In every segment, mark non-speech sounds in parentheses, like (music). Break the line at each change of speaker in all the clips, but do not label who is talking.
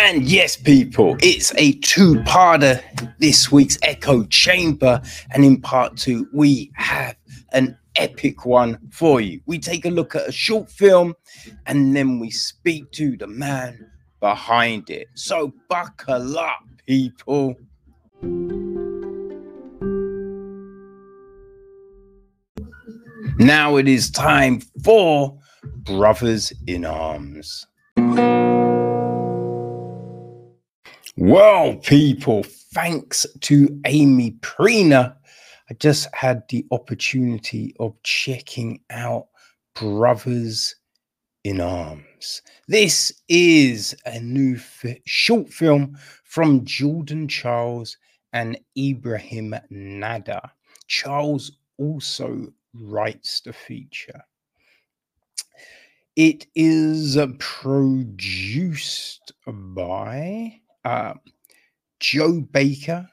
And yes, people, it's a two parter this week's Echo Chamber. And in part two, we have an epic one for you. We take a look at a short film and then we speak to the man behind it. So buckle up, people. Now it is time for Brothers in Arms. Well, people, thanks to Amy Prina, I just had the opportunity of checking out Brothers in Arms. This is a new fi- short film from Jordan Charles and Ibrahim Nada. Charles also writes the feature. It is uh, produced by uh, Joe Baker,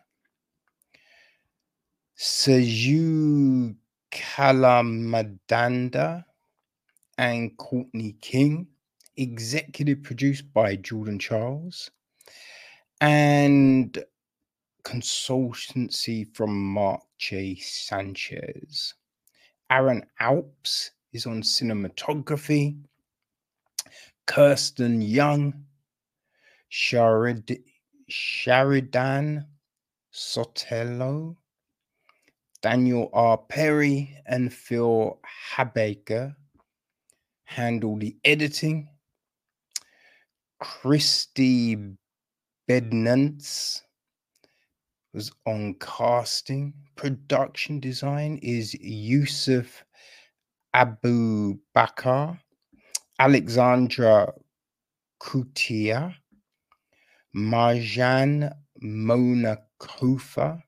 Saju Kalamadanda, and Courtney King. Executive produced by Jordan Charles. And consultancy from Mark J. Sanchez. Aaron Alps is on cinematography. Kirsten Young Sharid- Sheridan Sotelo, Daniel R. Perry, and Phil Habaker handle the editing. Christy Bednance was on casting. Production design is Yusuf Abu Bakar, Alexandra Kutia, Marjan Monacofa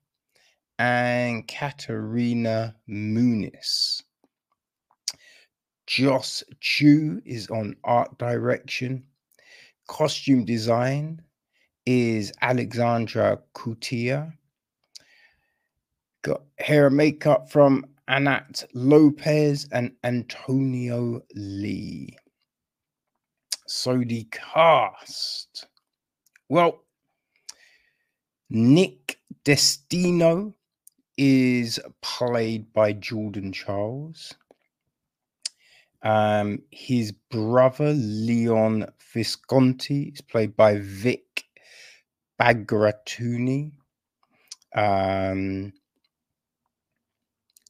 and Katerina Muniz. Joss Chu is on art direction. Costume design is Alexandra Kutia. Got hair and makeup from Anat Lopez and Antonio Lee. So the cast. Well, Nick Destino is played by Jordan Charles. Um, his brother Leon Visconti is played by Vic Bagratuni. Um,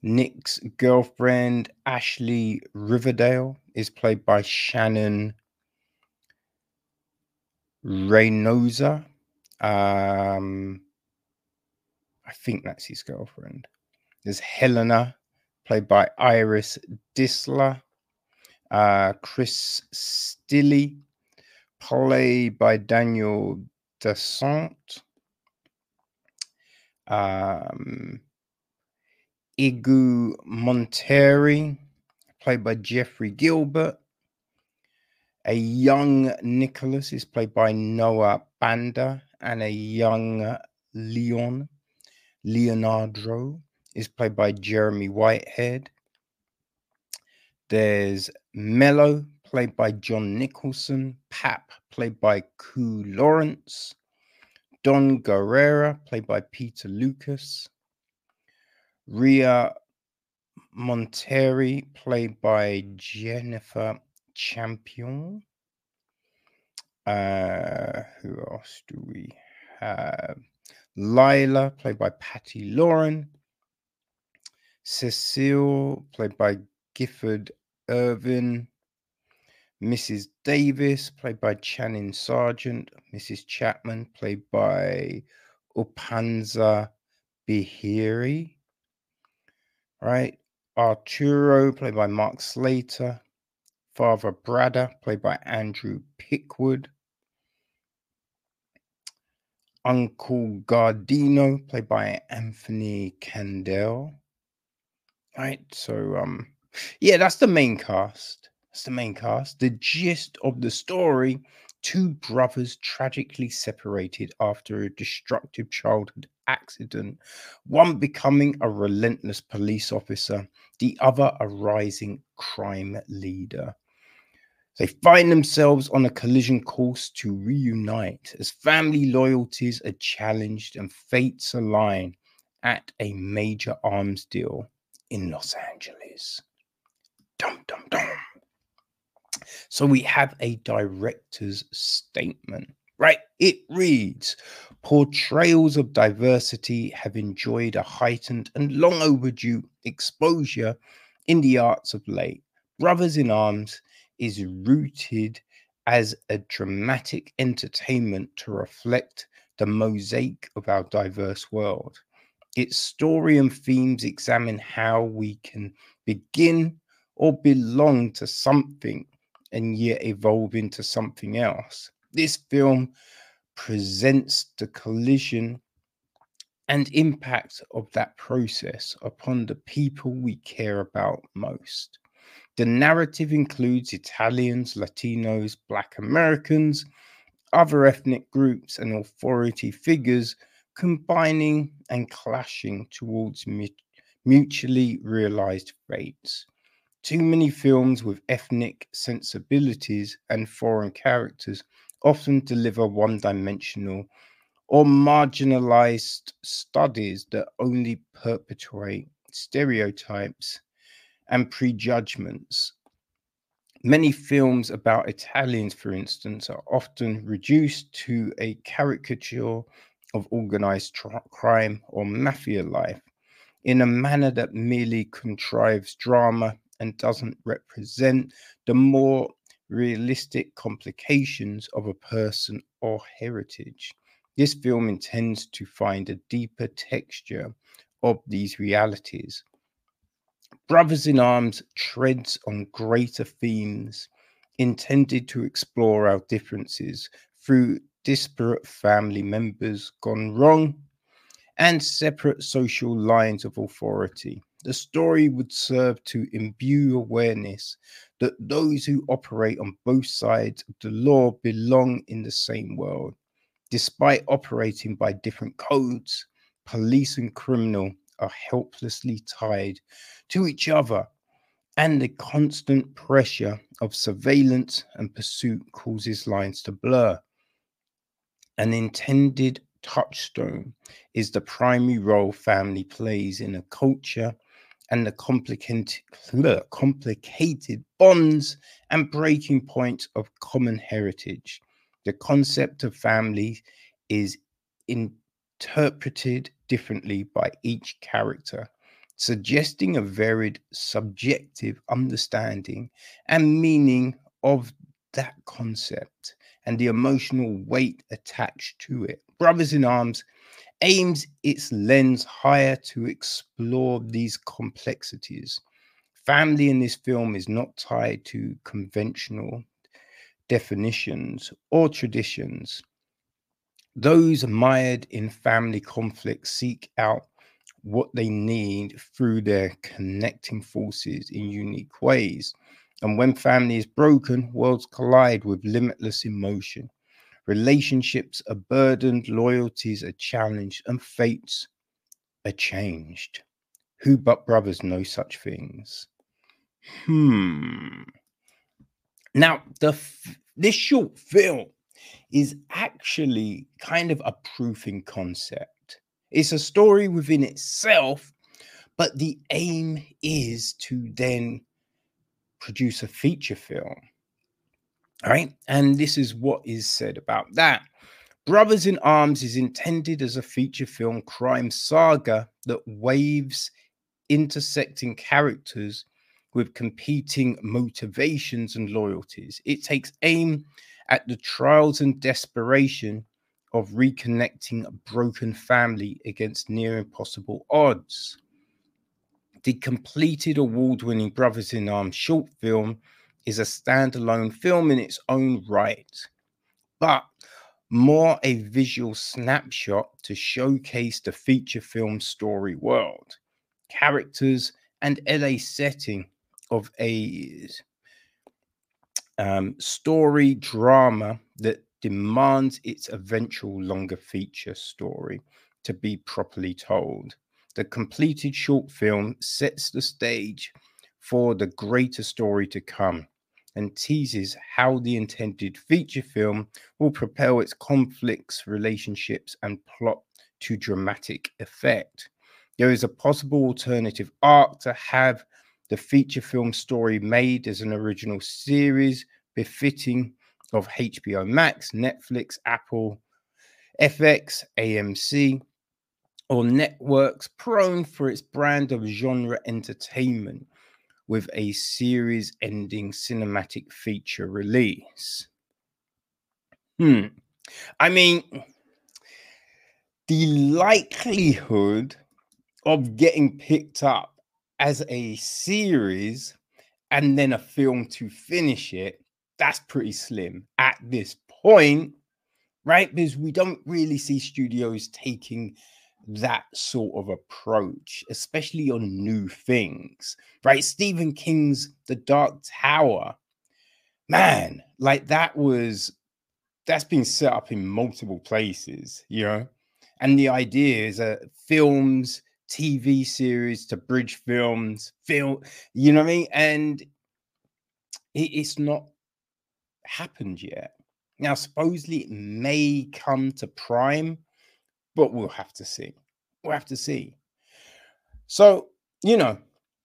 Nick's girlfriend Ashley Riverdale is played by Shannon Reynosa. Um, I think that's his girlfriend. There's Helena, played by Iris Disla. Uh, Chris Stilley, played by Daniel Dasent. Um, Igu Monteri, played by Geoffrey Gilbert. A young Nicholas is played by Noah Banda, and a young Leon, Leonardo, is played by Jeremy Whitehead. There's Mello, played by John Nicholson. Pap, played by Kue Lawrence. Don Guerrera, played by Peter Lucas. Ria Monteri, played by Jennifer Champion. Uh, who else do we have? Lila, played by Pati Lauren. Cecile, played by Gifford Irvine. Mrs. Davis, played by Channing Sargent. Mrs. Chapman, played by Upanza Bihiri. Right. Arturo, played by Mark Slater. Father Brada, played by Andrew Pickwood. Uncle Gardino, played by Anthony Candell. Right, so um, yeah, that's the main cast. That's the main cast. The gist of the story: two brothers tragically separated after a destructive childhood accident. One becoming a relentless police officer, the other a rising crime leader. They find themselves on a collision course to reunite as family loyalties are challenged and fates align at a major arms deal in Los Angeles. Dum, dum, dum. So we have a director's statement, right? It reads Portrayals of diversity have enjoyed a heightened and long overdue exposure in the arts of late. Brothers in Arms is rooted as a dramatic entertainment to reflect the mosaic of our diverse world. Its story and themes examine how we can begin or belong to something and yet evolve into something else. This film presents the collision and impact of that process upon the people we care about most. The narrative includes Italians, Latinos, Black Americans, other ethnic groups, and authority figures combining and clashing towards mutually realized fates. Too many films with ethnic sensibilities and foreign characters often deliver one dimensional or marginalized studies that only perpetuate stereotypes and prejudgments. Many films about Italians, for instance, are often reduced to a caricature of organized crime or mafia life in a manner that merely contrives drama and doesn't represent the more realistic complications of a person or heritage. This film intends to find a deeper texture of these realities Brothers in Arms treads on greater themes intended to explore our differences through disparate family members gone wrong and separate social lines of authority. The story would serve to imbue awareness that those who operate on both sides of the law belong in the same world. Despite operating by different codes, police and criminal are helplessly tied to each other, and the constant pressure of surveillance and pursuit causes lines to blur. An intended touchstone is the primary role family plays in a culture and the complicated, complicated bonds and breaking points of common heritage. The concept of family is interpreted differently by each character, suggesting a varied subjective understanding and meaning of that concept and the emotional weight attached to it. Brothers in Arms aims its lens higher to explore these complexities. Family in this film is not tied to conventional definitions or traditions. Those mired in family conflict seek out what they need through their connecting forces in unique ways. And when family is broken, worlds collide with limitless emotion. Relationships are burdened, loyalties are challenged, and fates are changed. Who but brothers know such things? Hmm. Now, the this short film is actually kind of a proofing concept. It's a story within itself, but the aim is to then produce a feature film. All right. And this is what is said about that. Brothers in Arms is intended as a feature film crime saga that waves intersecting characters with competing motivations and loyalties. It takes aim at the trials and desperation of reconnecting a broken family against near impossible odds. The completed award winning Brothers in Arms short film is a standalone film in its own right, but more a visual snapshot to showcase the feature film story world, characters, and LA setting of a um, story drama that demands its eventual longer feature story to be properly told. The completed short film sets the stage for the greater story to come. and teases how the intended feature film will propel its conflicts, relationships, and plot to dramatic effect. There is a possible alternative arc to have the feature film story made as an original series befitting of HBO Max, Netflix, Apple, FX, AMC, or networks prone for its brand of genre entertainment with a series ending cinematic feature release. Hmm. I mean, the likelihood of getting picked up as a series and then a film to finish it, that's pretty slim at this point, right? Because we don't really see studios taking that sort of approach, especially on new things, right? Stephen King's The Dark Tower, man, like that was that's been set up in multiple places, you know. And the idea is that films, TV series to bridge films, film, you know what I mean? And it, it's not happened yet. Now, supposedly it may come to Prime but we'll have to see. We'll have to see. So, you know,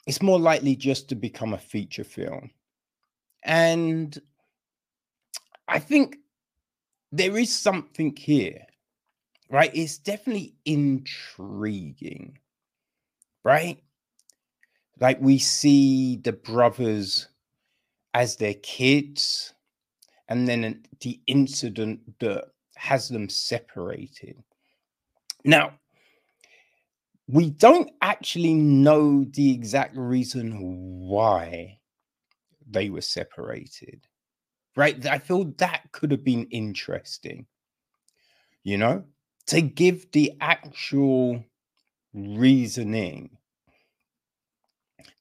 it's more likely just to become a feature film. And I think there is something here, right? It's definitely intriguing, right? Like we see the brothers as their kids, and then the incident that has them separated. Now, we don't actually know the exact reason why they were separated, right? I feel that could have been interesting, you know, to give the actual reasoning.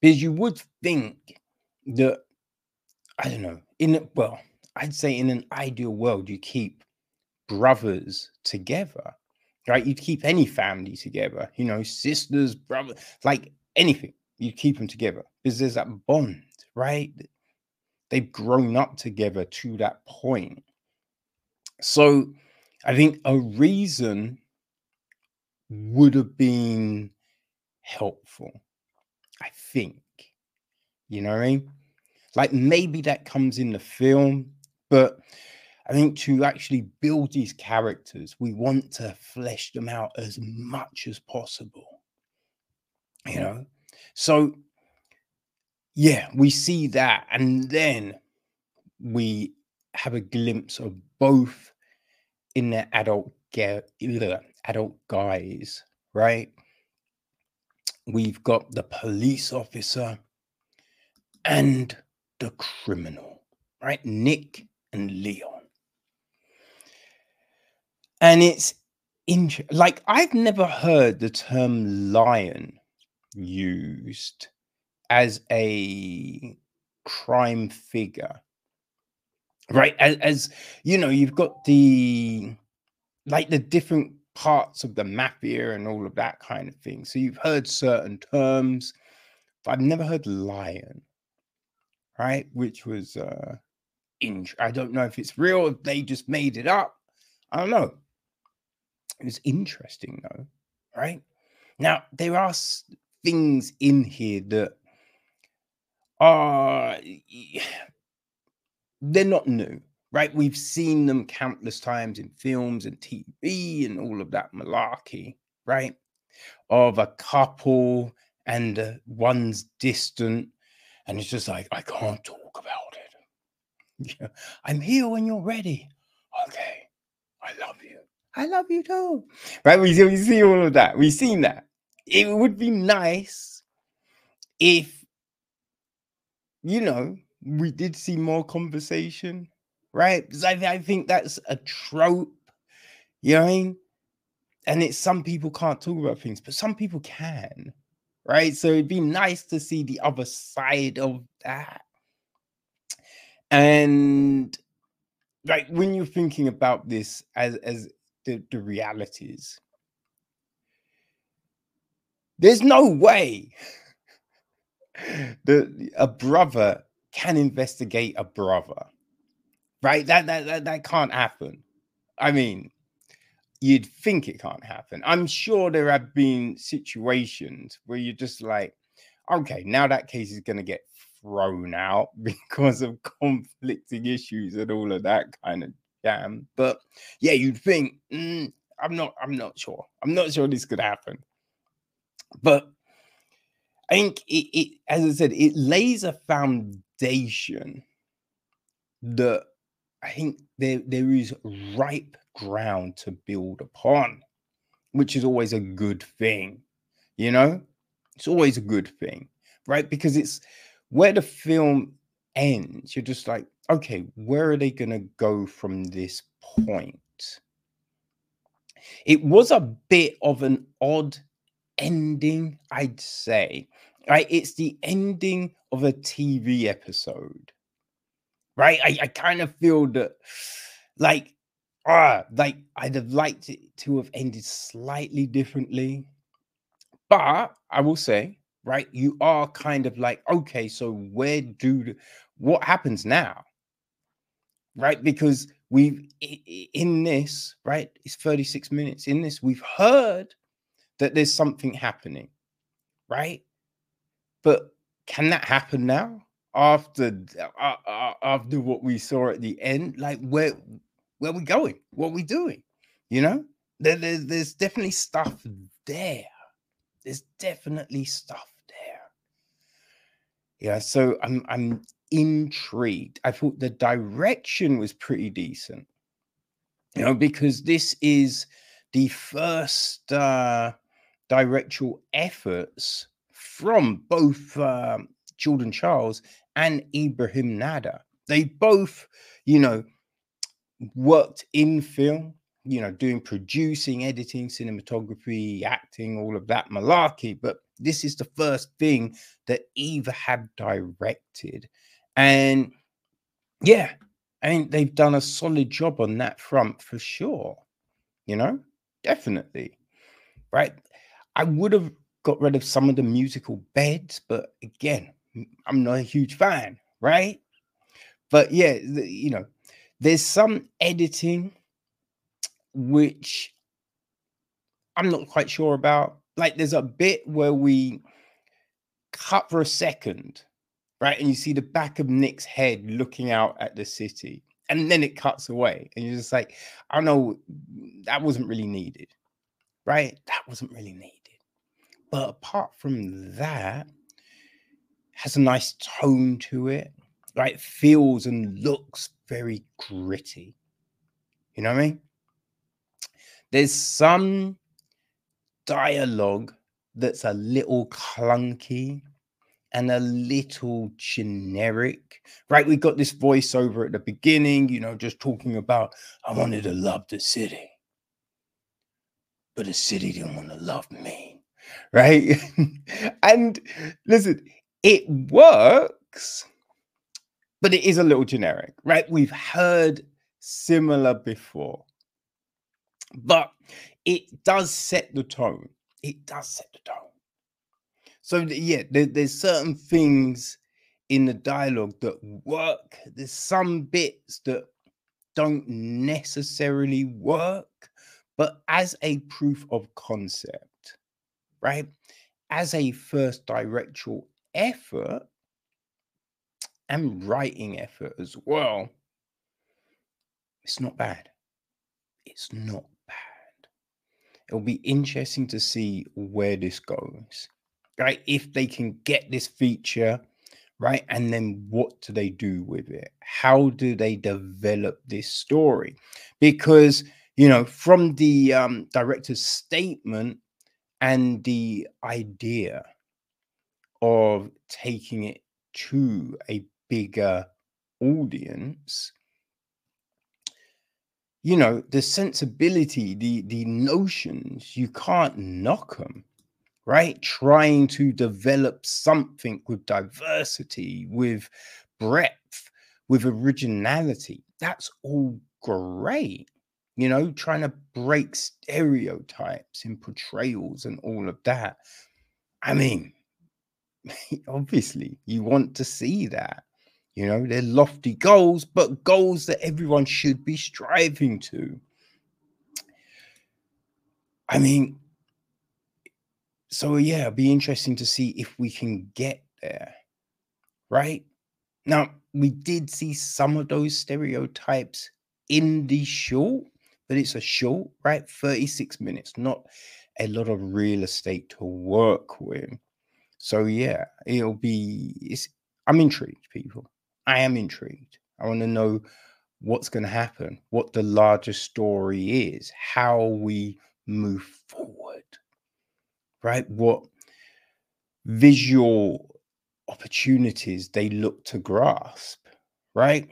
Because you would think that, I don't know, in well, I'd say in an ideal world, you keep brothers together right? You'd keep any family together, you know, sisters, brothers, like anything. You keep them together because there's that bond, right? They've grown up together to that point. So I think a reason would have been helpful. I think, you know what I mean? Like maybe that comes in the film, but I think to actually build these characters, we want to flesh them out as much as possible. You know, so yeah, we see that, and then we have a glimpse of both in their adult ge- adult guys, right? We've got the police officer and the criminal, right? Nick and Leon. And it's int- like I've never heard the term lion used as a crime figure. Right? As, as you know, you've got the like the different parts of the mafia and all of that kind of thing. So you've heard certain terms, but I've never heard lion, right? Which was uh in I don't know if it's real, if they just made it up. I don't know. It's interesting though, right? Now there are things in here that are (sighs) they're not new, right? We've seen them countless times in films and TV and all of that malarkey, right? Of a couple and uh, one's distant, and it's just like I can't talk about it. (laughs) I'm here when you're ready. Okay, I love you. I love you too. Right? We see, we see all of that. We've seen that. It would be nice if, you know, we did see more conversation, right? Because I, I think that's a trope. You know what I mean? And it's some people can't talk about things, but some people can, right? So it'd be nice to see the other side of that. And like when you're thinking about this as as the, the realities. There's no way (laughs) that a brother can investigate a brother, right? That that that, that can't happen. I mean, you'd think it can't happen. I'm sure there have been situations where you're just like, okay, now that case is going to get thrown out (laughs) because of conflicting issues and all of that kind of jam. But yeah, you'd think, mm, I'm not, I'm not sure. I'm not sure this could happen. But I think it, it as I said, it lays a foundation that I think there there is ripe ground to build upon, which is always a good thing. You know, it's always a good thing, right? Because it's where the film ends. You're just like, okay, where are they to go from this point? It was a bit of an odd ending, I'd say. Right? It's the ending of a TV episode. Right? I, I kind of feel that like ah, like I'd have liked it to have ended slightly differently. But I will say, right, you are kind of like, okay, so where do what happens now? Right? Because we've in this, right, it's 36 minutes. In this, we've heard that there's something happening, right? But can that happen now? After uh, uh, after what we saw at the end, like where where we going? What we doing? You know, there, there, there's definitely stuff there. There's definitely stuff there. Yeah, so I'm I'm intrigued. I thought the direction was pretty decent. You know, because this is the first uh directorial efforts from both um, Jordan Charles and Ibrahim Nada. They both, you know, worked in film, you know, doing producing, editing, cinematography, acting, all of that malarkey. But this is the first thing that Eva had directed. And yeah, I mean, they've done a solid job on that front for sure. You know, definitely. Right. I would have got rid of some of the musical beds, but again, I'm not a huge fan. Right. But yeah, you know, there's some editing which I'm not quite sure about. Like there's a bit where we cut for a second, right? And you see the back of Nick's head looking out at the city. And then it cuts away. And you're just like, I know, that wasn't really needed. Right? That wasn't really needed. But apart from that, has a nice tone to it. Right? Feels and looks very gritty. You know what I mean? There's some dialogue that's a little clunky and a little generic, right? We got this voiceover at the beginning, you know, just talking about, I wanted to love the city, but the city didn't want to love me, (laughs) right? (laughs) and listen, it works but it is a little generic, right? We've heard similar before, but it does set the tone. It does set the tone. So, yeah, there, there's certain things in the dialogue that work. There's some bits that don't necessarily work, but as a proof of concept, right? As a first directorial effort, and writing effort as well, it's not bad. It's not bad. It'll be interesting to see where this goes, right? If they can get this feature, right? And then what do they do with it? How do they develop this story? Because, you know, from the um, director's statement and the idea of taking it to a bigger audience you know the sensibility the the notions you can't knock them right? Trying to develop something with diversity with breadth with originality that's all great you know? Trying to break stereotypes in portrayals and all of that. I mean (laughs) obviously you want to see that You know, they're lofty goals, but goals that everyone should be striving to. I mean, so yeah, it'd be interesting to see if we can get there. Right? Now, we did see some of those stereotypes in the short, but it's a short, right? 36 minutes, not a lot of real estate to work with. So yeah, it'll be it's I'm intrigued, people. I am intrigued. I want to know what's going to happen, what the larger story is, how we move forward, right? What visual opportunities they look to grasp, right?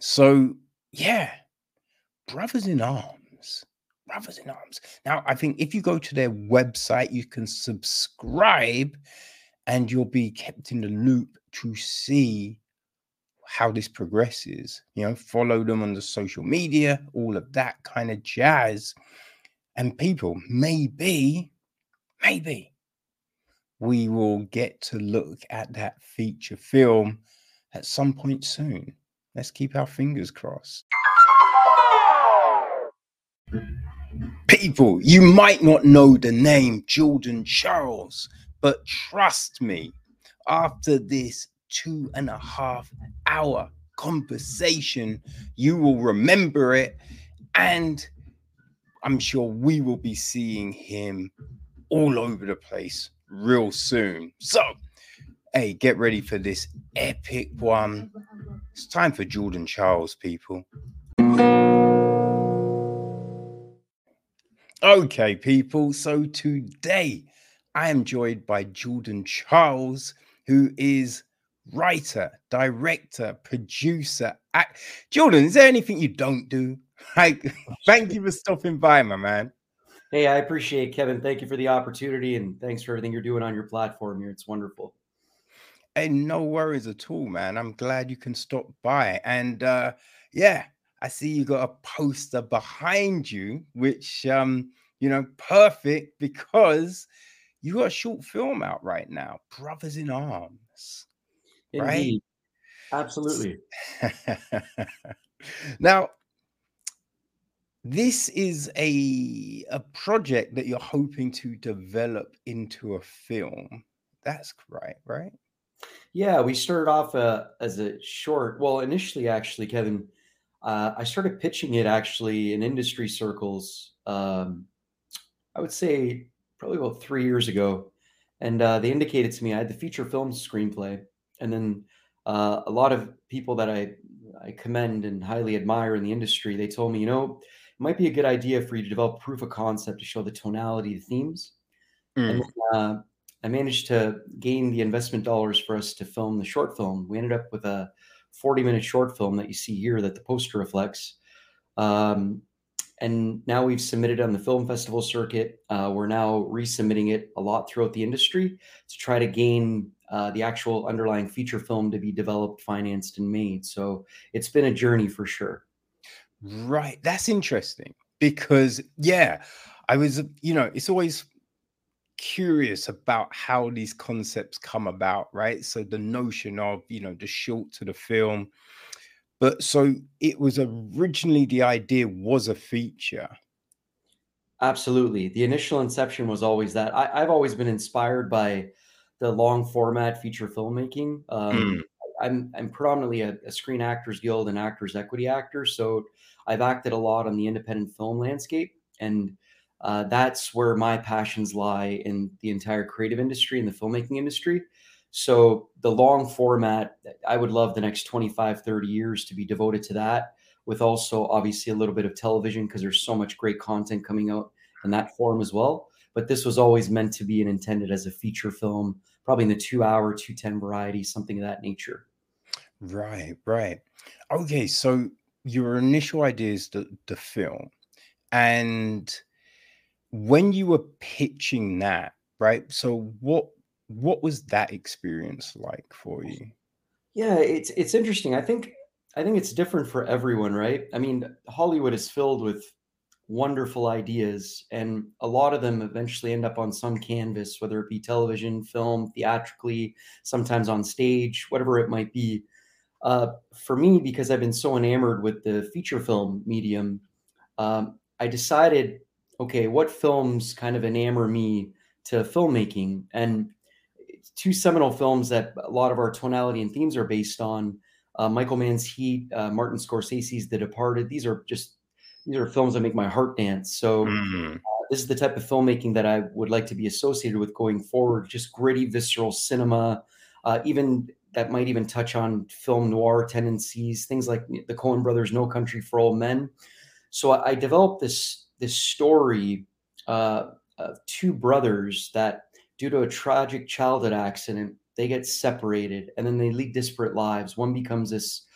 So, yeah, Brothers in Arms. Brothers in Arms. Now, I think if you go to their website, you can subscribe and you'll be kept in the loop to see how this progresses. You know, follow them on the social media, all of that kind of jazz. And people, maybe, maybe we will get to look at that feature film at some point soon. Let's keep our fingers crossed. People, you might not know the name Jordan Charles, but trust me, after this two and a half hour conversation, you will remember it. And I'm sure we will be seeing him all over the place real soon. So, hey, get ready for this epic one. It's time for Jordan Charles, people. Okay, people. So today I am joined by Jordan Charles, who is writer, director, producer. Act- Jordan, is there anything you don't do? (laughs) Like, thank you for stopping by, my man.
Hey, I appreciate it, Kevin. Thank you for the opportunity and thanks for everything you're doing on your platform here. It's wonderful.
Hey, no worries at all, man. I'm glad you can stop by. And uh yeah, I see you got a poster behind you, which um, you know, perfect because you got a short film out right now, Brothers in Arms.
Indeed. Right? Absolutely. (laughs)
now, this is a a project that you're hoping to develop into a film. That's right, right?
Yeah, we started off uh, as a short. Well, initially, actually, Kevin, uh, I started pitching it actually in industry circles. Um, I would say probably about three years ago, and uh, they indicated to me I had the feature film screenplay, and then uh, a lot of people that I I commend and highly admire in the industry, they told me, you know, it might be a good idea for you to develop proof of concept to show the tonality, the themes. Mm. And then, uh, I managed to gain the investment dollars for us to film the short film. We ended up with a 40 minute short film that you see here that the poster reflects. Um, and now we've submitted on the film festival circuit. Uh, we're now resubmitting it a lot throughout the industry to try to gain uh, the actual underlying feature film to be developed, financed, and made. So it's been a journey for sure.
Right. That's interesting because, yeah, I was, you know, it's always curious about how these concepts come about, right? So the notion of, you know, the short to the film. But so it was originally the idea was a feature.
Absolutely. The initial inception was always that. I, have always been inspired by the long format feature filmmaking. Um, mm. I'm, I'm predominantly a, a, Screen Actors Guild and Actors Equity actor. So I've acted a lot on the independent film landscape. And uh, that's where my passions lie in the entire creative industry and the filmmaking industry. So the long format, I would love the next 25, 30 years to be devoted to that, with also obviously a little bit of television because there's so much great content coming out in that form as well. But this was always meant to be and intended as a feature film, probably in the two hour, 210 variety, something of that nature.
Right, right. Okay, so your initial idea is the, the film. And when you were pitching that, right? So what what was that experience like for you?
Yeah, it's it's interesting. I think I think it's different for everyone, right? I mean, Hollywood is filled with wonderful ideas and a lot of them eventually end up on some canvas whether it be television film theatrically sometimes on stage whatever it might be uh, for me, because I've been so enamored with the feature film medium, um, I decided, okay, what films kind of enamor me to filmmaking? And two seminal films that a lot of our tonality and themes are based on uh, Michael Mann's Heat, uh, Martin Scorsese's The Departed. These are just these are films that make my heart dance. So mm. uh, this is the type of filmmaking that I would like to be associated with going forward. Just gritty, visceral cinema, uh, even that might even touch on film noir tendencies, things like the Coen Brothers' No Country for Old Men. So I, I developed this this story uh, of two brothers that, due to a tragic childhood accident, they get separated and then they lead disparate lives. One becomes this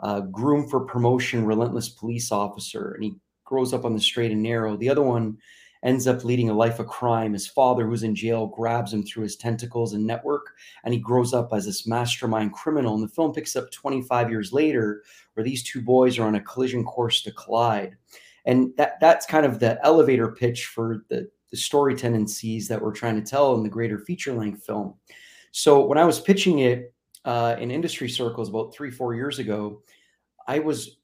uh, groom for promotion, relentless police officer, and he grows up on the straight and narrow. The other one ends up leading a life of crime. His father, who's in jail, grabs him through his tentacles and network, and he grows up as this mastermind criminal. And the film picks up 25 years later, where these two boys are on a collision course to collide. And that that's kind of the elevator pitch for the, the story tendencies that we're trying to tell in the greater feature length film. So when I was pitching it uh, in industry circles about three, four years ago, I was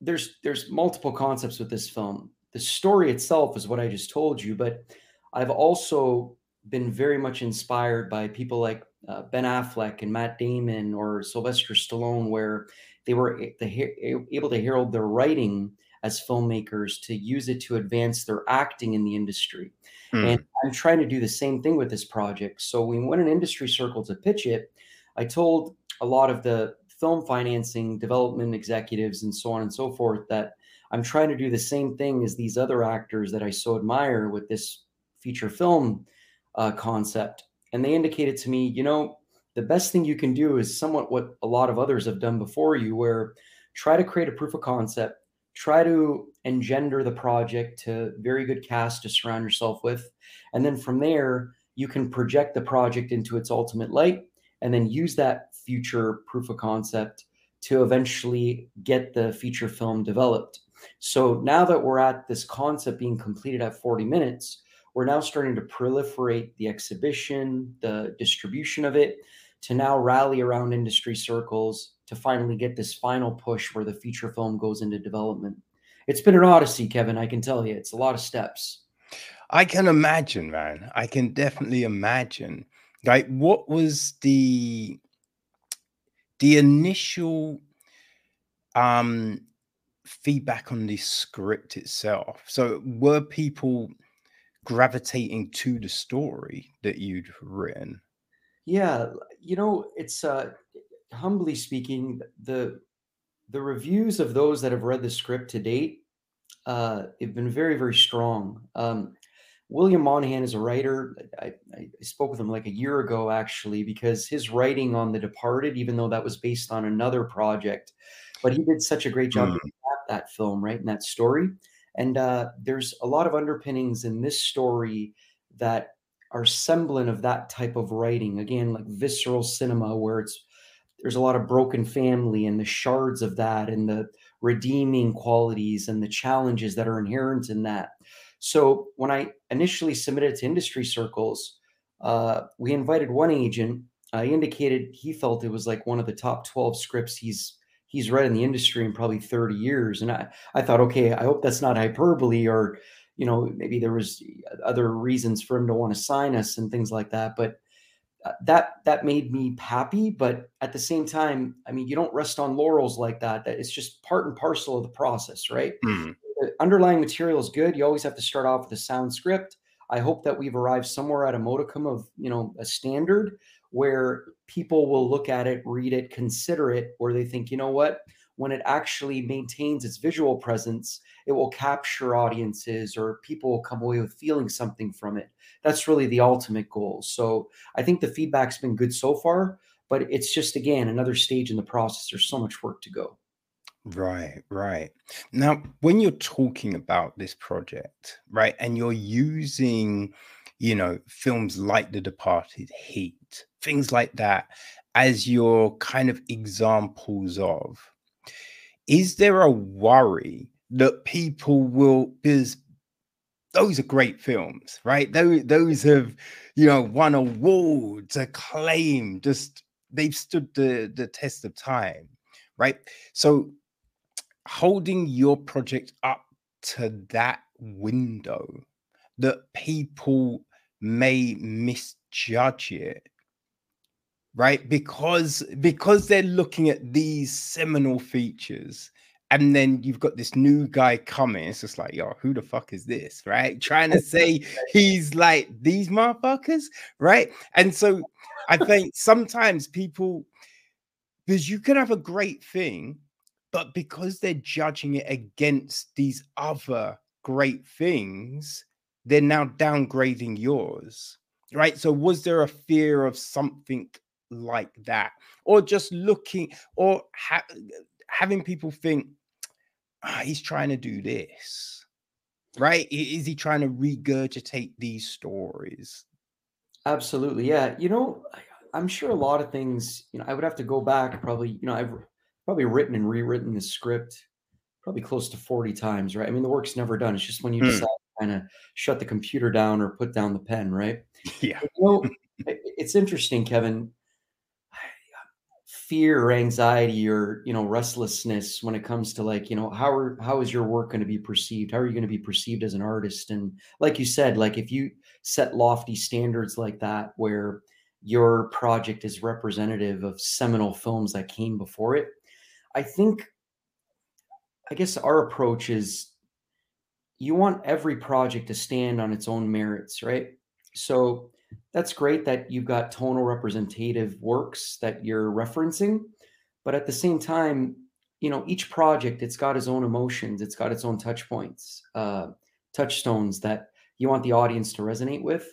there's there's multiple concepts with this film. The story itself is what I just told you, but I've also been very much inspired by people like uh, Ben Affleck and Matt Damon or Sylvester Stallone, where they were able to herald their writing as filmmakers to use it to advance their acting in the industry. Mm. And I'm trying to do the same thing with this project. So we went an industry circle to pitch it. I told a lot of the film financing, development executives, and so on and so forth that I'm trying to do the same thing as these other actors that I so admire with this feature film uh, concept. And they indicated to me, you know, the best thing you can do is somewhat what a lot of others have done before you, where try to create a proof of concept, try to engender the project to very good cast to surround yourself with. And then from there, you can project the project into its ultimate light and then use that future proof of concept to eventually get the feature film developed. So now that we're at this concept being completed at 40 minutes, we're now starting to proliferate the exhibition, the distribution of it, to now rally around industry circles to finally get this final push where the feature film goes into development. It's been an odyssey, Kevin. I can tell you, it's a lot of steps.
I can imagine, man. I can definitely imagine. Like, what was the the initial um feedback on the script itself? So, were people gravitating to the story that you'd written?
Yeah, you know, it's uh humbly speaking, the the reviews of those that have read the script to date uh, have been very, very strong. Um, William Monahan is a writer. I, I, spoke with him like a year ago, actually, because his writing on The Departed, even though that was based on another project, but he did such a great job mm. that film, right, in that story. And uh, there's a lot of underpinnings in this story that are semblant of that type of writing. Again, like visceral cinema, where it's there's a lot of broken family and the shards of that and the redeeming qualities and the challenges that are inherent in that. So when I initially submitted to industry circles, uh, we invited one agent. I indicated he felt it was like one of the top 12 scripts he's he's read in the industry in probably 30 years. And I, I thought, okay, I hope that's not hyperbole or, you know, maybe there was other reasons for him to want to sign us and things like that. But that that made me happy but at the same time i mean you don't rest on laurels like that that it's just part and parcel of the process right? Mm. the underlying material is good. You always have to start off with a sound script. I hope that we've arrived somewhere at a modicum of you know a standard where people will look at it read it consider it where they think you know what when it actually maintains its visual presence, it will capture audiences or people will come away with feeling something from it. That's really the ultimate goal. So I think the feedback's been good so far, but it's just, again, another stage in the process. There's so much work to go.
Right, right. Now, when you're talking about this project, right, and you're using, you know, films like The Departed, Heat, things like that as your kind of examples of is there a worry that people will because those are great films, right? Those those have you know won awards, acclaim, just they've stood the the test of time, right? So holding your project up to that window that people may misjudge it right? Because because they're looking at these seminal features and then you've got this new guy coming it's just like yo who the fuck is this? Right? Trying to say (laughs) he's like these motherfuckers right? And so i think sometimes people because you can have a great thing but because they're judging it against these other great things they're now downgrading yours right? So was there a fear of something like that or just looking or ha- having people think ah, he's trying to do this right? Is he trying to regurgitate these stories?
Absolutely yeah you know i'm sure a lot of things you know i would have to go back probably you know i've probably written and rewritten the script probably close to 40 times right? I mean the work's never done it's just when you mm. decide to kind of shut the computer down or put down the pen right? (laughs)
Yeah.
Know, it's interesting kevin fear or anxiety or you know restlessness when it comes to like you know how are how is your work going to be perceived? How are you going to be perceived as an artist? And like you said like if you set lofty standards like that where your project is representative of seminal films that came before it i think i guess our approach is you want every project to stand on its own merits right? So that's great that you've got tonal representative works that you're referencing but at the same time you know each project it's got its own emotions it's got its own touch points uh, touchstones that you want the audience to resonate with.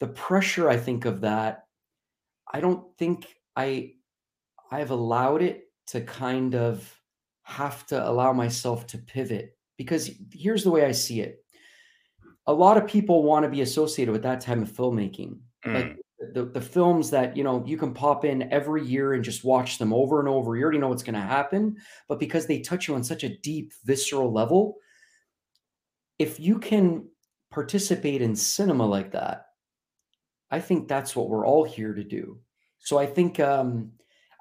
The pressure i think of that i don't think i i've allowed it to kind of have to allow myself to pivot because here's the way i see it. A lot of people want to be associated with that type of filmmaking Mm. Like the, the films that, you know, you can pop in every year and just watch them over and over. You already know what's going to happen. But because they touch you on such a deep, visceral level, if you can participate in cinema like that, I think that's what we're all here to do. So I think, um,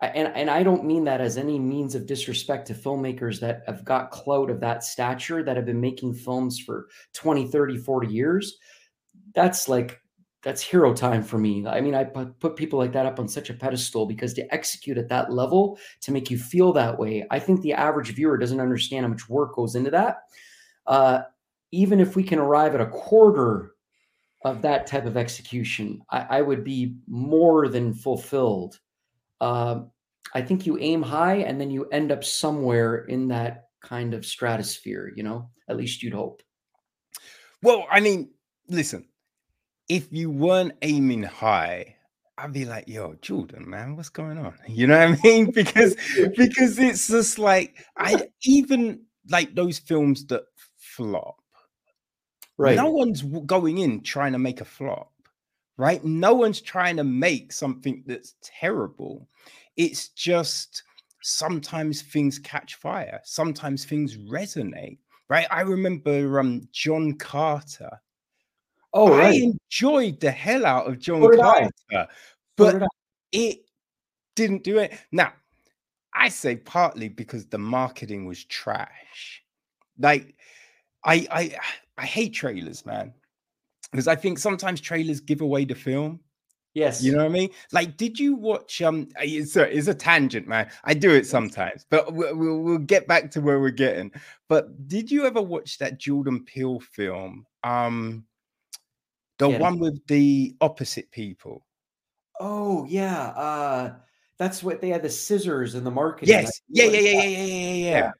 and, and I don't mean that as any means of disrespect to filmmakers that have got clout of that stature that have been making films for 20, 30, 40 years. That's like that's hero time for me. I mean, I put people like that up on such a pedestal because to execute at that level, to make you feel that way, I think the average viewer doesn't understand how much work goes into that. Uh, even if we can arrive at a quarter of that type of execution, I, I would be more than fulfilled. Uh, I think you aim high and then you end up somewhere in that kind of stratosphere, you know, at least you'd hope.
Well, I mean, listen, if you weren't aiming high, I'd be like, yo, Jordan, man, what's going on? (laughs) You know what I mean? (laughs) Because (laughs) because it's just like I even like those films that flop. Right. No one's going in trying to make a flop, right? No one's trying to make something that's terrible. It's just sometimes things catch fire, sometimes things resonate, right? I remember um John Carter Oh, I right. enjoyed the hell out of John so Carter, but so it didn't do it. Now, I say partly because the marketing was trash. Like, I I I hate trailers, man, because I think sometimes trailers give away the film.
Yes,
you know what I mean. Like, did you watch? Um, it's a, it's a tangent, man. I do it sometimes, but we'll, we'll, we'll get back to where we're getting. But did you ever watch that Jordan Peele film? Um, the yeah. one with the opposite people.
Oh yeah, uh, that's what they had the scissors and the marketing.
Yes, yeah, yeah, yeah, yeah, yeah, yeah, yeah.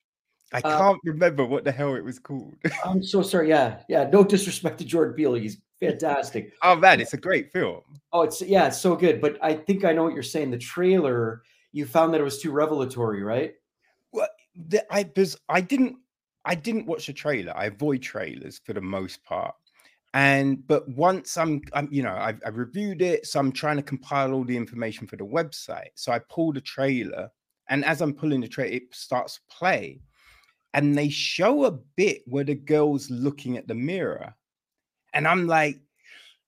I uh, can't remember what the hell it was called. (laughs)
I'm so sorry. Yeah, yeah. No disrespect to Jordan Peele, he's fantastic.
oh man, it's a great film.
Oh, it's yeah, it's so good. But I think I know what you're saying. The trailer, you found that it was too revelatory, right?
Well, the, I because I didn't I didn't watch the trailer. I avoid trailers for the most part and but once I'm, I'm you know I've, I've, reviewed it so i'm trying to compile all the information for the website so i pull the trailer and as i'm pulling the trailer it starts to play and they show a bit where the girl's looking at the mirror and i'm like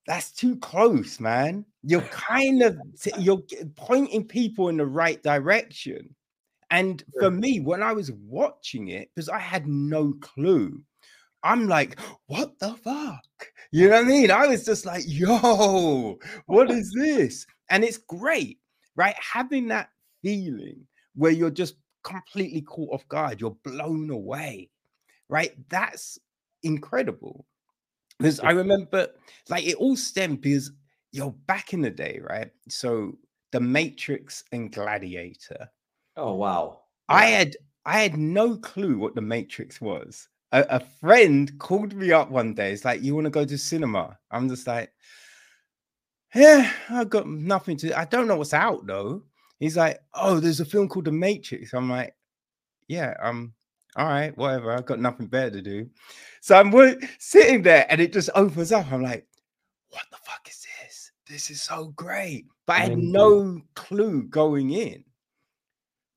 that's too close, man. You're (laughs) kind of you're pointing people in the right direction. And for me, when I was watching it, because I had no clue, I'm like, what the fuck? You know what I mean? I was just like, yo, what is this? And it's great, right? Having that feeling where you're just completely caught off guard, you're blown away, right? That's incredible. Because I remember, like, it all stemmed because you're back in the day, right? So, The Matrix and Gladiator.
Oh wow!
I had I had no clue what The Matrix was. A, a friend called me up one day. It's like, "You want to go to cinema?" I'm just like, "Yeah, I got nothing to. I don't know what's out though." He's like, "Oh, there's a film called The Matrix." I'm like, "Yeah, um, all right, whatever. I've got nothing better to do. So I'm sitting there and it just opens up. I'm like, what the fuck is this? This is so great. But I had no clue going in.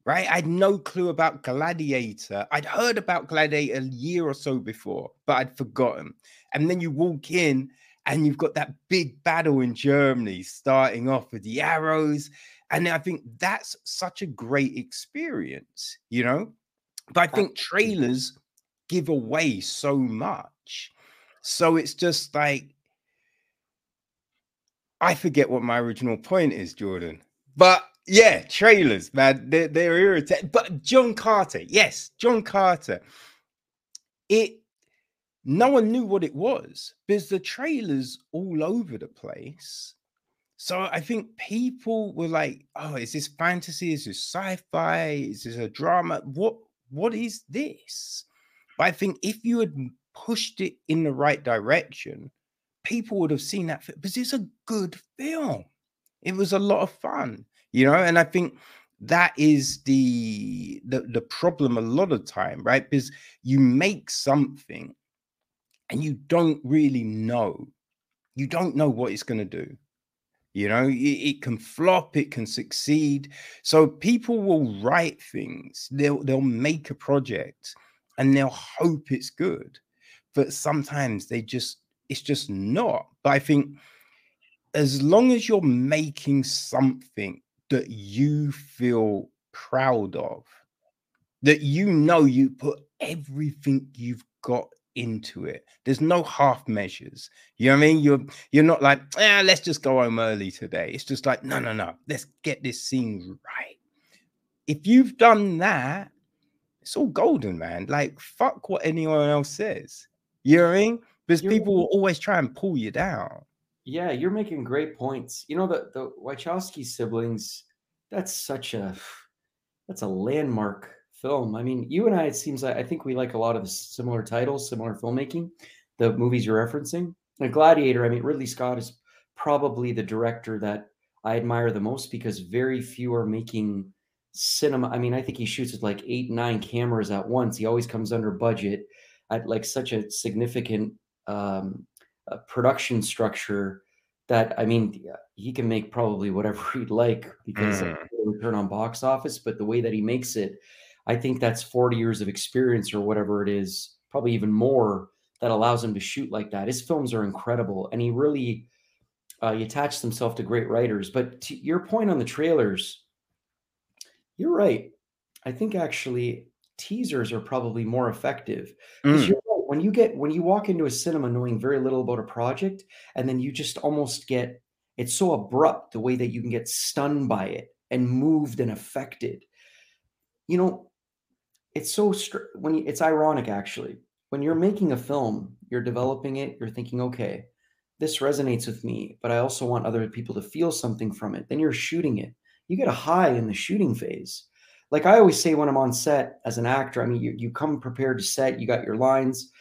Right? I had no clue about Gladiator. I'd heard about Gladiator a year or so before, but I'd forgotten. And then you walk in and you've got that big battle in Germany starting off with the arrows. And I think that's such a great experience, you know? But I think trailers give away so much. So it's just like I forget what my original point is, Jordan. But yeah, trailers, man, they're, they're irritating. But John Carter, yes, John Carter. It no one knew what it was because the trailers all over the place. So I think people were like, "Oh, is this fantasy? Is this sci-fi? Is this a drama? What what is this? But I think if you had pushed it in the right direction, people would have seen that because it's a good film. It was a lot of fun, you know, and I think that is the the, the problem a lot of time, right? Because you make something and you don't really know, you don't know what it's going to do. You know, it, it, can flop, it can succeed. So people will write things, they'll they'll make a project and they'll hope it's good. But sometimes they just it's just not. But I think as long as you're making something that you feel proud of, that you know you put everything you've got into it. There's no half measures. You know what I mean? You're you're not like, ah, let's just go home early today. It's just like, no, no, no, let's get this scene right. If you've done that, it's all golden, man. Like, fuck what anyone else says. You know what I mean? Because people will always try and pull you down.
Yeah, you're making great points. You know, the the Wachowski siblings, that's such a that's a landmark film. I mean, you and I, it seems like I think we like a lot of similar titles, similar filmmaking, the movies you're referencing. Gladiator, I mean, Ridley Scott is probably the director that I admire the most because very few are making cinema. I mean, I think he shoots with like eight, nine cameras at once. He always comes under budget at like such a significant um, uh, production structure that I mean, he can make probably whatever (laughs) he'd like because mm. of return on box office, but the way that he makes it, I think that's 40 years of experience or whatever it is, probably even more that allows him to shoot like that. His films are incredible, and he really uh, he attached himself to great writers. But to your point on the trailers, you're right. I think actually teasers are probably more effective because mm. right. When you get when you walk into a cinema knowing very little about a project, and then you just almost get it's so abrupt the way that you can get stunned by it and moved and affected. You know, it's so str- when you, it's ironic actually. When you're making a film you're developing it you're thinking okay this resonates with me but i also want other people to feel something from it. Then you're shooting it. You get a high in the shooting phase. Like i always say when i'm on set as an actor i mean you, you come prepared to set you got your lines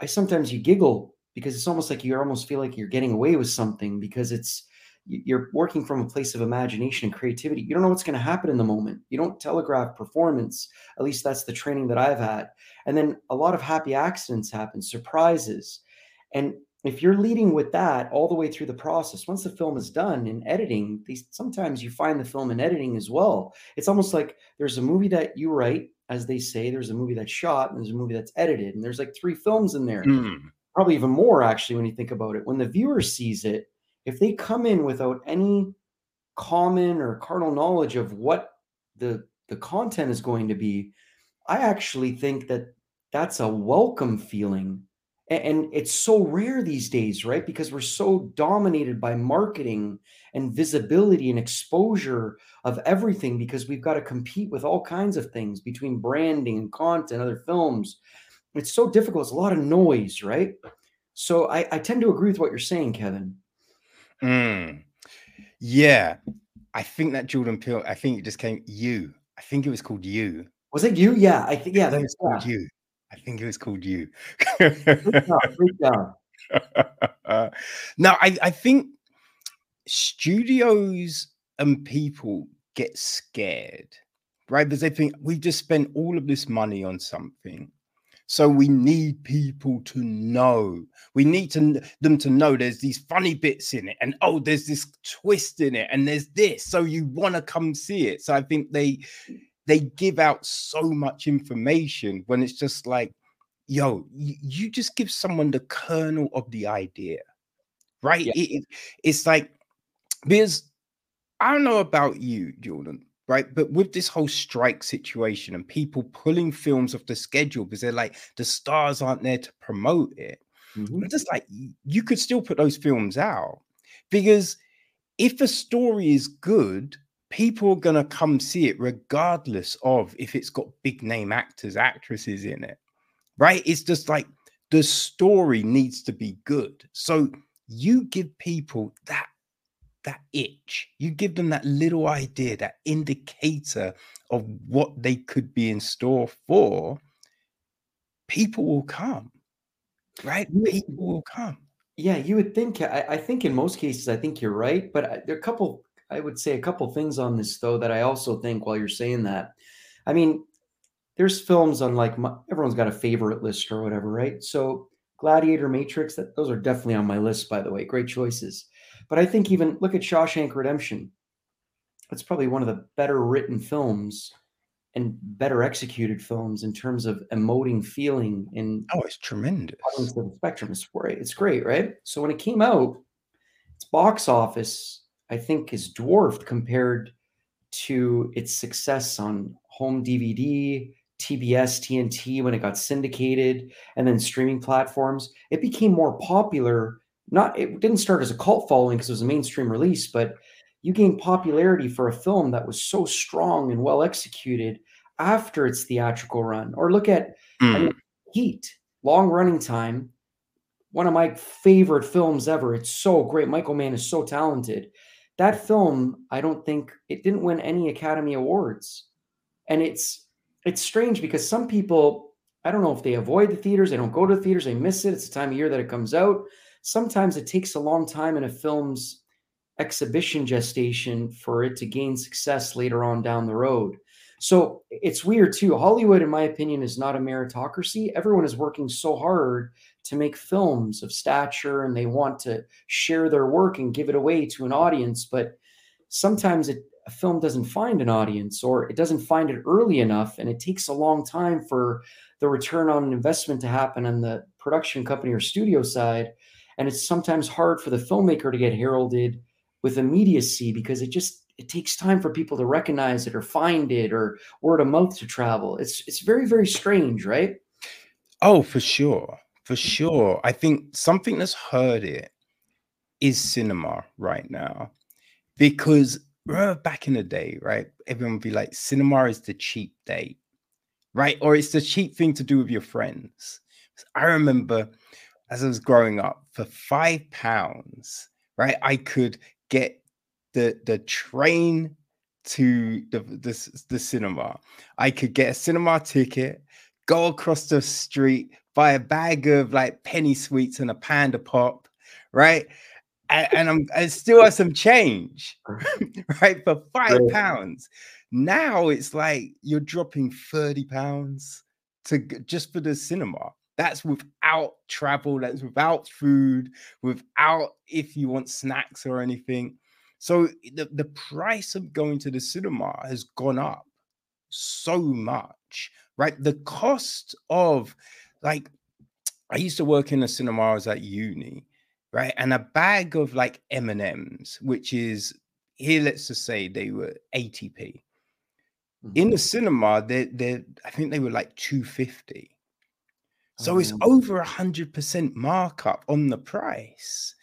i sometimes you giggle because it's almost like you almost feel like you're getting away with something because it's you're working from a place of imagination and creativity. You don't know what's going to happen in the moment. You don't telegraph performance. At least that's the training that I've had. And then a lot of happy accidents happen, surprises. And if you're leading with that all the way through the process, once the film is done in editing, these, sometimes you find the film in editing as well. It's almost like there's a movie that you write, as they say, there's a movie that's shot, and there's a movie that's edited, and there's like three films in there. Mm. probably even more actually when you think about it. When the viewer sees it, if they come in without any common or carnal knowledge of what the the content is going to be, I actually think that that's a welcome feeling. And it's so rare these days, right? Because we're so dominated by marketing and visibility and exposure of everything because we've got to compete with all kinds of things between branding and content, other films. It's so difficult. It's a lot of noise, right? So I, I tend to agree with what you're saying, Kevin.
Mm. Yeah. I think that Jordan Peele, I think it just came you. I think it was called you.
Was it you? Yeah. I think yeah,
that
was
called you. I think it was called you.
Good job. Good job.
now I, I think studios and people get scared, right? Because they think we've just spent all of this money on something. So we need people to know. We need to them to know there's these funny bits in it, and oh, there's this twist in it, and there's this. So you want to come see it. So I think they they give out so much information when it's just like, yo, you, just give someone the kernel of the idea, right? Yeah. It, it's like because I don't know about you, Jordan, right? But with this whole strike situation and people pulling films off the schedule because they're like the stars aren't there to promote it. Mm-hmm. just like you could still put those films out because if a story is good, people are gonna come see it regardless of if it's got big name actors, actresses in it, right? It's just like the story needs to be good. So you give people that that itch. You give them that little idea, that indicator of what they could be in store for. People will come, right? People will come.
Yeah, you would think. I, I think in most cases, I think you're right. But I, there are a couple. I would say a couple things on this though that I also think while you're saying that. I mean, there's films on like my, everyone's got a favorite list or whatever, right? So Gladiator, Matrix, that those are definitely on my list. By the way, great choices. But I think even look at Shawshank Redemption. That's probably one of the better written films and better executed films in terms of emoting feeling and
oh it's tremendous
the spectrum is great it's great right so when it came out its box office i think is dwarfed compared to its success on home dvd tbs tnt when it got syndicated and then streaming platforms it became more popular not it didn't start as a cult following because it was a mainstream release, but you gained popularity for a film that was so strong and well executed after its theatrical run. Or look at mm. I mean, Heat, long running time, one of my favorite films ever. It's so great. Michael Mann is so talented. That film, I don't think it didn't win any Academy Awards. And it's it's strange because some people, I don't know if they avoid the theaters, they don't go to the theaters, they miss it. It's the time of year that it comes out sometimes it takes a long time in a film's exhibition gestation for it to gain success later on down the road. So it's weird too. Hollywood, in my opinion, is not a meritocracy. Everyone is working so hard to make films of stature and they want to share their work and give it away to an audience. But sometimes it, a film doesn't find an audience or it doesn't find it early enough. And it takes a long time for the return on investment to happen on the production company or studio side and it's sometimes hard for the filmmaker to get heralded with immediacy because it just it takes time for people to recognize it or find it or word of mouth to travel. It's it's very very strange right?
Oh for sure for mm. sure. I think something that's heard it is cinema right now because remember back in the day right everyone would be like cinema is the cheap date right? Or it's the cheap thing to do with your friends. I remember as I was growing up, for five pounds, right, I could get the the train to the, the the cinema. I could get a cinema ticket, go across the street, buy a bag of like penny sweets and a panda pop, right? And, and I'm I still have some change, (laughs) right? For five pounds. Now it's like you're dropping 30 pounds to just for the cinema. That's without travel, that's without food, without if you want snacks or anything. So the, the price of going to the cinema has gone up so much, right? The cost of like I used to work in a cinema. I was at uni, right? And a bag of like M and M's, which is here. Let's just say they were 80p. Mm-hmm. In the cinema, they they I think they were like 250. So it's oh. over a hundred percent markup on the price,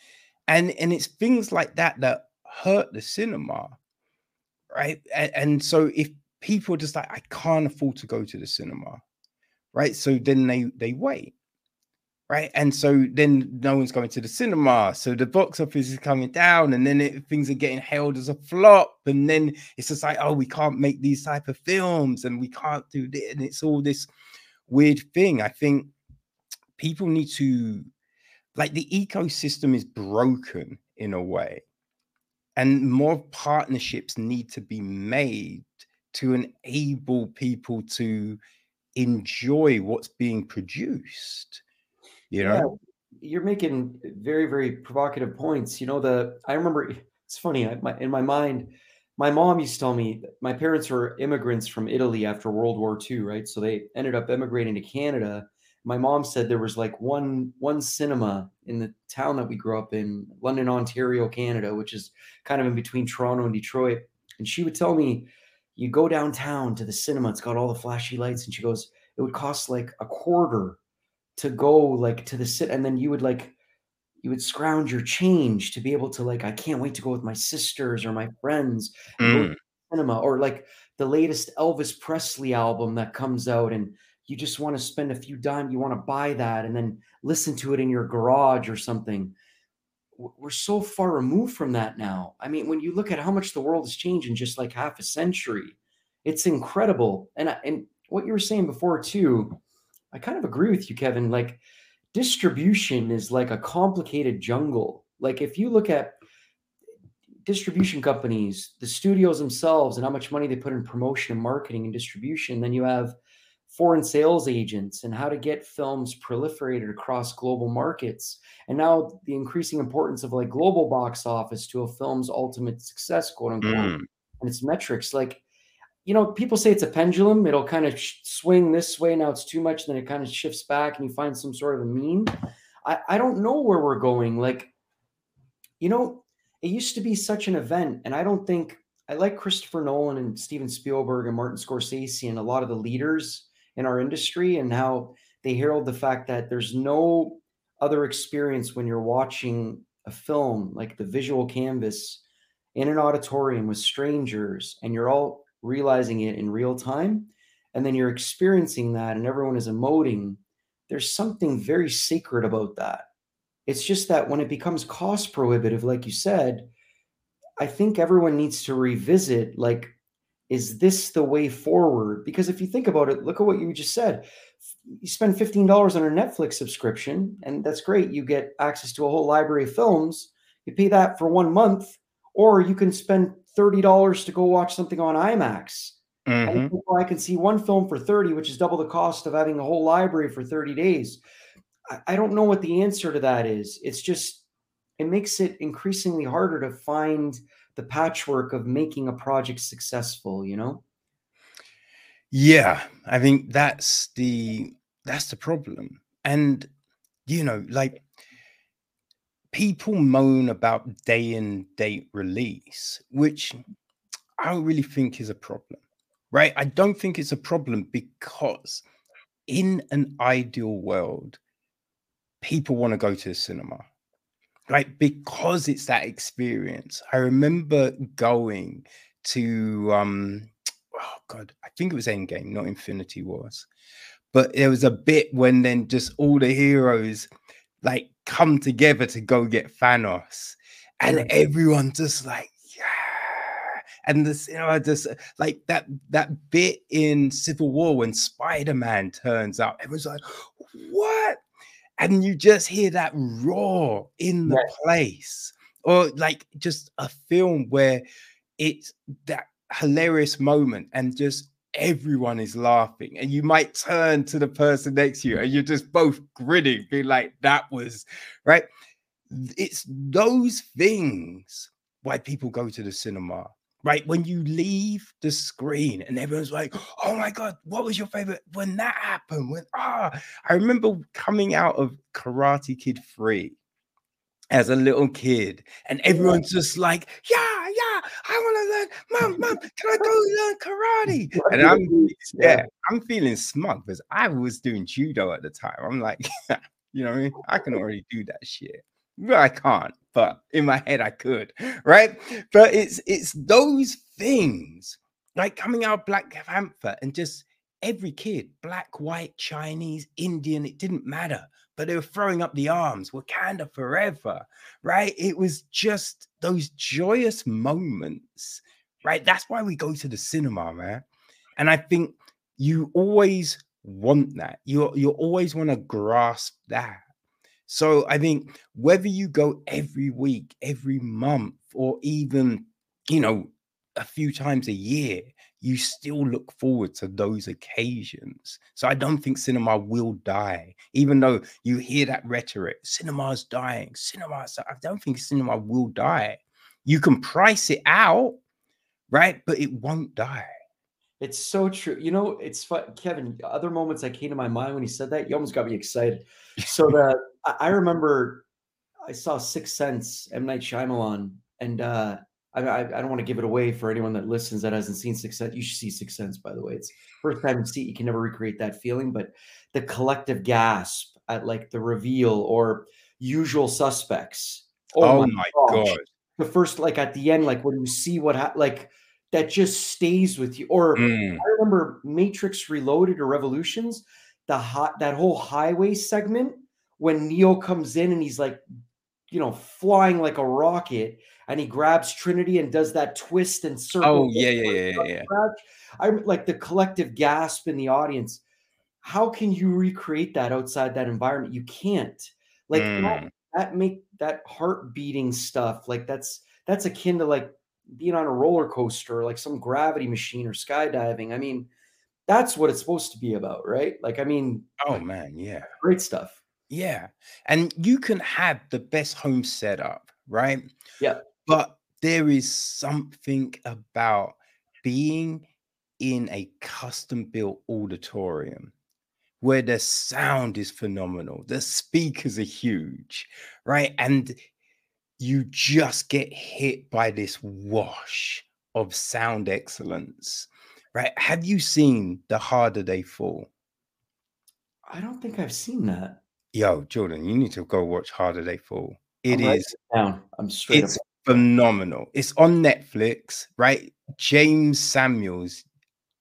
and and it's things like that that hurt the cinema, right? And, and so if people are just like I can't afford to go to the cinema, right? So then they they wait, right? And so then no one's going to the cinema, so the box office is coming down, and then it, things are getting hailed as a flop, and then it's just like oh we can't make these type of films, and we can't do this, and it's all this weird thing. I think people need to like the ecosystem is broken in a way and more partnerships need to be made to enable people to enjoy what's being produced you know?
yeah, you're making very very provocative points you know the i remember it's funny I, my, in my mind my mom used to tell me my parents were immigrants from italy after world war ii right? So they ended up emigrating to canada my mom said there was like one one cinema in the town that we grew up in london ontario canada which is kind of in between toronto and detroit. And she would tell me you go downtown to the cinema it's got all the flashy lights. And she goes it would cost like a quarter to go like to the sit and then you would like you would scrounge your change to be able to like i can't wait to go with my sisters or my friends mm. cinema. Or like the latest elvis presley album that comes out and you just want to spend a few dimes, you want to buy that and then listen to it in your garage or something. We're so far removed from that now. I mean, when you look at how much the world has changed in just like half a century, it's incredible. And and what you were saying before too, I kind of agree with you, Kevin. Like distribution is like a complicated jungle. Like if you look at distribution companies, the studios themselves, and how much money they put in promotion and marketing and distribution, then you have foreign sales agents and how to get films proliferated across global markets. And now the increasing importance of like global box office to a film's ultimate success, quote unquote, mm. and its metrics. Like, you know, people say it's a pendulum. It'll kind of sh- swing this way. Now it's too much. Then it kind of shifts back and you find some sort of a mean. I, I don't know where we're going. Like, you know, it used to be such an event. And I don't think I like Christopher Nolan and Steven Spielberg and Martin Scorsese and a lot of the leaders in our industry and how they herald the fact that there's no other experience when you're watching a film like the visual canvas in an auditorium with strangers and you're all realizing it in real time and then you're experiencing that and everyone is emoting there's something very sacred about that. It's just that when it becomes cost prohibitive like you said i think everyone needs to revisit like is this the way forward? Because if you think about it, look at what you just said. You spend $15 on a Netflix subscription, and that's great. You get access to a whole library of films. You pay that for one month, or you can spend $30 to go watch something on IMAX. Mm-hmm. I can see one film for 30, which is double the cost of having a whole library for 30 days. I, I don't know what the answer to that is. It's just, it makes it increasingly harder to find – the patchwork of making a project successful you know?
Yeah i think that's the that's the problem. And you know like people moan about day and date release which i don't really think is a problem right? I don't think it's a problem because in an ideal world people want to go to the cinema like because it's that experience. I remember going to um oh god, I think it was Endgame, not Infinity Wars. But there was a bit when then just all the heroes like come together to go get Thanos, and yeah. everyone just like yeah, and this you know just like that that bit in Civil War when Spider Man turns up, it was like what and you just hear that roar in the place or like just a film where it's that hilarious moment and just everyone is laughing and you might turn to the person next to you and you're just both grinning being like that was right? It's those things why people go to the cinema right? When you leave the screen and everyone's like, oh my God, what was your favorite when that happened? When ah, I remember coming out of Karate Kid 3 as a little kid, and everyone's just like, yeah, yeah, I want to learn, mom, mom, can I go learn karate? (laughs) And I'm yeah, I'm feeling smug because I was doing judo at the time. I'm like, (laughs) you know, what I, mean? I can already do that shit. I can't, but in my head I could, right? But it's it's those things like coming out of Black Panther and just every kid, black, white, Chinese, Indian, it didn't matter. But they were throwing up the arms, Wakanda forever, right? It was just those joyous moments, right? That's why we go to the cinema, man. And I think you always want that. You you always want to grasp that. So I think whether you go every week, every month, or even, you know, a few times a year, you still look forward to those occasions. So I don't think cinema will die, even though you hear that rhetoric cinema's dying, cinema. I don't think cinema will die. You can price it out, right? But it won't die.
It's so true. You know, it's fun, Kevin. Other moments that came to my mind when he said that, you almost got me excited. (laughs) So that I remember, I saw Sixth Sense, M Night Shyamalan, and uh, I, I, I don't want to give it away for anyone that listens that hasn't seen Sixth Sense. You should see Sixth Sense, by the way. It's first time you see it, you can never recreate that feeling, but the collective gasp at like the reveal or usual suspects.
Oh, oh my, my god.
The first, like at the end, like when you see what ha- like that just stays with you. Or mm. I remember Matrix Reloaded or Revolutions, the hot that whole highway segment when Neo comes in and he's like, you know, flying like a rocket and he grabs Trinity and does that twist and circle.
Oh, yeah, yeah, yeah, yeah.
I'm like the collective gasp in the audience. How can you recreate that outside that environment? You can't. Like mm. that, that make that heart beating stuff. Like that's that's akin to like being on a roller coaster, like some gravity machine or skydiving. I mean, that's what it's supposed to be about, right? Like, I mean,
oh man, yeah,
great stuff.
Yeah. And you can have the best home setup, right?
Yeah.
But there is something about being in a custom built auditorium where the sound is phenomenal, the speakers are huge, right? And you just get hit by this wash of sound excellence, right? Have you seen The Harder They Fall?
I don't think I've seen that.
Yo, Jordan, you need to go watch Harder They Fall. It
I'm
is
down. I'm straight.
It's up. phenomenal. It's on Netflix, right? Jeymes Samuels,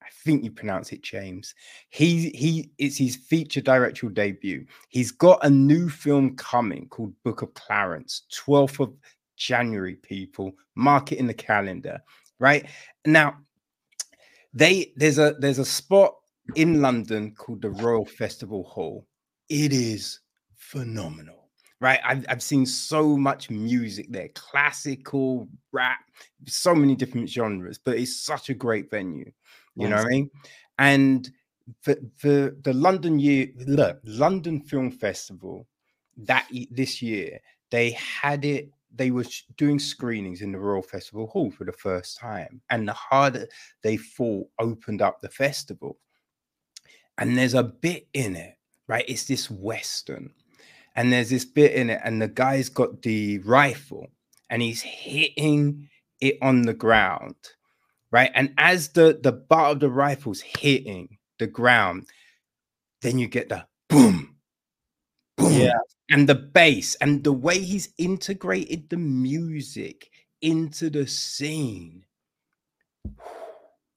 I think you pronounce it James. He he it's his feature directorial debut. He's got a new film coming called Book of Clarence, 12th of January, people. Mark it in the calendar, right? Now, they there's a there's a spot in London called the Royal Festival Hall it is phenomenal right? I've, I've seen so much music there classical rap so many different genres but it's such a great venue you know what i mean? And for, for the london year look london film festival that this year they had it they were doing screenings in the royal festival hall for the first time and the harder they fall opened up the festival. And there's a bit in it right? It's this Western. And there's this bit in it, and the guy's got the rifle and he's hitting it on the ground, right? And as the, the butt of the rifle's hitting the ground, then you get the boom, boom, yeah. and the bass, and the way he's integrated the music into the scene.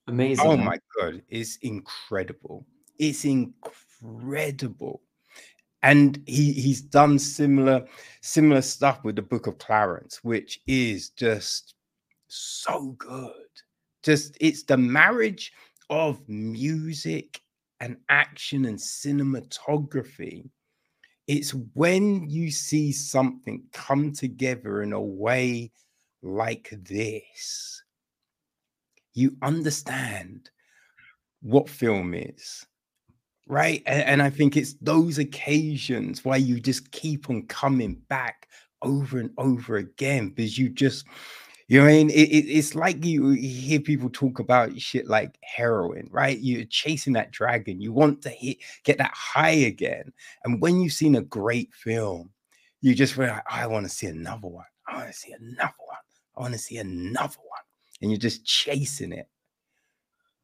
Amazing.
Oh my god, it's incredible. It's incredible incredible. And he he's done similar similar stuff with the Book of Clarence, which is just so good. Just it's the marriage of music and action and cinematography. It's when you see something come together in a way like this, you understand what film is right? And, and I think it's those occasions why you just keep on coming back over and over again because you just You know I mean? It, it, it's like you hear people talk about shit like heroin, right? You're chasing that dragon. You want to hit, get that high again. And when you've seen a great film, you just feel like, I want to see another one. I want to see another one. I want to see another one. And you're just chasing it.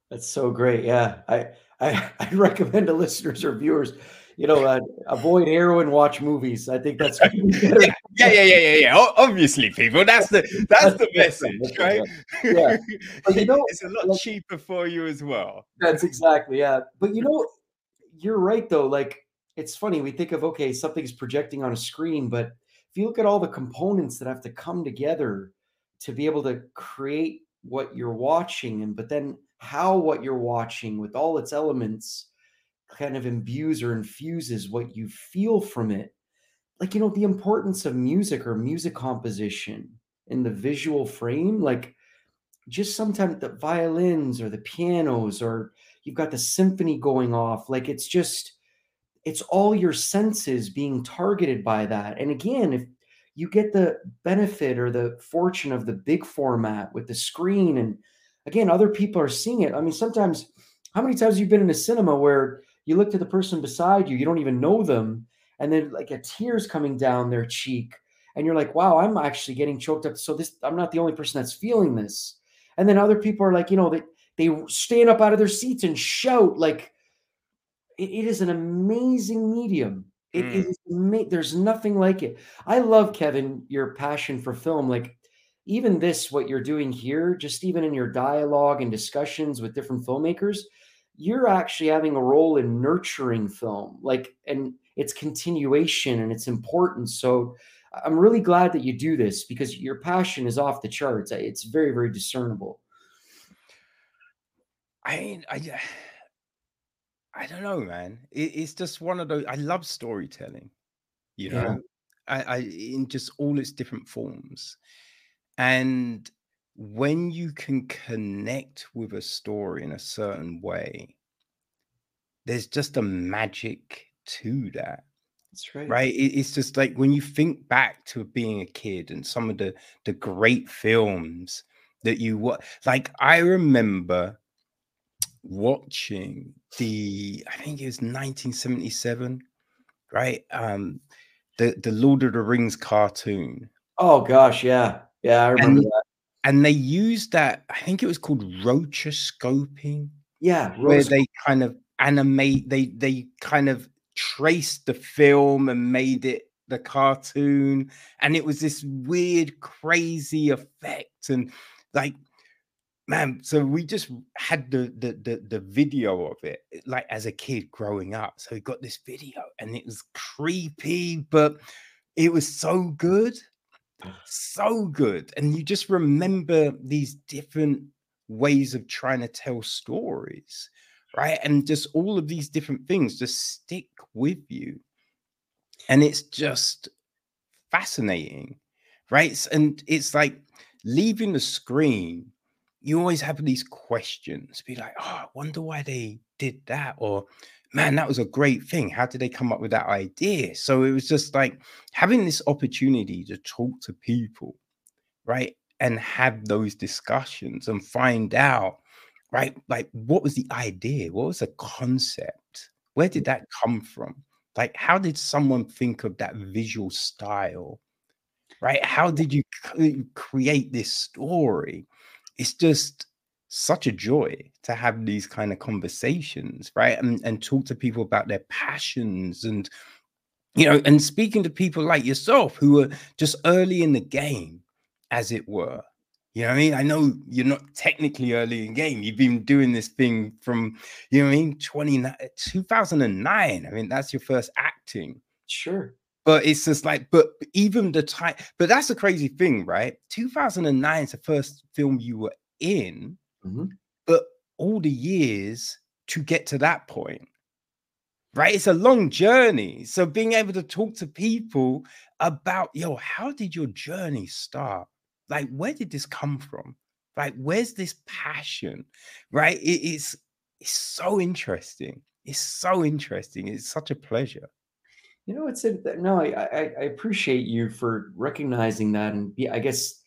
That's so great. Yeah. I, (laughs) I, I recommend to listeners or viewers you know, uh, avoid heroin, watch movies. I think that's (laughs)
yeah, yeah, yeah, yeah, yeah. Obviously, people, that's the that's, that's the message, right? Yeah, but you (laughs) know, it's a lot like, cheaper for you as well.
That's exactly yeah. But you know, you're right though. Like, it's funny. We think of okay, something's projecting on a screen, but if you look at all the components that have to come together to be able to create what you're watching, and but then how what you're watching with all its elements kind of imbues or infuses what you feel from it. Like, you know, the importance of music or music composition in the visual frame, like just sometimes the violins or the pianos or you've got the symphony going off. Like it's just, it's all your senses being targeted by that. And again, if you get the benefit or the fortune of the big format with the screen, and again, other people are seeing it. I mean, sometimes, how many times you've been in a cinema where you look to the person beside you, you don't even know them, and then like a tears coming down their cheek, and you're like, wow, I'm actually getting choked up. So this, I'm not the only person that's feeling this. And then other people are like, you know, they they stand up out of their seats and shout like it, it is an amazing medium. It mm. is ama- there's nothing like it. I love Kevin your passion for film. Like even this, what you're doing here, just even in your dialogue and discussions with different filmmakers, you're actually having a role in nurturing film, like, and its continuation and its importance. So I'm really glad that you do this because your passion is off the charts. It's very, very discernible.
I, I, I don't know, man. It, it's just one of those. I love storytelling, you know, yeah. I, I in just all its different forms, and when you can connect with a story in a certain way, there's just a magic to that.
That's right.
Right. It's just like when you think back to being a kid and some of the the great films that you watch. Like I remember watching the I think it was 1977, right? Um, the the Lord of the Rings cartoon.
Oh gosh, yeah, yeah, I remember
and,
that.
and they used that i think it was called rotoscoping
yeah
where they kind of animate they they kind of traced the film and made it the cartoon. And it was this weird crazy effect. And like man so we just had the, the the the, video of it like as a kid growing up. So we got this video and it was creepy but it was so good so good. And you just remember these different ways of trying to tell stories, right? And just all of these different things just stick with you. And it's just fascinating, right? And it's like leaving the screen, you always have these questions be like, oh, I wonder why they did that. Or man, that was a great thing. How did they come up with that idea? So it was just like having this opportunity to talk to people, right? And have those discussions and find out, right? Like, what was the idea? What was the concept? Where did that come from? Like, how did someone think of that visual style? Right? How did you create this story? It's just such a joy to have these kind of conversations right and, and talk to people about their passions and you know and speaking to people like yourself who are just early in the game as it were you know what I mean? I know you're not technically early in game. You've been doing this thing from, you know what I mean, 20, 2009. I mean, that's your first acting.
Sure.
But it's just like, but even the time, but that's the crazy thing, right? 2009 is the first film you were in. Mm-hmm. But all the years to get to that point, right? It's a long journey. So being able to talk to people about, yo, how did your journey start? Like, where did this come from? Like, where's this passion? Right? It, it's it's so interesting. It's so interesting. It's such a pleasure.
You know, it's a, no, I, I, I appreciate you for recognizing that and be, I guess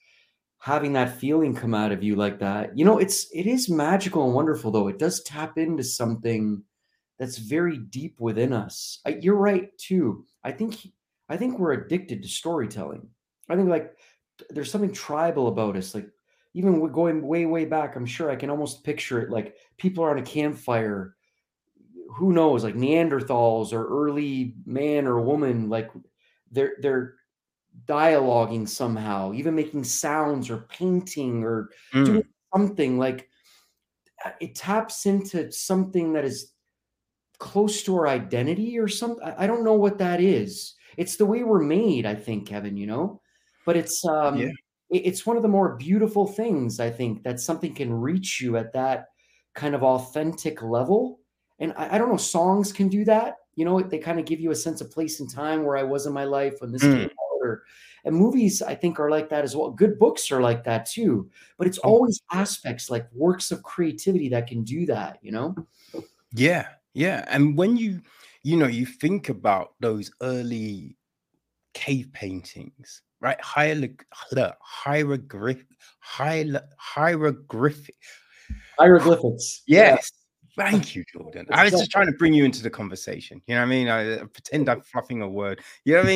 having that feeling come out of you like that. You know, it's it is magical and wonderful though. It does tap into something that's very deep within us. I, you're right too. I think I think we're addicted to storytelling. I think like there's something tribal about us. Like even going way way back, I'm sure I can almost picture it. Like people are on a campfire. Who knows? Like Neanderthals or early man or woman. Like they're they're dialoguing somehow, even making sounds or painting or mm. doing something like uh, it taps into something that is close to our identity or something. I don't know what that is. It's the way we're made, I think, Kevin, you know, but it's, um, yeah. it's one of the more beautiful things, I think, that something can reach you at that kind of authentic level. And I, I don't know, songs can do that. You know, they kind of give you a sense of place and time where I was in my life when this mm. came and movies i think are like that as well. Good books are like that too but it's oh. always aspects like works of creativity that can do that you know?
Yeah yeah and when you you know you think about those early cave paintings right? Hieroglyph hieroglyph hieroglyphic
hieroglyphics
yes Thank you, Jordan. I was just trying to bring you into the conversation. You know what I mean? I, I pretend I'm fluffing a word. You know what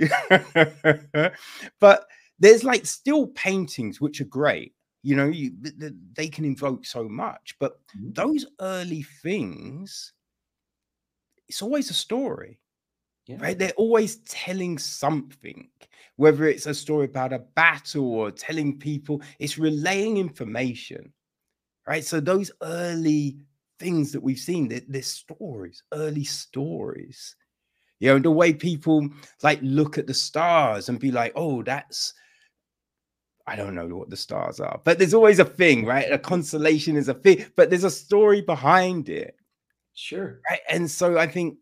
I mean? (laughs) but there's like still paintings which are great. You know, you they can invoke so much, but mm-hmm. those early things, it's always a story. Yeah. Right? They're always telling something, whether it's a story about a battle or telling people, it's relaying information. Right. So those early things that we've seen. They're, they're stories, early stories. You know, the way people like look at the stars and be like, oh, that's I don't know what the stars are, but there's always a thing, right? A constellation is a thing, but there's a story behind it.
Sure.
Right. And so I think,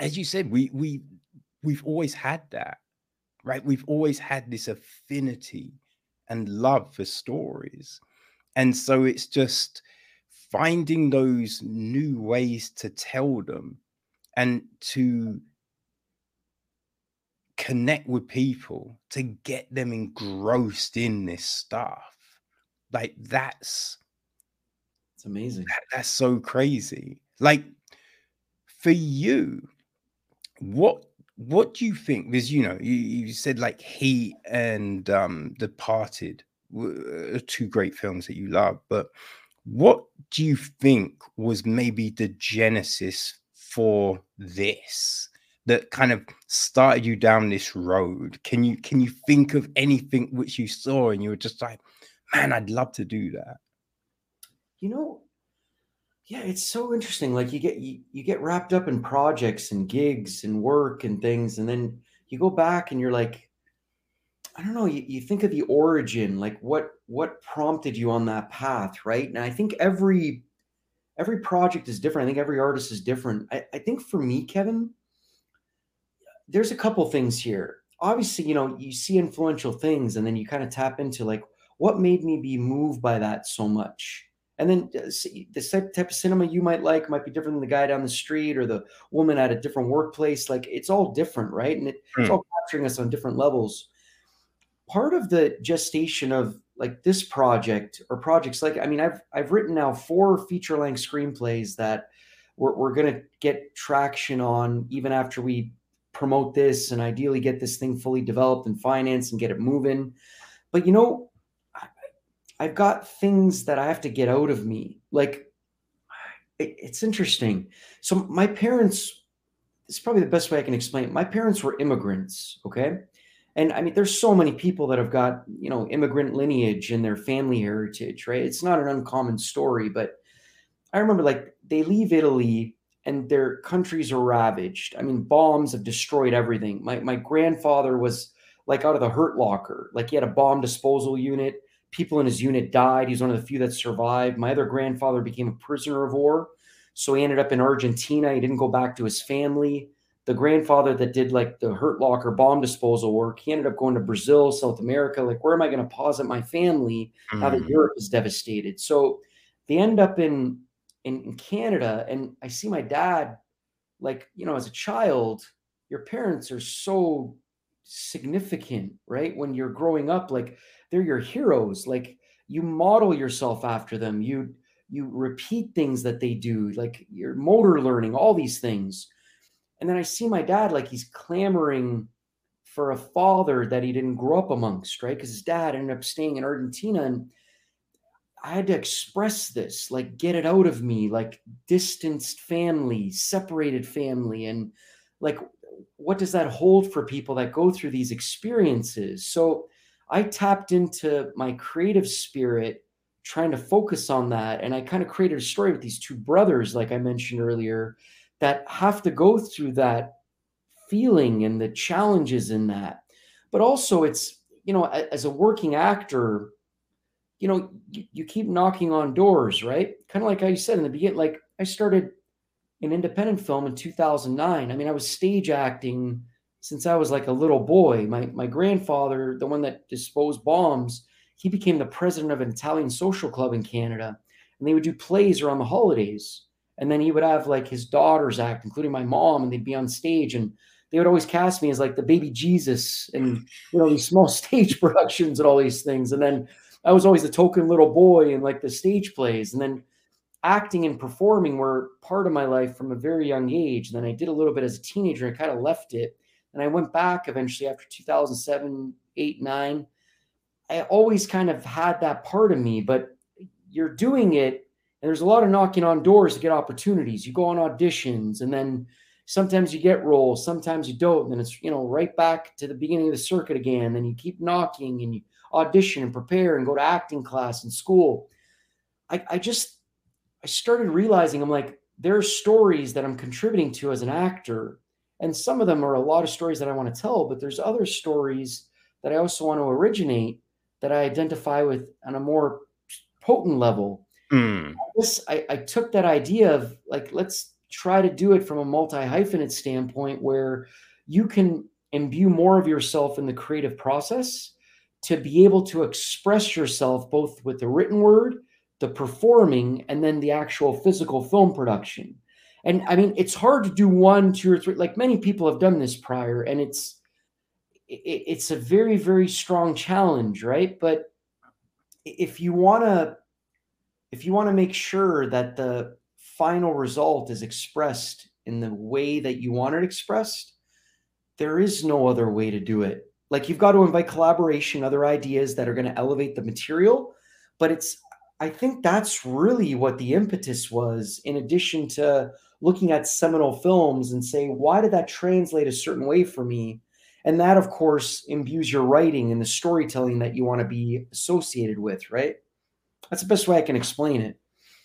as you said, we we we've always had that, right? We've always had this affinity and love for stories. And so it's just finding those new ways to tell them and to connect with people to get them engrossed in this stuff. Like that's
it's amazing.
that, that's so crazy. Like for you what what do you think? Because you know you, you said like he and um departed were two great films that you love but what do you think was maybe the genesis for this that kind of started you down this road? Can you can you think of anything which you saw and you were just like, man, I'd love to do that?
You know, yeah, it's so interesting. Like you get you, you get wrapped up in projects and gigs and work and things, and then you go back and you're like, I don't know, you, you think of the origin, like what what prompted you on that path, right? And I think every every project is different. I think every artist is different. I, I think for me, Kevin, there's a couple things here. Obviously, you know, you see influential things and then you kind of tap into like what made me be moved by that so much. And then uh, the type of cinema you might like might be different than the guy down the street or the woman at a different workplace. Like it's all different, right? And it, mm. it's hmm. all capturing us on different levels part of the gestation of like this project or projects like i mean i've i've written now four feature length screenplays that we're, we're to get traction on even after we promote this and ideally get this thing fully developed and financed and get it moving. But you know I, i've got things that i have to get out of me. Like it, it's interesting. So my parents it's probably the best way i can explain it. My parents were immigrants okay and I mean, there's so many people that have got, you know, immigrant lineage in their family heritage, right? It's not an uncommon story, but I remember like they leave Italy and their countries are ravaged. I mean, bombs have destroyed everything. My, my grandfather was like out of the hurt locker, like he had a bomb disposal unit. People in his unit died. He's one of the few that survived. My other grandfather became a prisoner of war. So he ended up in Argentina. He didn't go back to his family the grandfather that did like the hurt locker bomb disposal work, he ended up going to Brazil, South America. Like, where am I going to posit my family mm. now that mm. Europe is devastated? So they end up in, in, in Canada, and I see my dad, like you know, as a child, your parents are so significant, right? When you're growing up, like they're your heroes. Like you model yourself after them. You you repeat things that they do, like your motor learning, all these things. And then I see my dad like he's clamoring for a father that he didn't grow up amongst, right? Because his dad ended up staying in Argentina and I had to express this, like get it out of me, like distanced family, separated family. And like, what does that hold for people that go through these experiences? So I tapped into my creative spirit, trying to focus on that. And I kind of created a story with these two brothers, like I mentioned earlier, that have to go through that feeling and the challenges in that. But also, it's, you know, as a working actor, you know, you, you keep knocking on doors, right? Kind of like how you said in the beginning, like I started an independent film in 2009. I mean, I was stage acting since I was like a little boy. My my grandfather, the one that disposed bombs, he became the president of an Italian social club in Canada, and they would do plays around the holidays. And then he would have like his daughters act, including my mom, and they'd be on stage and they would always cast me as like the baby Jesus and hmm. you know these small (laughs) stage productions and all these things. And then I was always the token little boy in like the stage plays. And then acting and performing were part of my life from a very young age. And then I did a little bit as a teenager and kind of left it. And I went back eventually after 2007, 8, 9. I always kind of had that part of me, but you're doing it and there's a lot of knocking on doors to get opportunities. You go on auditions and then sometimes you get roles, sometimes you don't. And then it's, you know, right back to the beginning of the circuit again. Then you keep knocking and you audition and prepare and go to acting class and school. I, I just, I started realizing I'm like, there are stories that I'm contributing to as an actor. And some of them are a lot of stories that I want to tell, but there's other stories that I also want to originate that I identify with on a more potent level. Mm. I, guess I, I took that idea of like, let's try to do it from a multi hyphenate standpoint where you can imbue more of yourself in the creative process to be able to express yourself both with the written word, the performing, and then the actual physical film production. And I mean, it's hard to do one, two, or three. Like many people have done this prior, and it's it's a very, very strong challenge, right? But if you want to if you want to make sure that the final result is expressed in the way that you want it expressed, there is no other way to do it. Like you've got to invite collaboration, other ideas that are going to elevate the material. But it's, I think that's really what the impetus was, in addition to looking at seminal films and say, why did that translate a certain way for me? And that, of course, imbues your writing and the storytelling that you want to be associated with, right? That's the best way I can explain it.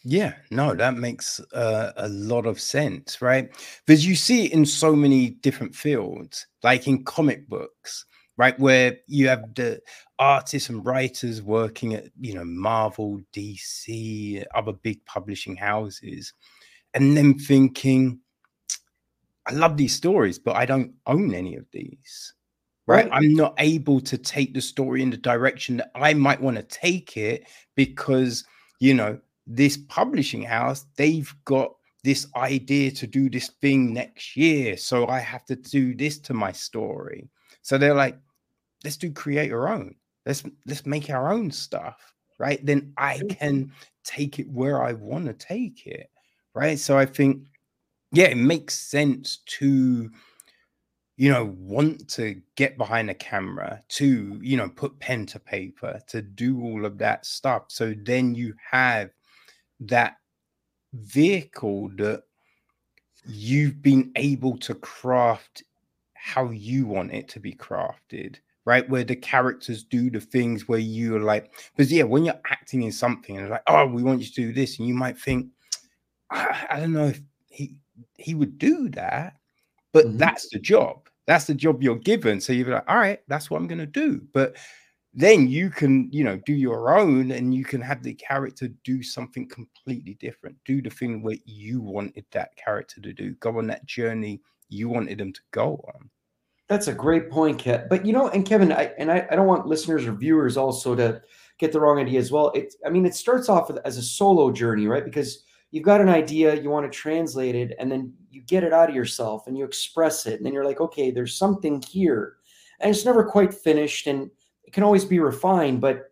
Yeah, no, that makes uh, a lot of sense, right? Because you see it in so many different fields, like in comic books, right? Where you have the artists and writers working at, you know, Marvel, DC, other big publishing houses, and then thinking, I love these stories, but I don't own any of these. Right? I'm not able to take the story in the direction that I might want to take it because, you know, this publishing house, they've got this idea to do this thing next year. So I have to do this to my story. So they're like, let's do create our own. Let's let's make our own stuff. Right. Then I can take it where I want to take it. Right. So I think, yeah, it makes sense to you know, want to get behind a camera, to, you know, put pen to paper, to do all of that stuff. So then you have that vehicle that you've been able to craft how you want it to be crafted right where the characters do the things where you're like because yeah when you're acting in something and like oh we want you to do this and you might think i, I don't know if he he would do that but mm-hmm. that's the job that's the job you're given. So you're like all right that's what i'm going to do. But then you can you know do your own and you can have the character do something completely different. Do the thing where you wanted that character to do. Go on that journey you wanted them to go on.
That's a great point Kev. but you know and kevin i and I, I don't want listeners or viewers also to get the wrong idea as well. It i mean it starts off as a solo journey right? Because you've got an idea you want to translate it and then you get it out of yourself and you express it and then you're like okay there's something here and it's never quite finished and it can always be refined, but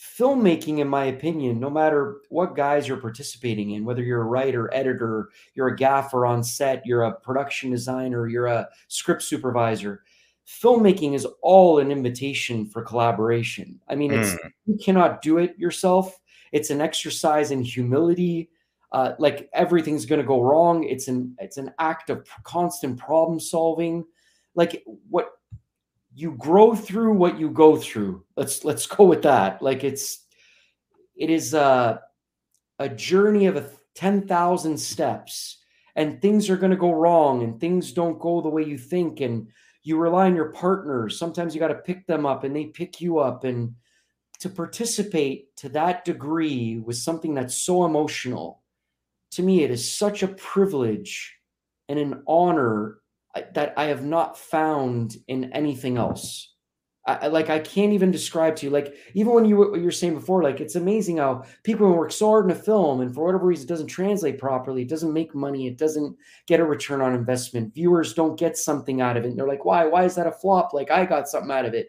filmmaking, in my opinion, no matter what guys you're participating in, whether you're a writer, editor, you're a gaffer on set, you're a production designer, you're a script supervisor, filmmaking is all an invitation for collaboration. I mean, it's mm. you cannot do it yourself. It's an exercise in humility. Uh, like everything's going to go wrong. It's an it's an act of constant problem solving. Like what you grow through what you go through. Let's let's go with that. Like it's it is a a journey of a 10,000 steps and things are going to go wrong and things don't go the way you think and you rely on your partners. Sometimes you got to pick them up and they pick you up and to participate to that degree with something that's so emotional to me it is such a privilege and an honor uh, that I have not found in anything else. I, like I can't even describe to you. Like even when you what you're saying before, like it's amazing how people who work so hard in a film and for whatever reason it doesn't translate properly, it doesn't make money, it doesn't get a return on investment. Viewers don't get something out of it, and they're like, "Why? Why is that a flop?" Like I got something out of it.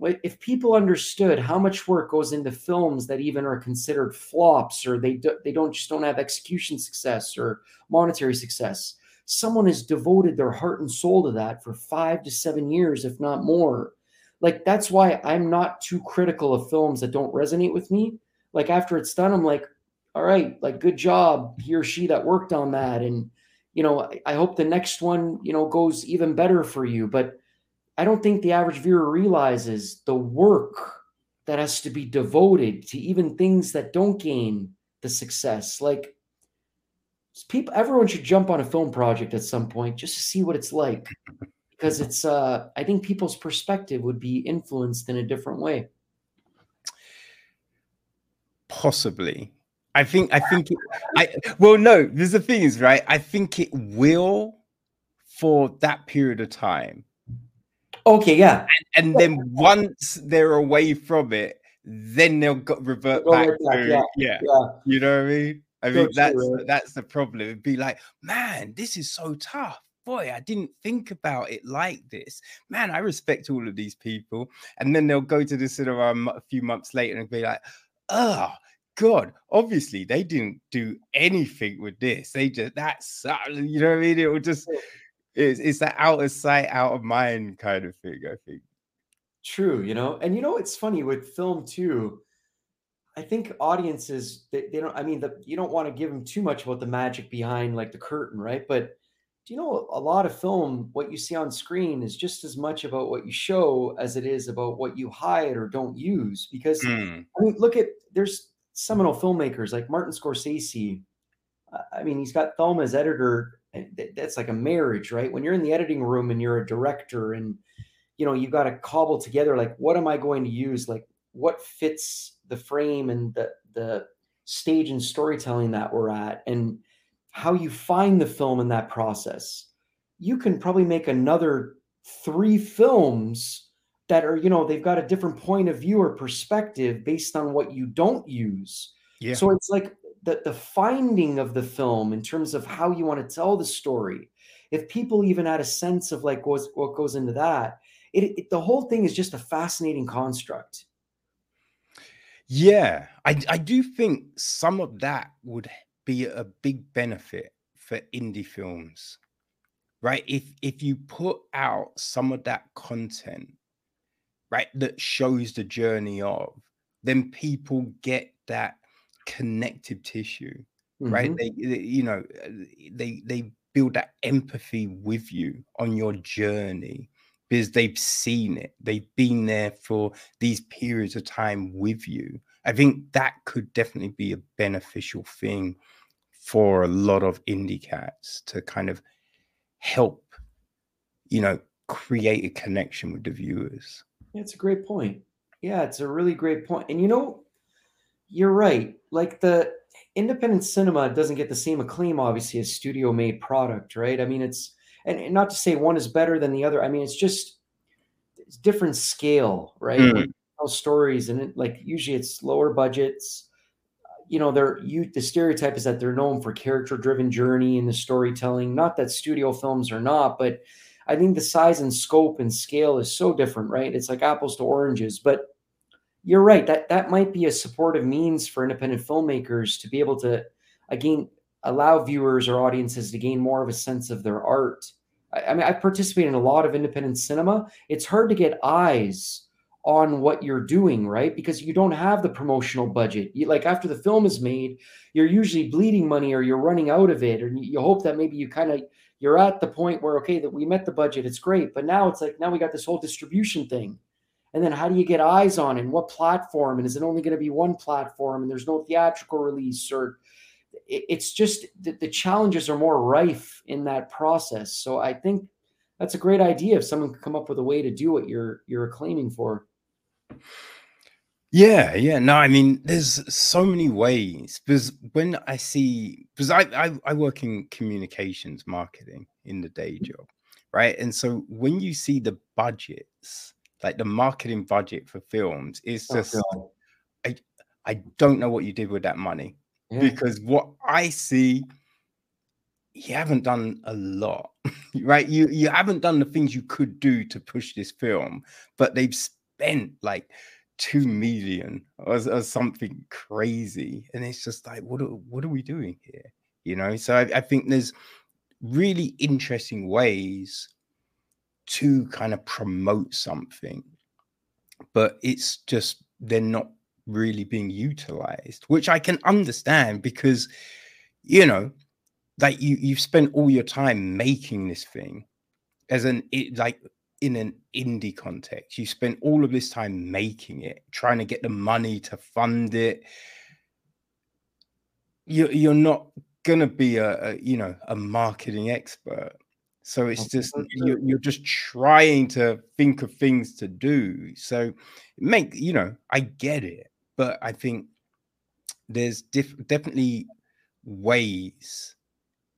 If people understood how much work goes into films that even are considered flops, or they do, they don't just don't have execution success or monetary success, someone has devoted their heart and soul to that for five to seven years, if not more. Like that's why I'm not too critical of films that don't resonate with me. Like after it's done, I'm like, all right, like good job, he or she that worked on that. And you know, I, I hope the next one, you know, goes even better for you. But I don't think the average viewer realizes the work that has to be devoted to even things that don't gain the success. Like people everyone should jump on a film project at some point just to see what it's like because it's uh i think people's perspective would be influenced in a different way.
Possibly. I think i think it, i well no there's the thing is right i think it will for that period of time
okay yeah
and, and then once they're away from it then they'll go, revert back, back to yeah, yeah. yeah you know what i mean I mean, that's true, that's the problem. It'd be like, man, this is so tough. Boy, I didn't think about it like this. Man, I respect all of these people. And then they'll go to the cinema a few months later and be like, oh, God, obviously they didn't do anything with this. They just that's uh, you know what I mean? It will just it's it's that out of sight, out of mind kind of thing, I think.
True, you know, and you know it's funny with film too. I think audiences they, they don't. I mean, the, you don't want to give them too much about the magic behind like the curtain, right? But do you know a lot of film? What you see on screen is just as much about what you show as it is about what you hide or don't use. Because mm. I mean, look at there's seminal filmmakers like Martin Scorsese. I mean, he's got Thelma as editor. That's like a marriage, right? When you're in the editing room and you're a director, and you know you got to cobble together like, what am I going to use? Like, what fits the frame and the the stage and storytelling that we're at and how you find the film in that process you can probably make another three films that are you know they've got a different point of view or perspective based on what you don't use yeah. so it's like the the finding of the film in terms of how you want to tell the story if people even had a sense of like what, what goes into that it, it the whole thing is just a fascinating construct
yeah, I I do think some of that would be a big benefit for indie films, right? If if you put out some of that content, right, that shows the journey of, then people get that connective tissue, mm-hmm. right? They, they, you know, they they build that empathy with you on your journey because they've seen it. They've been there for these periods of time with you. I think that could definitely be a beneficial thing for a lot of indie cats to kind of help, you know, create a connection with the viewers.
Yeah, it's a great point. Yeah, it's a really great point. And you know, you're right. Like the independent cinema doesn't get the same acclaim, obviously, as studio made product, right? I mean, it's and, not to say one is better than the other. I mean, it's just it's different scale, right? Mm. Stories and it, like usually it's lower budgets. You know, they're you the stereotype is that they're known for character driven journey and the storytelling. Not that studio films are not, but I think the size and scope and scale is so different, right? It's like apples to oranges. But you're right that that might be a supportive means for independent filmmakers to be able to again allow viewers or audiences to gain more of a sense of their art. I, I mean, I participate in a lot of independent cinema. It's hard to get eyes on what you're doing, right? Because you don't have the promotional budget. You, like after the film is made, you're usually bleeding money or you're running out of it, you, you hope that maybe you kind of you're at the point where okay that we met the budget, it's great, but now it's like now we got this whole distribution thing, and then how do you get eyes on it? And what platform? And is it only going to be one platform? And there's no theatrical release, or it, it's just the, the challenges are more rife in that process. So I think that's a great idea if someone could come up with a way to do what you're you're claiming for.
Yeah, yeah. No, I mean, there's so many ways because when I see, because I, I I work in communications marketing in the day mm-hmm. job, right? And so when you see the budgets, like the marketing budget for films, it's
Oh,
just
God.
I I don't know what you did with that money
Yeah.
because what I see, you haven't done a lot, (laughs) right? You you haven't done the things you could do to push this film, but they've spent like two million or, or something crazy, and it's just like, what are, what are we doing here? You know, so I, I think there's really interesting ways to kind of promote something, but it's just they're not really being utilized, which I can understand because you know, like you you've spent all your time making this thing as an it like in an indie context. You spent all of this time making it, trying to get the money to fund it. You you're not gonna be a, a you know a marketing expert. So it's just you're, you're just trying to think of things to do. So make you know, I get it, but I think there's diff- definitely ways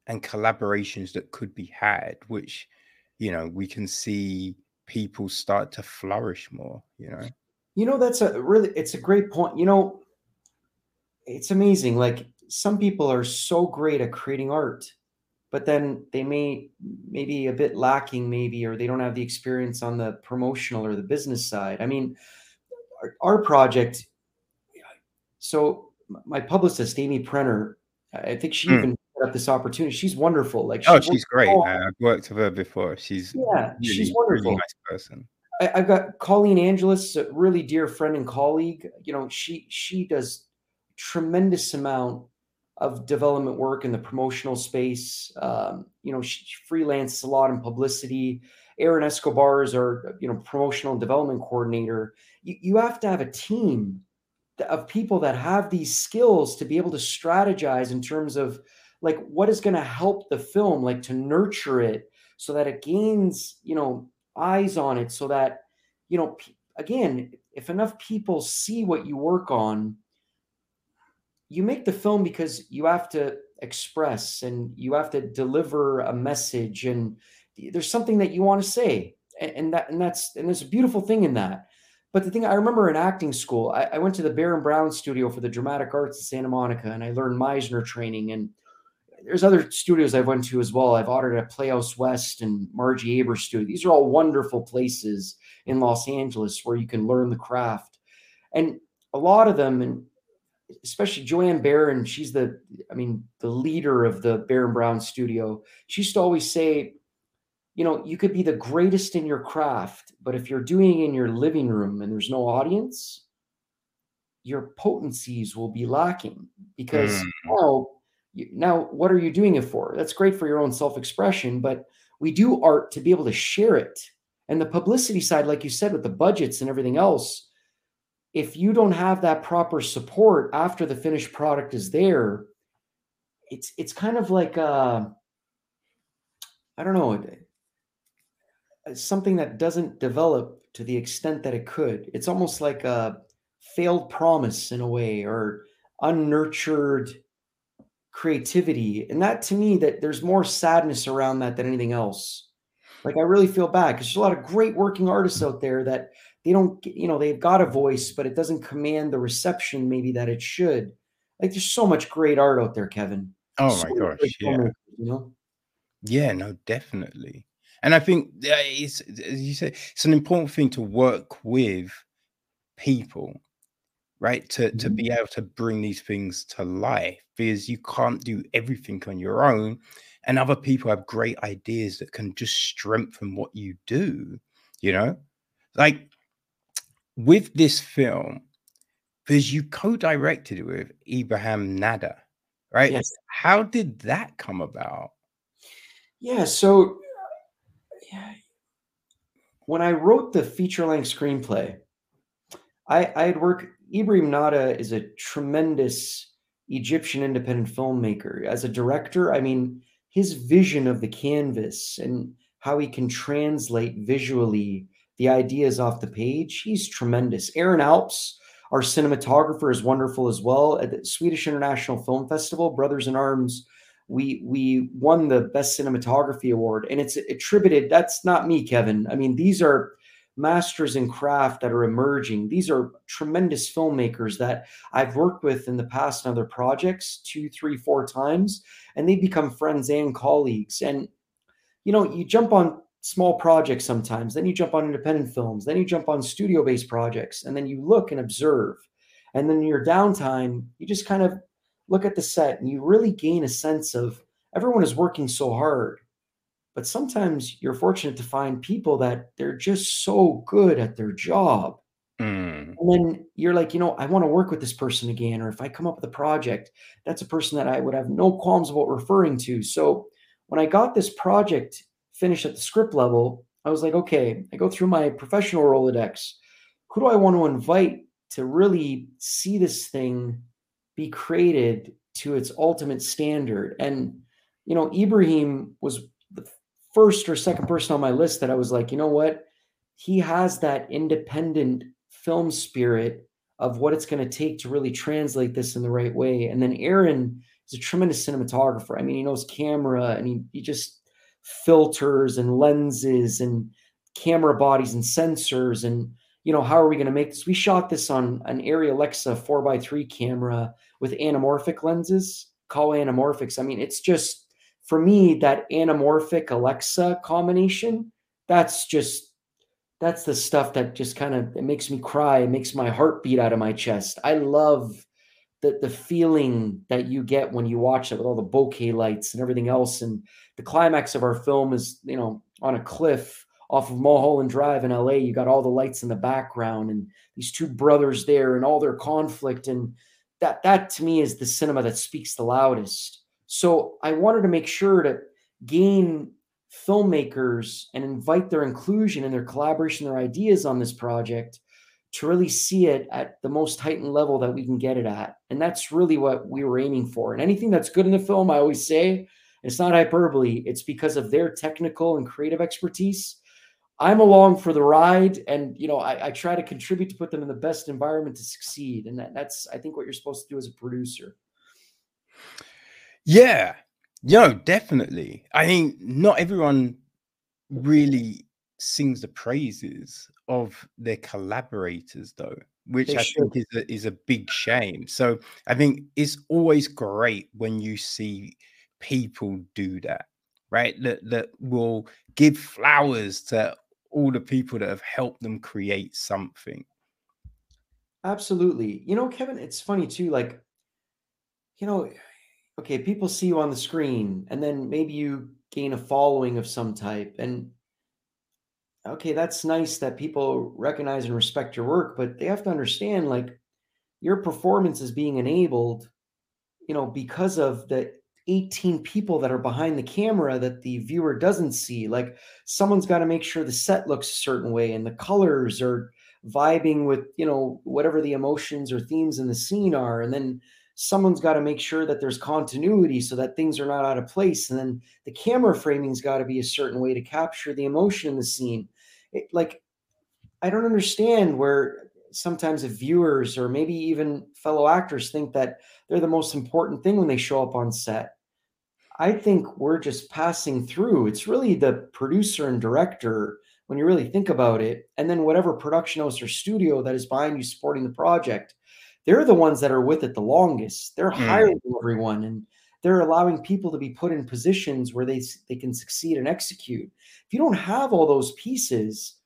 and collaborations that could be had, which you know we can see people start to flourish more. You know,
You know, that's a really it's a great point. You know, it's amazing. Like some people are so great at creating art, but then they may maybe a bit lacking, maybe, or they don't have the experience on the promotional or the business side. I mean, our, our project. So my publicist, Amy Prenner, I think she
Mm.
even set up this opportunity. She's wonderful. Like
oh, she's great. I've worked with her before. She's
Yeah,
really,
she's
really
wonderful.
nice person.
I, I've got Colleen angelus a really dear friend and colleague. You know, she she does tremendous amount of development work in the promotional space. Um, you know, she freelances a lot in publicity. Aaron Escobar is our you know promotional and development coordinator. You, you have to have a team of people that have these skills to be able to strategize in terms of like what is going to help the film, like to nurture it so that it gains you know eyes on it so that you know again if enough people see what you work on you make the film because you have to express and you have to deliver a message and there's something that you want to say and, and that and that's and there's a beautiful thing in that but the thing i remember in acting school I, I went to the baron brown studio for the dramatic arts in santa monica and i learned meisner training and there's other studios I've went to as well. I've audited at Playhouse West and Margie Haber Studio. These are all wonderful places in Los Angeles where you can learn the craft. And a lot of them, and especially Joanne Baron, she's the, I mean, the leader of the Baron Brown Studio. She used to always say, you know, you could be the greatest in your craft, but if you're doing it in your living room and there's no audience, your potencies will be lacking because
Mm.
now now what are you doing it for that's great for your own self-expression but we do art to be able to share it and the publicity side like you said with the budgets and everything else if you don't have that proper support after the finished product is there it's it's kind of like uh i don't know something that doesn't develop to the extent that it could. It's almost like a failed promise in a way or unnurtured creativity. And that to me that there's more sadness around that than anything else. Like i really feel bad because there's a lot of great working artists out there that they don't you know they've got a voice but it doesn't command the reception maybe that it should like there's so much great art out there kevin
Oh
So
my gosh, yeah,
filmmakers, you know
yeah, no, definitely. And I think it's, as you say, it's an important thing to work with people, right? To, mm-hmm. to be able to bring these things to life because you can't do everything on your own. And other people have great ideas that can just strengthen what you do, you know? Like with this film, because you co-directed it with Ibrahim Nada, right?
Yes.
How did that come about?
Yeah, so yeah, when I wrote the feature-length screenplay, I, I had worked. Ibrahim Nada is a tremendous Egyptian independent filmmaker. As a director, I mean, his vision of the canvas and how he can translate visually the ideas off the page, he's tremendous. Aaron Alps, our cinematographer, is wonderful as well. At the Swedish International Film Festival, Brothers in Arms, we we won the best cinematography award, and it's attributed. That's not me, Kevin. I mean, these are masters in craft that are emerging. These are tremendous filmmakers that I've worked with in the past in other projects two, three, four times, and they become friends and colleagues. And you know, you jump on small projects sometimes, then you jump on independent films, then you jump on studio based projects, and then you look and observe. And then your downtime, you just kind of look at the set and you really gain a sense of everyone is working so hard. But sometimes you're fortunate to find people that they're just so good at their job. Mm. And then you're like, you know, I want to work with this person again. Or if I come up with a project, that's a person that I would have no qualms about referring to. So when I got this project finished at the script level, I was like, okay, I go through my professional Rolodex. Who do I want to invite to really see this thing be created to its ultimate standard? And, you know, Ibrahim was the first or second person on my list that I was like, you know what? He has that independent film spirit of what it's going to take to really translate this in the right way. And then Aaron is a tremendous cinematographer. I mean, he knows camera and he, he just filters and lenses and camera bodies and sensors and you know how are we going to make this? We shot this on an Arri alexa 4x3 camera with anamorphic lenses call anamorphics. I mean it's just for me that anamorphic alexa combination that's just that's the stuff that just kind of it makes me cry. It makes my heart beat out of my chest. I love the the feeling that you get when you watch it with all the bokeh lights and everything else. And the climax of our film is, you know, on a cliff off of Mulholland Drive in LA. You got all the lights in the background and these two brothers there and all their conflict. And that that to me is the cinema that speaks the loudest. So I wanted to make sure to gain filmmakers and invite their inclusion and their collaboration, their ideas on this project to really see it at the most heightened level that we can get it at. And that's really what we were aiming for. And anything that's good in the film, I always say, it's not hyperbole, it's because of their technical and creative expertise. I'm along for the ride, and you know, I, I try to contribute to put them in the best environment to succeed. And that, that's, I think, what you're supposed to do as a producer.
Yeah, no, definitely. I think not everyone really sings the praises of their collaborators though which they i should. think is a, is a big shame. So i think it's always great when you see people do that right? That that will give flowers to all the people that have helped them create something.
Absolutely. You know kevin it's funny too like you know okay people see you on the screen and then maybe you gain a following of some type and okay, that's nice that people recognize and respect your work, but they have to understand like your performance is being enabled, you know, because of the 18 people that are behind the camera that the viewer doesn't see. Like someone's got to make sure the set looks a certain way and the colors are vibing with, you know, whatever the emotions or themes in the scene are. And then someone's got to make sure that there's continuity so that things are not out of place. And then the camera framing's got to be a certain way to capture the emotion in the scene it, like I don't understand where sometimes the viewers or maybe even fellow actors think that they're the most important thing when they show up on set. I think we're just passing through. It's really the producer and director when you really think about it, and then whatever production house or studio that is behind you supporting the project. They're the ones that are with it the longest. They're mm. hiring everyone, and they're allowing people to be put in positions where they they can succeed and execute. If you don't have all those pieces,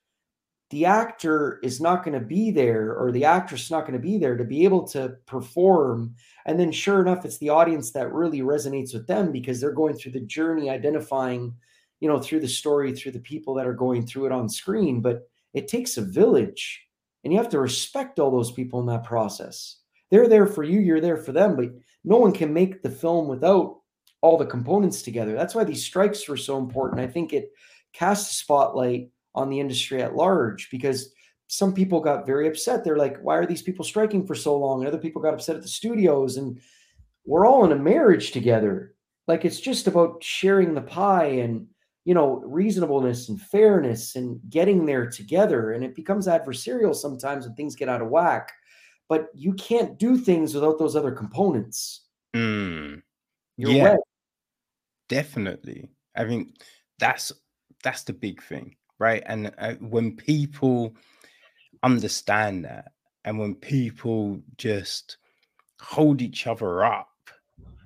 the actor is not going to be there or the actress is not going to be there to be able to perform. And then sure enough it's the audience that really resonates with them because they're going through the journey identifying you know through the story through the people that are going through it on screen. But it takes a village and you have to respect all those people in that process. They're there for you you're there for them but no one can make the film without all the components together. That's why these strikes were so important. I think it cast a spotlight on the industry at large because some people got very upset. They're like why are these people striking for so long? And other people got upset at the studios and we're all in a marriage together. Like it's just about sharing the pie and you know reasonableness and fairness and getting there together. And it becomes adversarial sometimes when things get out of whack but you can't do things without those other components
mm. yeah definitely i mean that's that's the big thing right and uh, when people understand that and when people just hold each other up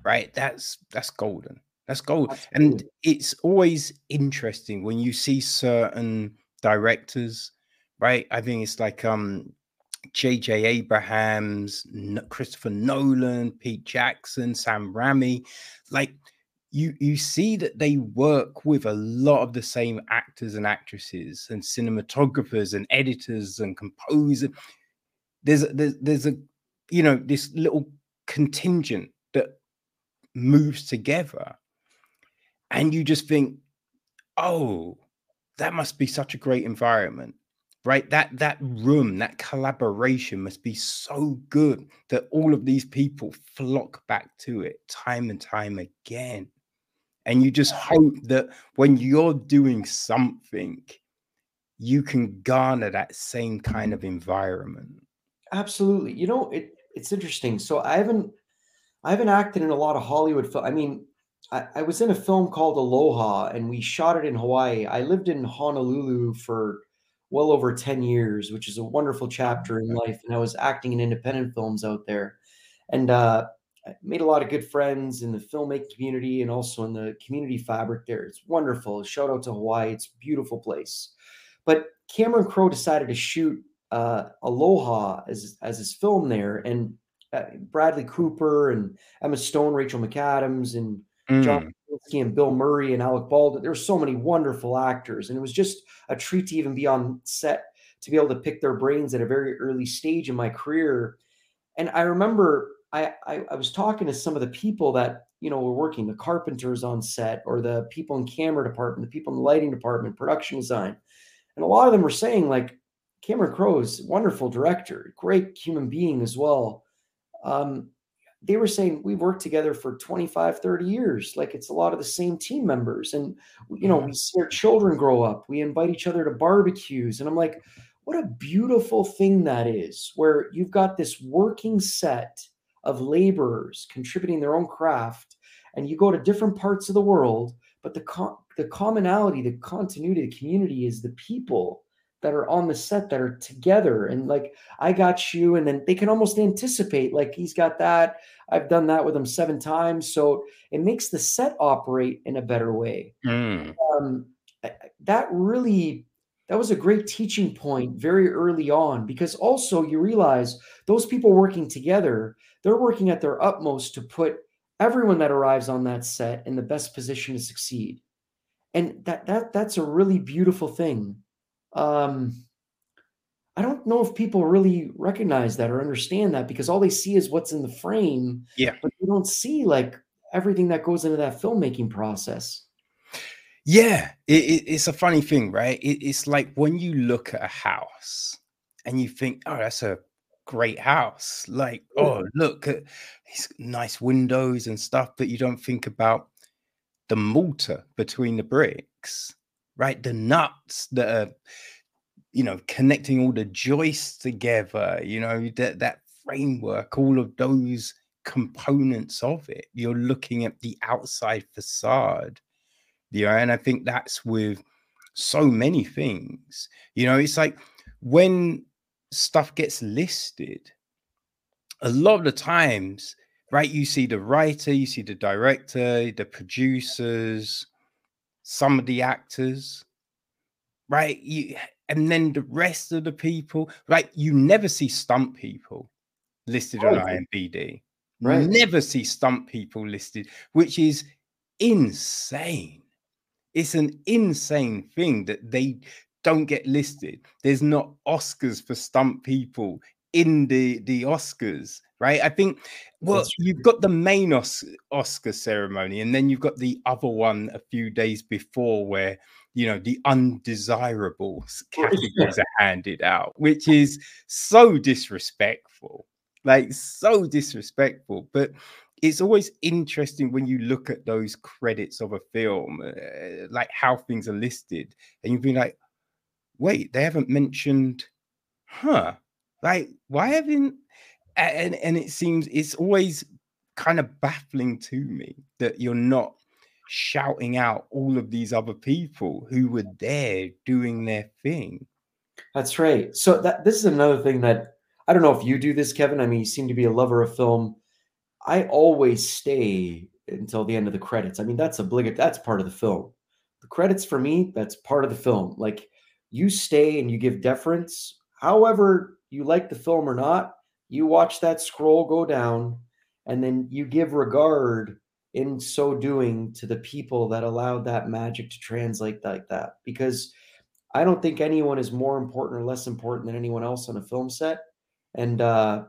right that's that's golden that's gold. Absolutely. And it's always interesting when you see certain directors, right? I think it's like um JJ Abrams, Christopher Nolan, Pete Jackson, Sam Raimi, like you you see that they work with a lot of the same actors and actresses and cinematographers and editors and composers. There's there's there's a you know this little contingent that moves together and you just think, oh, that must be such a great environment right? That that room that collaboration must be so good that all of these people flock back to it time and time again. And you just hope that when you're doing something you can garner that same kind of environment.
Absolutely. You know it it's interesting. So i haven't i haven't acted in a lot of hollywood film i mean I, I was in a film called Aloha and we shot it in Hawaii. I lived in Honolulu for well over 10 years, which is a wonderful chapter in life. And I was acting in independent films out there. And uh, I made a lot of good friends in the filmmaking community and also in the community fabric there. It's wonderful. Shout out to Hawaii. It's a beautiful place. But Cameron Crowe decided to shoot uh, Aloha as, as his film there. And uh, Bradley Cooper and Emma Stone, Rachel McAdams, and mm. John and Bill Murray and Alec Baldwin. There were so many wonderful actors, and it was just a treat to even be on set to be able to pick their brains at a very early stage in my career. And I remember I, I, I was talking to some of the people that you know were working, the carpenters on set, or the people in camera department, the people in the lighting department, production design, and a lot of them were saying like Cameron Crowe is wonderful director, great human being as well. Um, they were saying we've worked together for 25 30 years like it's a lot of the same team members. And you know mm-hmm. we see our children grow up we invite each other to barbecues and i'm like what a beautiful thing that is where you've got this working set of laborers contributing their own craft and you go to different parts of the world but the co- the commonality the continuity the community is the people that are on the set that are together and like I got you and then they can almost anticipate like he's got that. I've done that with him seven times. So it makes the set operate in a better way. Mm. um, that really that was a great teaching point very early on because also you realize those people working together they're working at their utmost to put everyone that arrives on that set in the best position to succeed. And that that that's a really beautiful thing um, I don't know if people really recognize that or understand that because all they see is what's in the frame.
Yeah.
But they don't see like everything that goes into that filmmaking process.
Yeah. It, it, it's a funny thing, right? It, it's like when you look at a house and you think, oh, that's a great house. Like, oh, look at these nice windows and stuff, but you don't think about the mortar between the bricks right? The nuts that are, you know, connecting all the joists together, you know, that that framework, all of those components of it. You're looking at the outside facade, you know, and I think that's with so many things. You know, it's like when stuff gets listed, a lot of the times right? You see the writer, you see the director, the producers, some of the actors, right? You and then the rest of the people, right? You never see stunt people listed on IMDb. Right. Never see stunt people listed, which is insane. It's an insane thing that they don't get listed. There's not Oscars for stunt people in the the Oscars, right? I think well, you've got the main Os- Oscar ceremony, and then you've got the other one a few days before where you know the undesirables (laughs) categories are handed out, which is so disrespectful, like so disrespectful. But it's always interesting when you look at those credits of a film, uh, like how things are listed, and you'd be like, wait, they haven't mentioned, huh? Like, why haven't? And and it seems it's always kind of baffling to me that you're not shouting out all of these other people who were there doing their thing.
That's right. So that this is another thing that I don't know if you do this, Kevin. I mean, you seem to be a lover of film. I always stay until the end of the credits. I mean, that's obligate. That's part of the film. The credits for me, that's part of the film. Like you stay and you give deference. However, you like the film or not, you watch that scroll go down and then you give regard in so doing to the people that allowed that magic to translate like that. Because i don't think anyone is more important or less important than anyone else on a film set. And uh,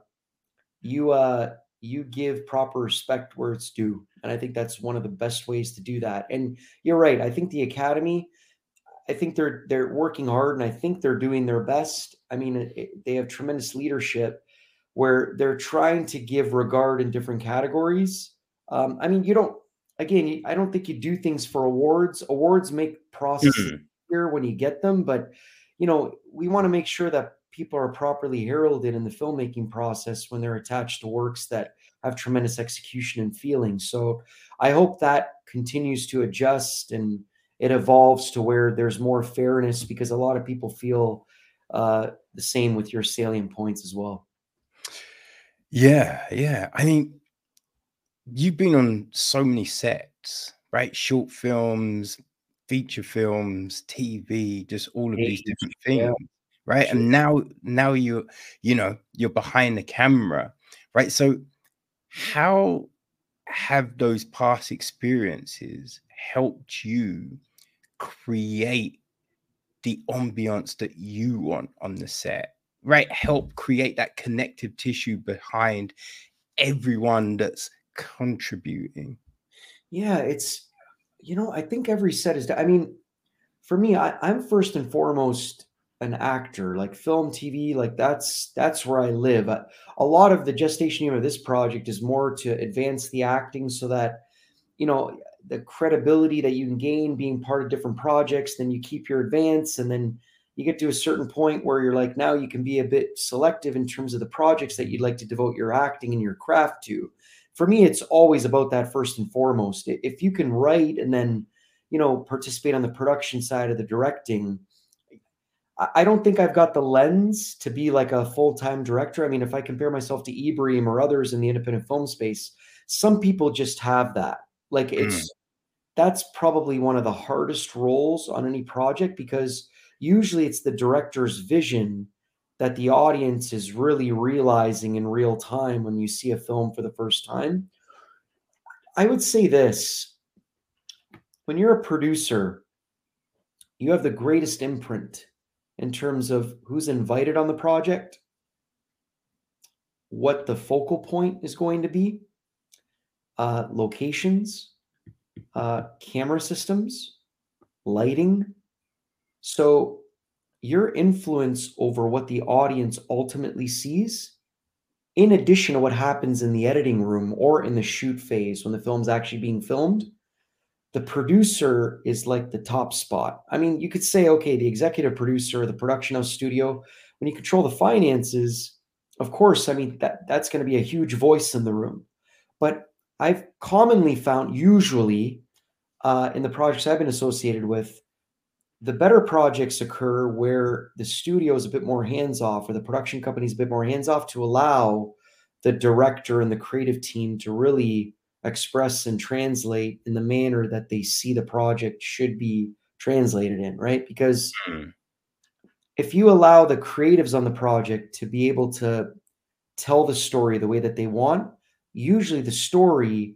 you uh, you give proper respect where it's due. And i think that's one of the best ways to do that. And you're right i think the academy i think they're they're working hard and i think they're doing their best. I mean it, they have tremendous leadership where they're trying to give regard in different categories. Um, I mean, you don't. Again, I don't think you do things for awards. Awards make process mm-hmm. here when you get them, but you know, we want to make sure that people are properly heralded in the filmmaking process when they're attached to works that have tremendous execution and feeling. So I hope that continues to adjust and it evolves to where there's more fairness because a lot of people feel uh, the same with your salient points as well.
Yeah, yeah. I mean, you've been on so many sets, right? Short films, feature films, TV, just all of these different things, yeah. right? Sure. And now, now you're, you know, you're behind the camera, right? So, how have those past experiences helped you create the ambiance that you want on the set? Right help create that connective tissue behind everyone that's contributing.
Yeah it's you know i think every set is i mean for me I, i'm first and foremost an actor like film tv like that's that's where i live. A, a lot of the gestation of this project is more to advance the acting so that you know the credibility that you can gain being part of different projects then you keep your advance and then you get to a certain point where you're like now you can be a bit selective in terms of the projects that you'd like to devote your acting and your craft to for me it's always about that first and foremost if you can write and then you know participate on the production side of the directing I don't think I've got the lens to be like a full time director. I mean, if I compare myself to Ibrahim or others in the independent film space, some people just have that. Like it's mm. that's probably one of the hardest roles on any project because usually it's the director's vision that the audience is really realizing in real time when you see a film for the first time. I would say this when you're a producer, you have the greatest imprint in terms of who's invited on the project, what the focal point is going to be, uh, locations, uh, camera systems, lighting, so your influence over what the audience ultimately sees, in addition to what happens in the editing room or in the shoot phase when the film's actually being filmed, the producer is like the top spot. I mean, you could say, okay, the executive producer, the production house studio, when you control the finances, of course, I mean, that, that's going to be a huge voice in the room. But I've commonly found, usually uh, in the projects I've been associated with, the better projects occur where the studio is a bit more hands off or the production company is a bit more hands off to allow the director and the creative team to really express and translate in the manner that they see the project should be translated in, right? Because mm. if you allow the creatives on the project to be able to tell the story the way that they want, usually the story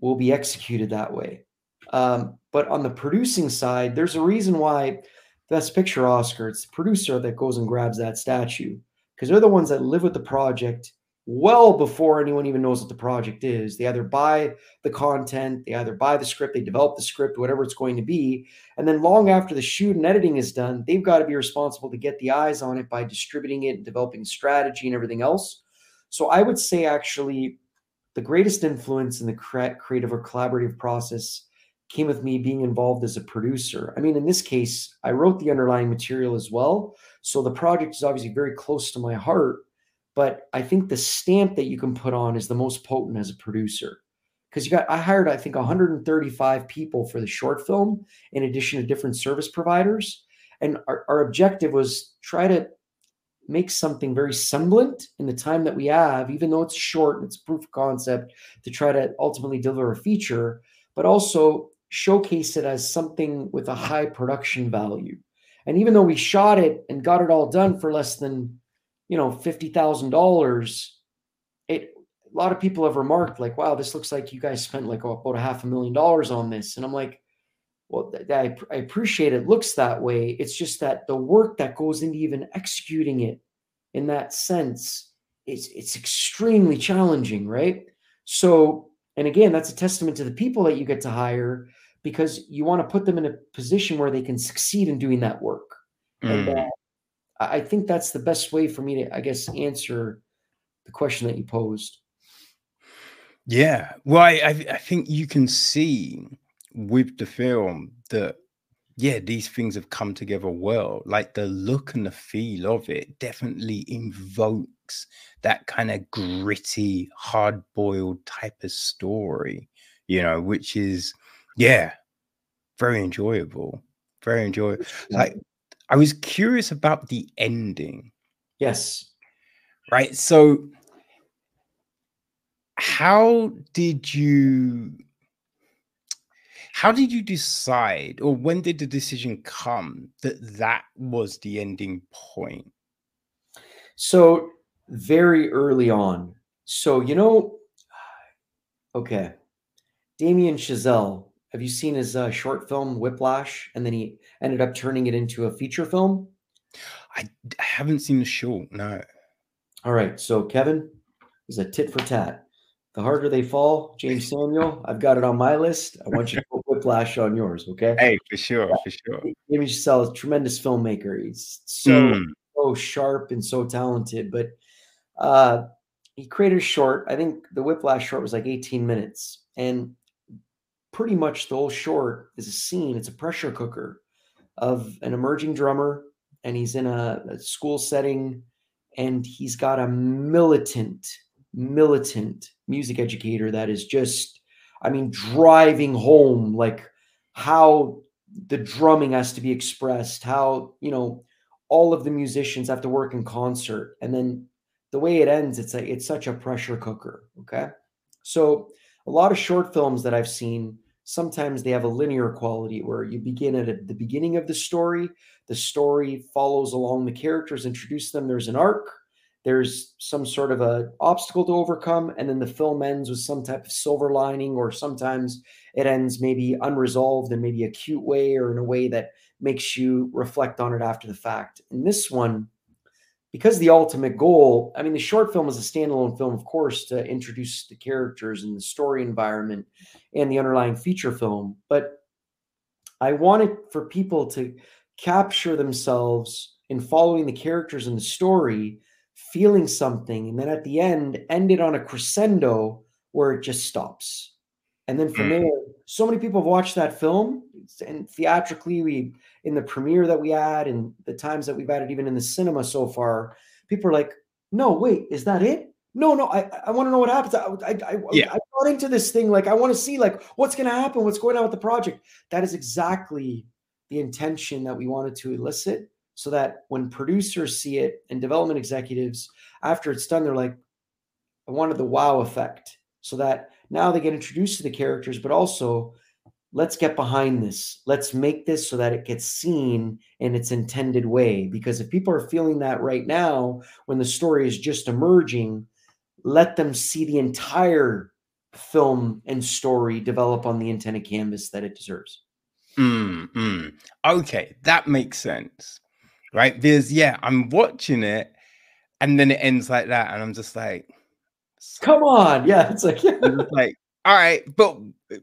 will be executed that way. Um, but on the producing side, there's a reason why Best Picture Oscar, it's the producer that goes and grabs that statue because they're the ones that live with the project well before anyone even knows what the project is. They either buy the content, they either buy the script, they develop the script, whatever it's going to be. And then long after the shoot and editing is done, they've got to be responsible to get the eyes on it by distributing it and developing strategy and everything else. So I would say actually the greatest influence in the creative or collaborative process came with me being involved as a producer. I mean, in this case, I wrote the underlying material as well. So the project is obviously very close to my heart but I think the stamp that you can put on is the most potent as a producer. Because you got, I hired, I think, 135 people for the short film, in addition to different service providers. And our, our objective was try to make something very semblant in the time that we have, even though it's short and it's proof of concept, to try to ultimately deliver a feature, but also showcase it as something with a high production value. And even though we shot it and got it all done for less than you know, fifty thousand dollars, it a lot of people have remarked like, "Wow, this looks like you guys spent like about a half a million dollars on this," and I'm like, "Well, I, I appreciate it. Looks that way. It's just that the work that goes into even executing it in that sense, it's it's extremely challenging, right? So, and again, that's a testament to the people that you get to hire because you want to put them in a position where they can succeed in doing that work. Mm. And uh, I think that's the best way for me to, I guess, answer the question that you posed.
Yeah. Well, I, I think you can see with the film that, yeah, these things have come together well. Like the look and the feel of it definitely invokes that kind of gritty, hard boiled type of story, you know, which is, yeah, very enjoyable. Very enjoyable. Like I was curious about the ending.
Yes.
Right. So, how did you? How did you decide, or when did the decision come that that was the ending point?
So, very early on. So, you know, (sighs) okay, Damien Chazelle have you seen his uh, short film Whiplash? And then he ended up turning it into a feature film.
I haven't seen the short. No.
All right. So Kevin is a tit for tat. The harder they fall, Jeymes (laughs) Samuel. I've got it on my list. I want you to put Whiplash on yours. Okay.
Hey, for sure, for sure.
Damien Chazelle is a tremendous filmmaker. He's so mm. so sharp and so talented. But uh, he created a short. I think the Whiplash short was like 18 minutes, and pretty much the whole short is a scene. It's a pressure cooker of an emerging drummer, and he's in a, a school setting, and he's got a militant, militant music educator that is just, I mean, driving home like how the drumming has to be expressed, how, you know, all of the musicians have to work in concert. And then the way it ends, it's like it's such a pressure cooker. Okay. So a lot of short films that I've seen, sometimes they have a linear quality where you begin at the beginning of the story, the story follows along the characters, introduce them, there's an arc, there's some sort of a obstacle to overcome, and then the film ends with some type of silver lining, or sometimes it ends maybe unresolved in maybe a cute way or in a way that makes you reflect on it after the fact. In this one, because the ultimate goal, I mean, the short film is a standalone film, of course, to introduce the characters and the story environment and the underlying feature film. But I wanted for people to capture themselves in following the characters in the story, feeling something, and then at the end, end it on a crescendo where it just stops. And then from mm. there, so many people have watched that film, and theatrically, we in the premiere that we had, and the times that we've it even in the cinema so far, people are like, "No, wait, is that it? No, no, I I want to know what happens. I I, I, yeah. I got into this thing like I want to see like what's going to happen, what's going on with the project." That is exactly the intention that we wanted to elicit, so that when producers see it and development executives, after it's done, they're like, I wanted the wow effect so that now they get introduced to the characters, but also let's get behind this. Let's make this so that it gets seen in its intended way. Because if people are feeling that right now, when the story is just emerging, let them see the entire film and story develop on the intended canvas that it deserves.
Mm. Okay, that makes sense. Right? Because, yeah, I'm watching it and then it ends like that. And I'm just like,
come on. Yeah. It's like, (laughs) yeah.
like, all right, but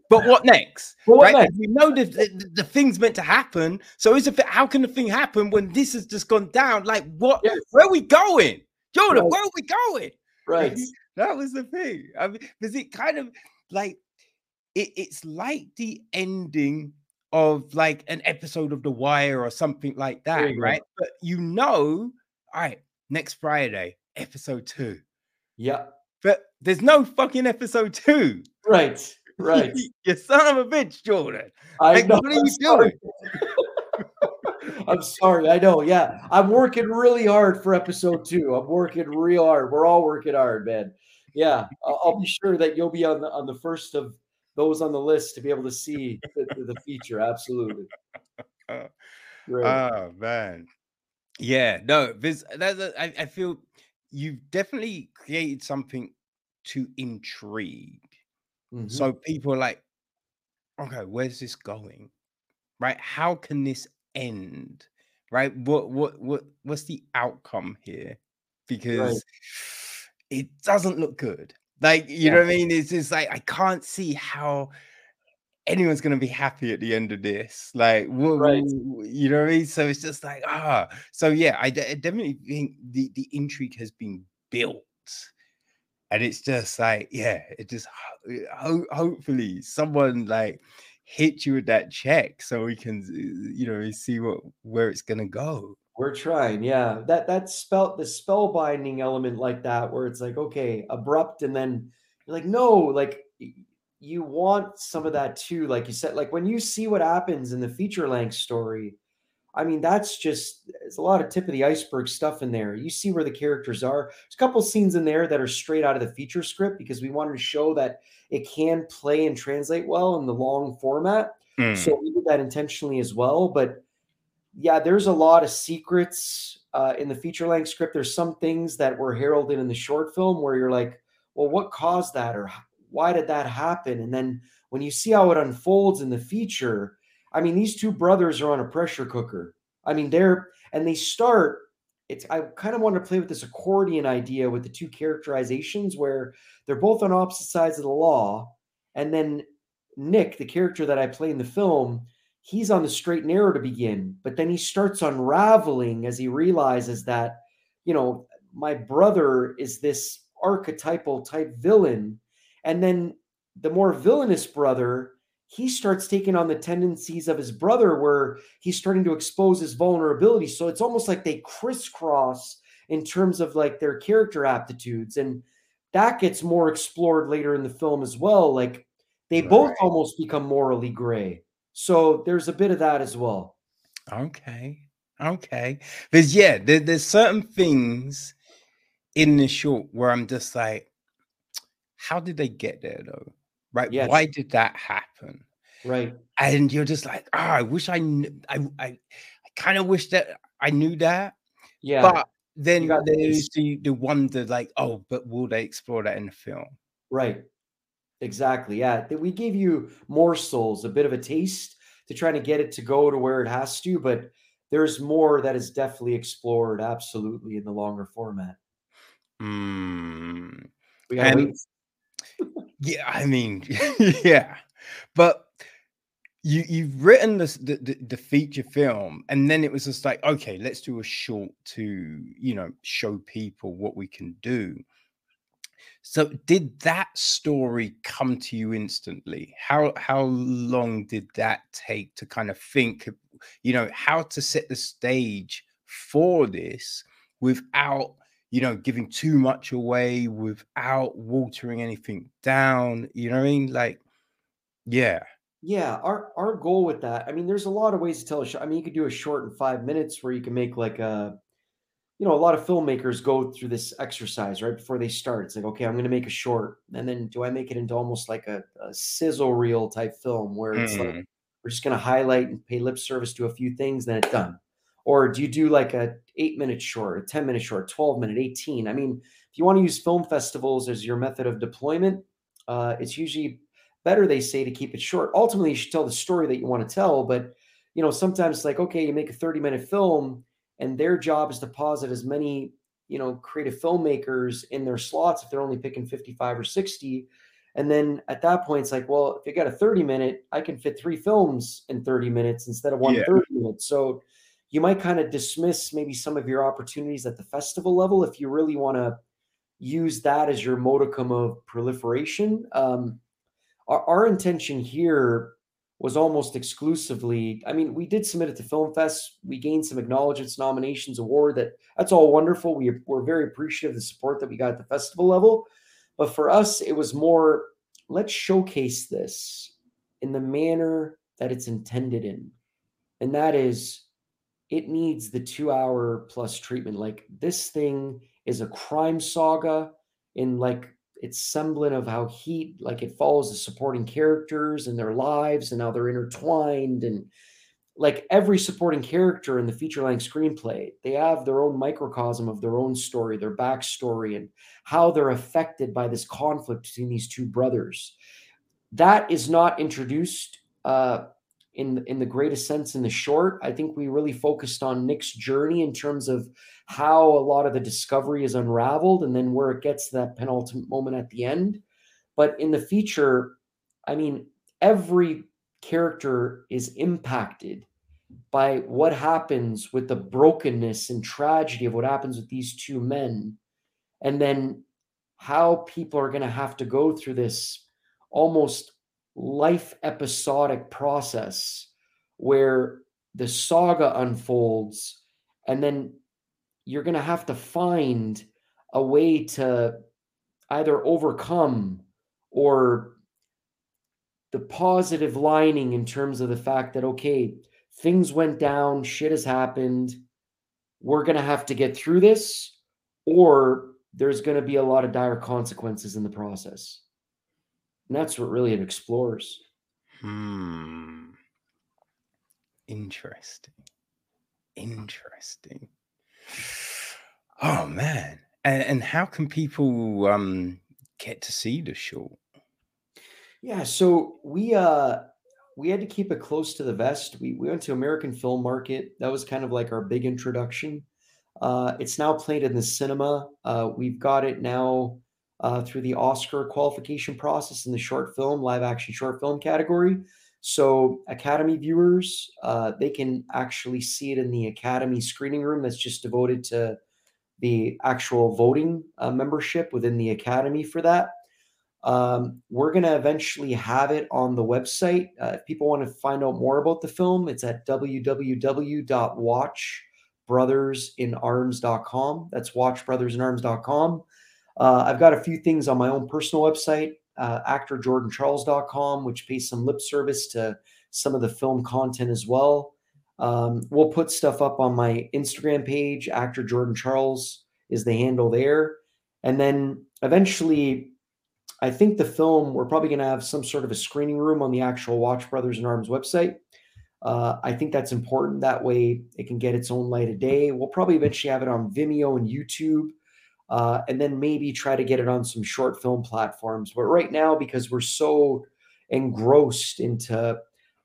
but what next?
Well, what right? Next?
We know the, the, the, thing's meant to happen. So is it how can the thing happen when this has just gone down? Like what? Yes. Where are we going, Jordan? Right. Where are we going?
Right. (laughs)
that was the thing. I mean, because it kind of like it, it's like the ending of like an episode of The Wire or something like that, right? Go. But you know, all right, next Friday, episode two.
Yeah.
But there's no fucking episode two.
Right. Right. (laughs)
you son of a bitch, Jordan.
I like, know. What are I'm you sorry. doing? (laughs) I'm sorry. I know. Yeah. I'm working really hard for episode two. I'm working real hard. We're all working hard, man. Yeah. I'll, I'll be sure that you'll be on the on the first of those on the list to be able to see the, the feature. Absolutely. (laughs)
Great. Oh man. Yeah, no, this that's a, I, I feel you've definitely created something to intrigue. Mm-hmm. So people are like, okay, where's this going? Right? How can this end? Right? What what what what's the outcome here? Because right. it doesn't look good. Like, you yeah. know what I mean? It's just like I can't see how anyone's going to be happy at the end of this. Like, right. you know what I mean? So it's just like, ah. So yeah, I, d- I definitely think the, the intrigue has been built. And it's just like, yeah, it just ho- hopefully someone like hit you with that check so we can, you know, see what where it's gonna go.
We're trying, yeah. That that spell the spell binding element like that, where it's like, okay, abrupt, and then you're like, no, like you want some of that too. Like you said, like when you see what happens in the feature length story, I mean, that's just there's a lot of tip of the iceberg stuff in there. You see where the characters are. There's a couple scenes in there that are straight out of the feature script because we wanted to show that it can play and translate well in the long format. Mm. So we did that intentionally as well. But yeah, there's a lot of secrets uh, in the feature length script. There's some things that were heralded in the short film where you're like, well, what caused that, or why did that happen? And then when you see how it unfolds in the feature, I mean, these two brothers are on a pressure cooker. I mean, they're and they start. It's I kind of want to play with this accordion idea with the two characterizations where they're both on opposite sides of the law, and then Nick, the character that I play in the film, he's on the straight and narrow to begin, but then he starts unraveling as he realizes that, you know, my brother is this archetypal type villain and then the more villainous brother, he starts taking on the tendencies of his brother, where he's starting to expose his vulnerability. So it's almost like they crisscross in terms of like their character aptitudes. And that gets more explored later in the film as well. Like they right. both almost become morally gray. So there's a bit of that as well.
Okay. Okay. There's yeah, there, there's certain things in the short where I'm just like, how did they get there though? Right? Yes. Why did that happen?
Right.
And you're just like, oh, I wish I knew. I, I, I kind of wish that I knew that.
Yeah.
But then there's the, the wonder, like, oh, but will they explore that in the film?
Right. Exactly. Yeah. That We gave you morsels, a bit of a taste to try to get it to go to where it has to, but there's more that is definitely explored absolutely in the longer format.
Mm. We gotta and, wait yeah, I mean, (laughs) yeah, but you you've written this the, the, the feature film, and then it was just like, okay, let's do a short to you know show people what we can do. So, did that story come to you instantly? How how long did that take to kind of think, you know, how to set the stage for this without you know, giving too much away without watering anything down. You know what I mean? Like, yeah.
Yeah, our our goal with that, I mean, there's a lot of ways to tell a show. I mean, you could do a short in five minutes where you can make like a you know, a lot of filmmakers go through this exercise right before they start. It's like, okay, I'm going to make a short, and then do I make it into almost like a, a sizzle reel type film where it's like
Mm.
we're just going to highlight and pay lip service to a few things, then it's done. Or do you do like a eight minute short, a 10 minute short, 12 minute, 18? I mean, if you want to use film festivals as your method of deployment, uh, it's usually better, they say, to keep it short. Ultimately, you should tell the story that you want to tell, but you know, sometimes it's like, okay, you make a 30 minute film and their job is to posit as many, you know, creative filmmakers in their slots if they're only picking 55 or 60. And then at that point, it's like, well, if you got a 30 minute, I can fit three films in 30 minutes instead of one
Yeah.
30 minutes. So you might kind of dismiss maybe some of your opportunities at the festival level if you really want to use that as your modicum of proliferation. Um, our, our intention here was almost exclusively i mean we did submit it to film fest. We gained some acknowledgements nominations award that that's all wonderful. We, we're very appreciative of the support that we got at the festival level. But for us it was more let's showcase this in the manner that it's intended in. And that is it needs the two hour plus treatment. Like this thing is a crime saga in like its semblant of how heat like it follows the supporting characters and their lives and how they're intertwined and like every supporting character in the feature length screenplay they have their own microcosm of their own story their backstory and how they're affected by this conflict between these two brothers. That is not introduced uh, in in the greatest sense in the short. I think we really focused on Nick's journey in terms of how a lot of the discovery is unraveled, and then where it gets to that penultimate moment at the end. But in the feature, I mean, every character is impacted by what happens with the brokenness and tragedy of what happens with these two men, and then how people are going to have to go through this almost life episodic process where the saga unfolds and then you're going to have to find a way to either overcome or the positive lining in terms of the fact that okay things went down shit has happened we're going to have to get through this or there's going to be a lot of dire consequences in the process and that's what really it explores.
Hmm. Interesting. Interesting. Oh man. And, and how can people um get to see the short?
Yeah, so we uh we had to keep it close to the vest. We we went to American Film Market. That was kind of like our big introduction. Uh, it's now played in the cinema. Uh, we've got it now uh, through the Oscar qualification process in the short film, live action short film category. So Academy viewers, uh, they can actually see it in the Academy screening room that's just devoted to the actual voting uh, membership within the Academy for that. Um, we're going to eventually have it on the website. Uh, if people want to find out more about the film, it's at www.watchbrothersinarms.com. That's watchbrothersinarms.com. Uh, I've got a few things on my own personal website, uh, actorjordancharles.com, which pays some lip service to some of the film content as well. Um, we'll put stuff up on my Instagram page. Actor Jordan Charles is the handle there. And then eventually, I think the film, we're probably going to have some sort of a screening room on the actual Watch Brothers in Arms website. Uh, I think that's important. That way it can get its own light of day. We'll probably eventually have it on Vimeo and YouTube. Uh, and then maybe try to get it on some short film platforms. But right now, because we're so engrossed into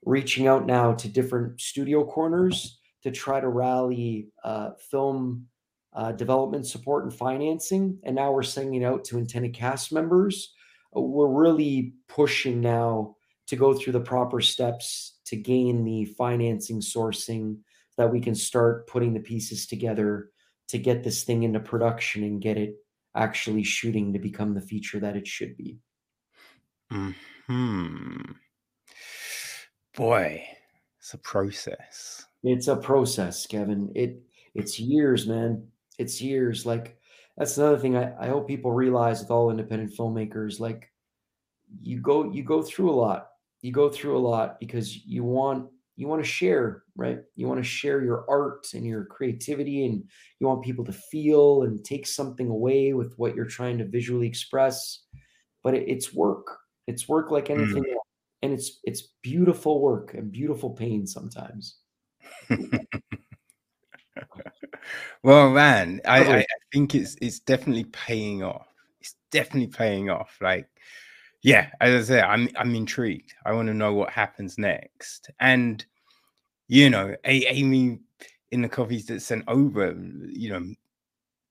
reaching out now to different studio corners to try to rally uh, film uh, development support and financing, and now we're sending it out to intended cast members. We're really pushing now to go through the proper steps to gain the financing sourcing that we can start putting the pieces together to get this thing into production and get it actually shooting to become the feature that it should be.
Hmm. Boy, it's a process.
It's a process, Kevin. It it's years, man. It's years. Like that's another thing I, I hope people realize with all independent filmmakers. Like you go you go through a lot. You go through a lot because you want you want to share, right? You want to share your art and your creativity, and you want people to feel and take something away with what you're trying to visually express. But it, it's work. It's work like anything
Mm.
else, and it's it's beautiful work and beautiful pain sometimes. (laughs)
well, man, I, I, I think it's it's definitely paying off. It's definitely paying off. Like, yeah, as I say, I'm I'm intrigued. I want to know what happens next. And you know, A- Amy in the copies that sent over, you know,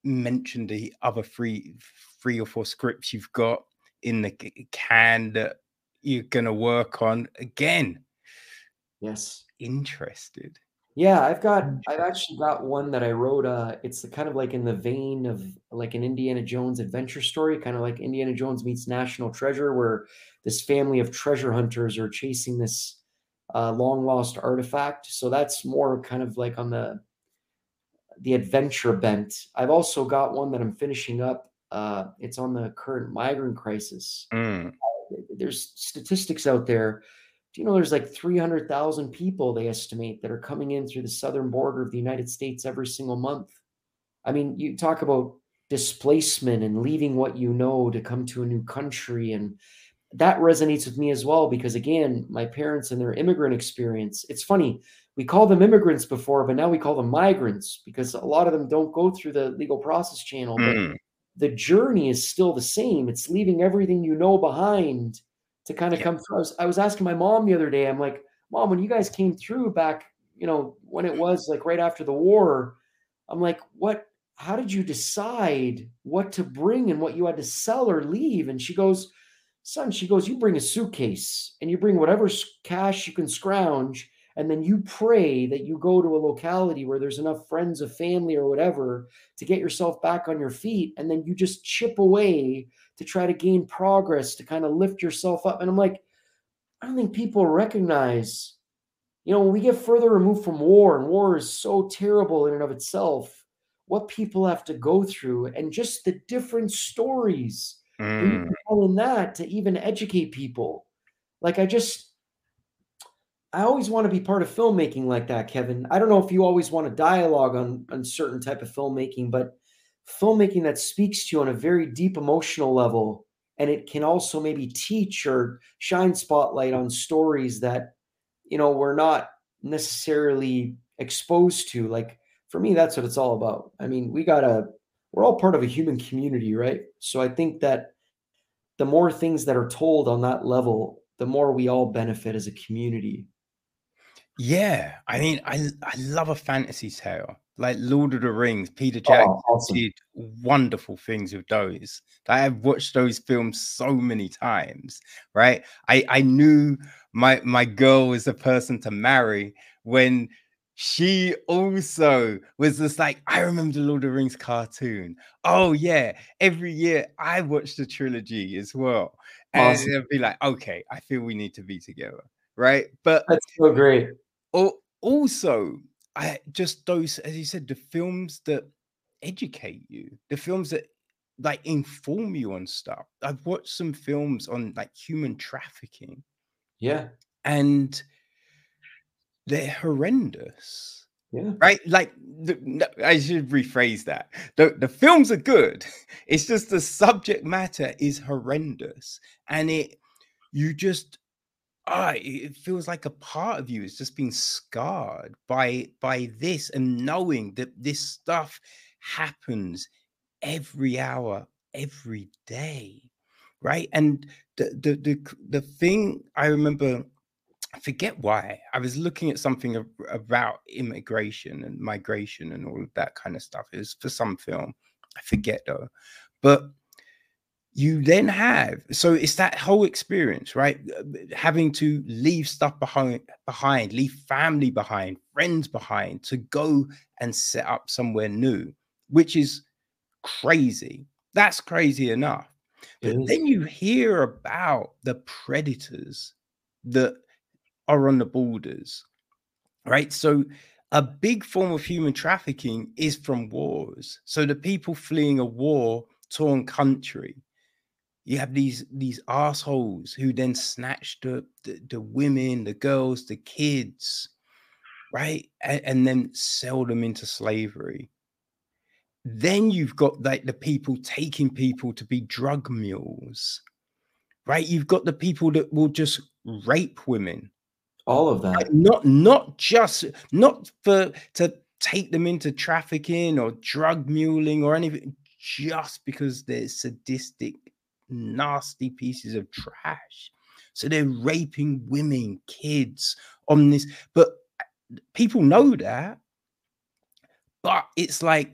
mentioned the other three three or four scripts you've got in the can that you're gonna work on again.
Yes.
Interested.
Yeah, I've got I've actually got one that I wrote. Uh, it's kind of like in the vein of like an Indiana Jones adventure story, kind of like Indiana Jones meets National Treasure, where this family of treasure hunters are chasing this uh, long lost artifact. So that's more kind of like on the the adventure bent. I've also got one that I'm finishing up. Uh, it's on the current migrant crisis.
Mm,
There's statistics out there. Do you know there's like 300,000 people they estimate that are coming in through the southern border of the United States every single month? I mean, you talk about displacement and leaving what you know to come to a new country and that resonates with me as well because again, my parents and their immigrant experience. It's funny, we called them immigrants before, but now we call them migrants because a lot of them don't go through the legal process channel, but
mm,
the journey is still the same. It's leaving everything you know behind to kind of
yeah.
come through. I was, I was asking my mom the other day, I'm like, Mom, when you guys came through back, you know, when it was like right after the war, I'm like, what, how did you decide what to bring and what you had to sell or leave? And she goes, Son, she goes, you bring a suitcase and you bring whatever cash you can scrounge. And then you pray that you go to a locality where there's enough friends of family or whatever to get yourself back on your feet and then you just chip away to try to gain progress to kind of lift yourself up. And i'm like i don't think people recognize you know when we get further removed from war and war is so terrible in and of itself what people have to go through and just the different stories. That
Mm.
in that to even educate people. Like i just I always want to be part of filmmaking like that, Kevin. I don't know if you always want a dialogue on on certain type of filmmaking, but filmmaking that speaks to you on a very deep emotional level, and it can also maybe teach or shine spotlight on stories that you know we're not necessarily exposed to. Like for me, that's what it's all about. I mean, we gotta we're all part of a human community, right? So I think that the more things that are told on that level, the more we all benefit as a community.
Yeah, I mean, I I love a fantasy tale like Lord of the Rings. Peter
Oh,
Jackson
awesome.
did wonderful things with those. I have watched those films so many times, right? I I knew my my girl was the person to marry when she also was just like, I remember the Lord of the Rings cartoon. Oh yeah, every year I watch the trilogy as well, and
Awesome.
it'd be like, okay, I feel we need to be together, right? But
That's so great.
Al- also, I just those, as you said, the films that educate you, the films that like inform you on stuff. I've watched some films on like human trafficking,
Yeah.
and they're horrendous,
Yeah.
right? Like, the, I should rephrase that. The, the films are good. (laughs) It's just the subject matter is horrendous, and it you just ah, it feels like a part of you is just being scarred by by this and knowing that this stuff happens every hour, every day, right? And the the the the thing I remember, I forget why I was looking at something about immigration and migration and all of that kind of stuff. It was for some film, I forget though, but you then have so it's that whole experience right? Having to leave stuff behind behind leave family behind friends behind to go and set up somewhere new which is crazy. That's crazy enough. But
is.
then you hear about the predators that are on the borders right? So a big form of human trafficking is from wars. So the people fleeing a war torn country you have these these assholes who then snatch the, the the women, the girls, the kids, right? And, and then sell them into slavery. Then you've got like the people taking people to be drug mules, right? You've got the people that will just rape women.
All of that.
Right? Not not just not for to take them into trafficking or drug muling or anything, just because they're sadistic, nasty pieces of trash. So they're raping women, kids on this, but uh, people know that. But it's like,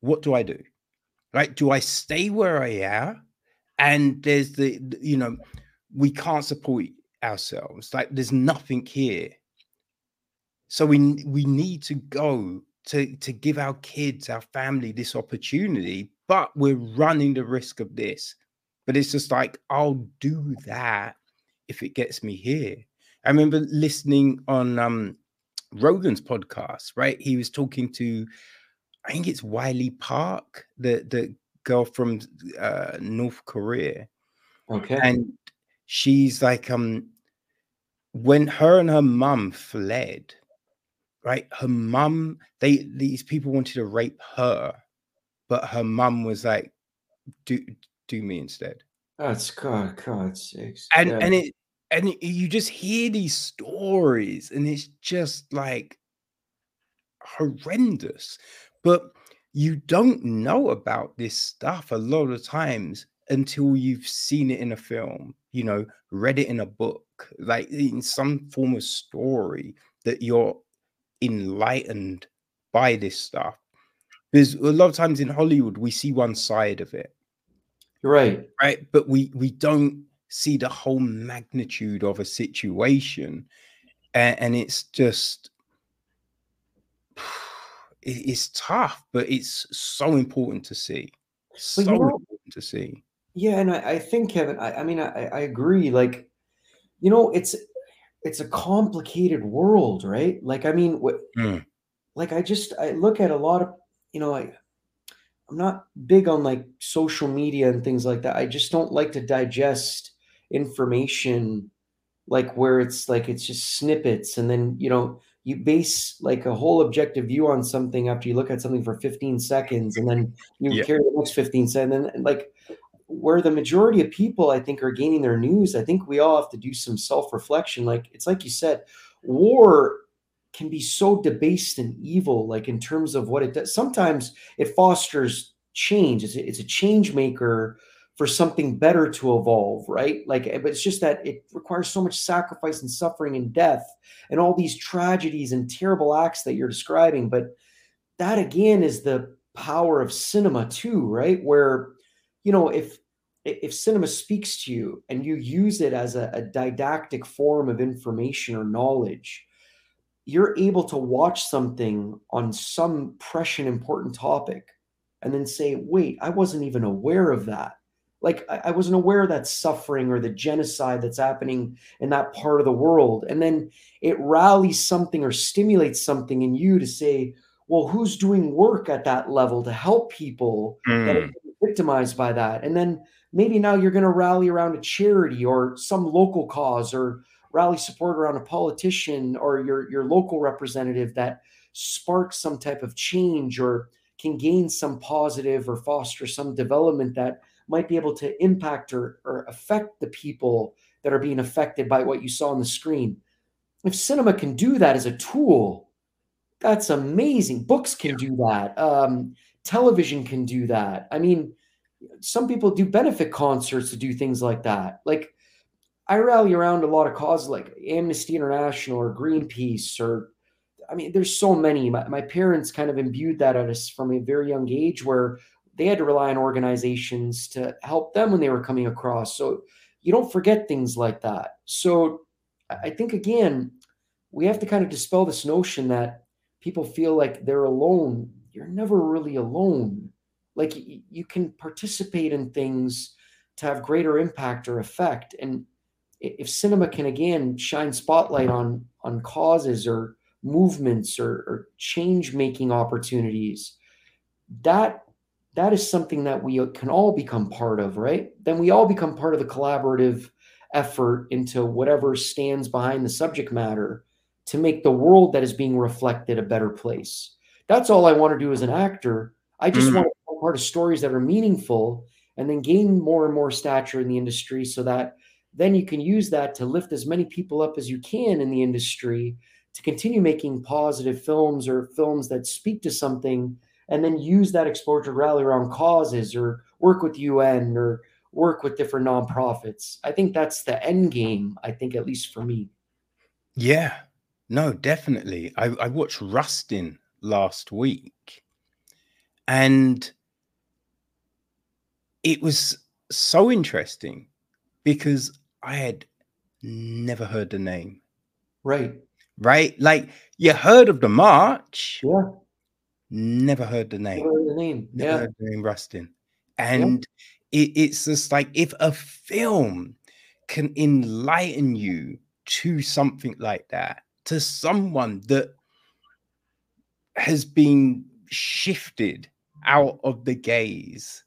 what do I do? Right? Do I stay where I am? And there's the, you know, we can't support ourselves. Like there's nothing here. So we we need to go to to give our kids, our family this opportunity, but we're running the risk of this. But it's just like I'll do that if it gets me here. I remember listening on um Rogan's podcast, right? He was talking to, I think it's Yeonmi Park, the the girl from uh, North Korea.
Okay.
And she's like, um, when her and her mum fled, right? Her mum, they these people wanted to rape her, but her mum was like, do do me instead.
That's God, God sakes.
And yeah. and it and you just hear these stories and it's just like horrendous but you don't know about this stuff a lot of times until you've seen it in a film you know read it in a book like in some form of story that you're enlightened by this stuff because a lot of times in hollywood we see one side of it
right.
Right? But we we don't see the whole magnitude of a situation and, and it's just (sighs) it's tough but it's so important to see. So you know, important to see.
Yeah and i, I think kevin I, I mean I, I agree like you know it's it's a complicated world right? Like i mean what mm. like i just i look at a lot of you know i i'm not big on like social media and things like that. I just don't like to digest information like where it's like it's just snippets and then you know you base like a whole objective view on something after you look at something for 15 seconds and then you yeah. carry the next 15 seconds. And like where the majority of people i think are gaining their news i think we all have to do some self-reflection. Like it's like you said war can be so debased and evil like in terms of what it does sometimes it fosters change it's a, it's a change maker for something better to evolve, right? Like, eh, but it's just that it requires so much sacrifice and suffering and death and all these tragedies and terrible acts that you're describing. But that again is the power of cinema too, right? Where, you know, if if cinema speaks to you and you use it as a, a didactic form of information or knowledge, you're able to watch something on some prescient important topic and then say, wait, I wasn't even aware of that like I, I wasn't aware of that suffering or the genocide that's happening in that part of the world. And then it rallies something or stimulates something in you to say, well, who's doing work at that level to help people mm. that are hmm. victimized by that? And then maybe now you're going to rally around a charity or some local cause or rally support around a politician or your, your local representative that sparks some type of change or can gain some positive or foster some development that might be able to impact or, or affect the people that are being affected by what you saw on the screen. If cinema can do that as a tool, that's amazing. Books can do that. Um, television can do that. I mean, some people do benefit concerts to do things like that. Like, I rally around a lot of causes like Amnesty International or Greenpeace or I mean, there's so many. My, my parents kind of imbued that at us from a very young age where they had to rely on organizations to help them when they were coming across. So you don't forget things like that. So I think again, we have to kind of dispel this notion that people feel like they're alone. You're never really alone. Like you can participate in things to have greater impact or effect. And if cinema can again shine spotlight on on causes or movements or, or change making opportunities, that that is something that we can all become part of, right? Then we all become part of the collaborative effort into whatever stands behind the subject matter. to make the world that is being reflected a better place. That's all I want to do as an actor. I just mm. want to be part of stories that are meaningful and then gain more and more stature in the industry so that then you can use that to lift as many people up as you can in the industry to continue making positive films or films that speak to something and then use that exposure to rally around causes or work with UN or work with different nonprofits. I think that's the end game, I think, at least for me.
Yeah, no, definitely. I, I watched Rustin last week and it was so interesting because I had never heard the name.
Right.
Right? Like you heard of the march.
Yeah.
Never heard the name.
Never heard the name.
Never
yeah.
heard the name Rustin. And yeah. it, it's just like if a film can enlighten you to something like that, to someone that has been shifted out of the gaze.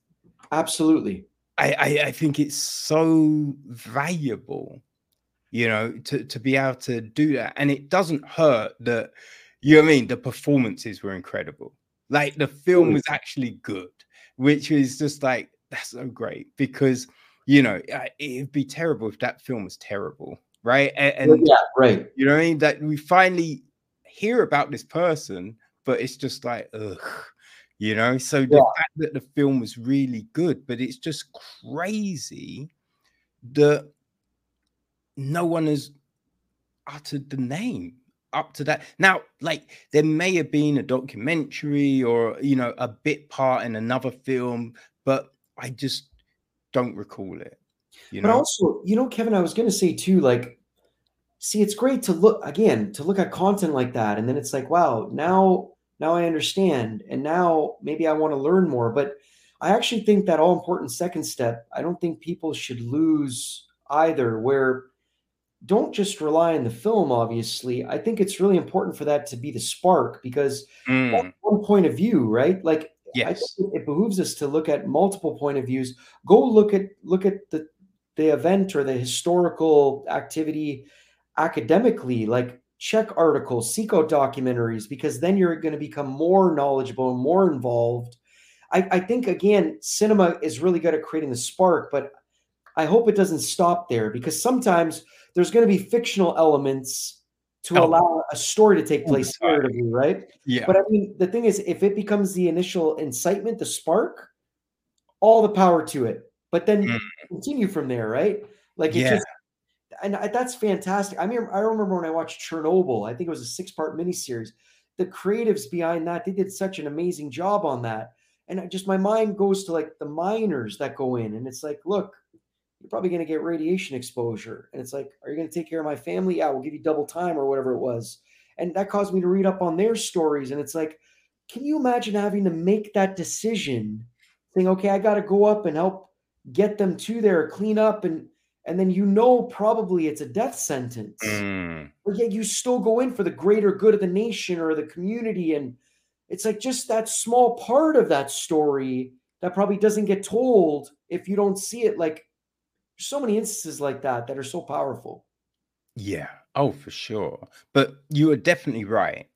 Absolutely.
I, I, I think it's so valuable, you know, to, to be able to do that. And it doesn't hurt that, you know what I mean? The performances were incredible. Like the film was actually good, which is just like, that's so great because, you know, it'd be terrible if that film was terrible. Right. And, and
yeah, right.
You know what I mean? That we finally hear about this person, but it's just like, ugh, you know so the yeah. fact that the film was really good but it's just crazy that no one has uttered the name up to that now like there may have been a documentary or you know a bit part in another film but i just don't recall it
you know? but also you know kevin i was going to say too like see it's great to look again to look at content like that and then it's like wow now now I understand. And now maybe I want to learn more. But I actually think that all important second step, I don't think people should lose either, where don't just rely on the film, obviously. I think it's really important for that to be the spark because mm. one point of view, right? Like yes. it behooves us to look at multiple point of views. Go look at look at the the event or the historical activity academically. Like check articles, seek out documentaries, because then you're going to become more knowledgeable and more involved. I, I, think, again, cinema is really good at creating the spark, but I hope it doesn't stop there because sometimes there's going to be fictional elements to oh. allow a story to take place narratively, right?
Yeah.
But I mean, the thing is, if it becomes the initial incitement, the spark, all the power to it. But then mm. continue from there, right? Like it yeah. just and that's fantastic. I mean, I remember when I watched Chernobyl. I think it was a six-part miniseries. The creatives behind that, they did such an amazing job on that. And I just my mind goes to like the miners that go in, and it's like, look, you're probably going to get radiation exposure, and it's like, are you going to take care of my family? Yeah, we'll give you double time or whatever it was. And that caused me to read up on their stories, and it's like, can you imagine having to make that decision, saying, okay, I got to go up and help get them to there, clean up, and and then you know probably it's a death sentence. Mm. But yet you still go in for the greater good of the nation or the community. And it's like just that small part of that story that probably doesn't get told if you don't see it. Like so many instances like that that are so powerful.
Yeah. Oh, for sure. But you are definitely right.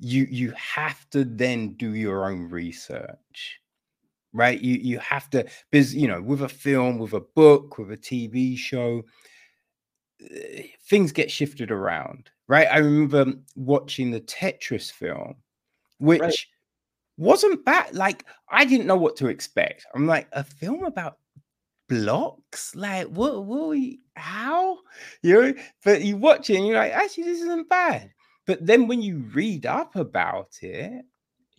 You you have to then do your own research right? You you have to because you know with a film, with a book, with a TV show, eh, things get shifted around, right? I remember watching the Tetris film, which right. wasn't bad. Like I didn't know what to expect. I'm like a film about blocks like what what we how you know but you watch it and you're like actually this isn't bad but then when you read up about it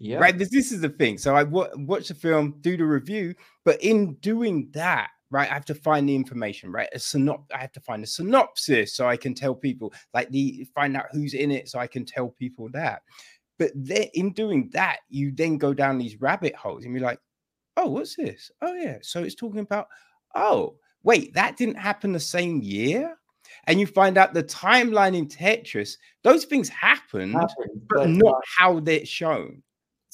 yeah. Right. This, this is the thing. So I w- watch the film, do the review, but in doing that, right, I have to find the information, right? A synop- I have to find a synopsis so I can tell people, like the find out who's in it, so I can tell people that. But then in doing that, you then go down these rabbit holes and you're like, oh, what's this? Oh, yeah. So it's talking about, oh, wait, that didn't happen the same year and you find out the timeline in Tetris, those things happened, happened but, but, not how they're shown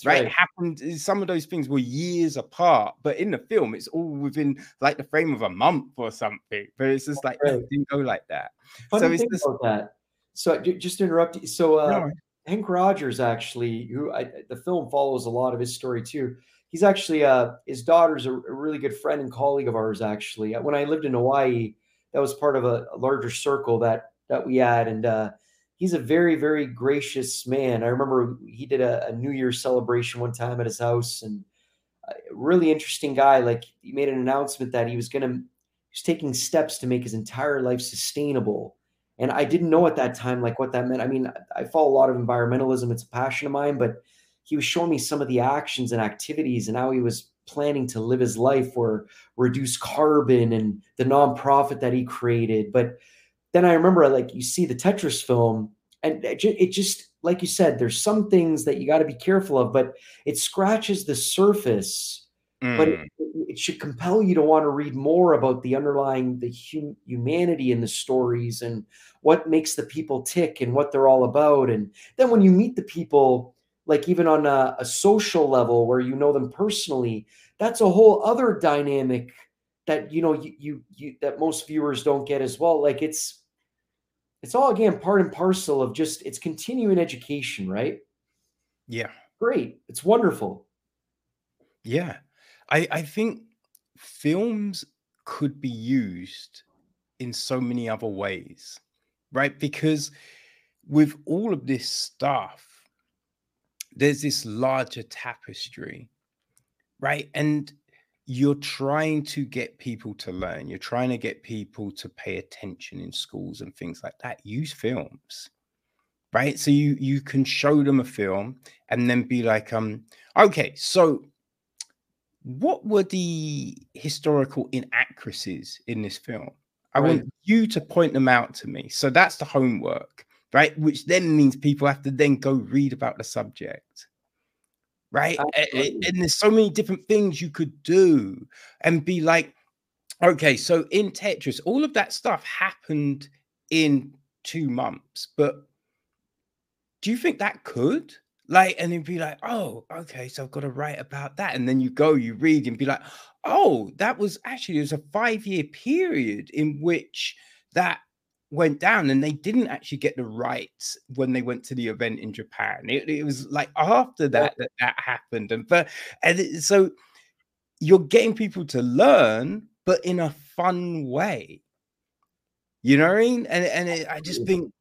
right? right? Happened. Eh, some of those things were years apart, but in the film, it's all within like the frame of a month or something. But it's just like right. it didn't go like that.
Funny so it's just, about that. so just to interrupt you. So uh, no. Henk Rogers actually, who I, the film follows a lot of his story too. He's actually uh, his daughter's a, a, really good friend and colleague of ours. Actually, when I lived in Hawaii, that was part of a, a larger circle that that we had, and uh, he's a very very gracious man. I remember he did a, a New Year's celebration one time at his house, and a really interesting guy. Like he made an announcement that he was going to he's taking steps to make his entire life sustainable. And I didn't know at that time like what that meant. I mean, I follow a lot of environmentalism; it's a passion of mine, but he was showing me some of the actions and activities and how he was planning to live his life or reduce carbon and the nonprofit that he created. But then I remember, like, you see the Tetris film, and it just, like you said, there's some things that you got to be careful of, but it scratches the surface. Mm. But it, it, should compel you to want to read more about the underlying the hum, humanity in the stories and what makes the people tick and what they're all about. And then when you meet the people, like even on a, a social level where you know them personally, that's a whole other dynamic that you know you, you you that most viewers don't get as well. Like it's it's all again part and parcel of just it's continuing education, right?
Yeah.
Great. It's wonderful.
Yeah. I I think films could be used in so many other ways, right? Because with all of this stuff, there's this larger tapestry, right? And you're trying to get people to learn, you're trying to get people to pay attention in schools and things like that. Use films. Right. So you you can show them a film and then be like, um, okay, so what were the historical inaccuracies in this film? I right. want you to point them out to me. So that's the homework right? Which then means people have to then go read about the subject, right? And, and, there's so many different things you could do and be like, okay, so in Tetris, all of that stuff happened in two months, but do you think that could? Like, and then be like, oh, okay, so I've got to write about that. And then you go, you read and be like, oh, that was actually, it was a five year period in which that went down and they didn't actually get the rights when they went to the event in Japan. It, it was like after that that that happened, and but and it, so you're getting people to learn, but in a fun way. You know what I mean? And and it, I just think,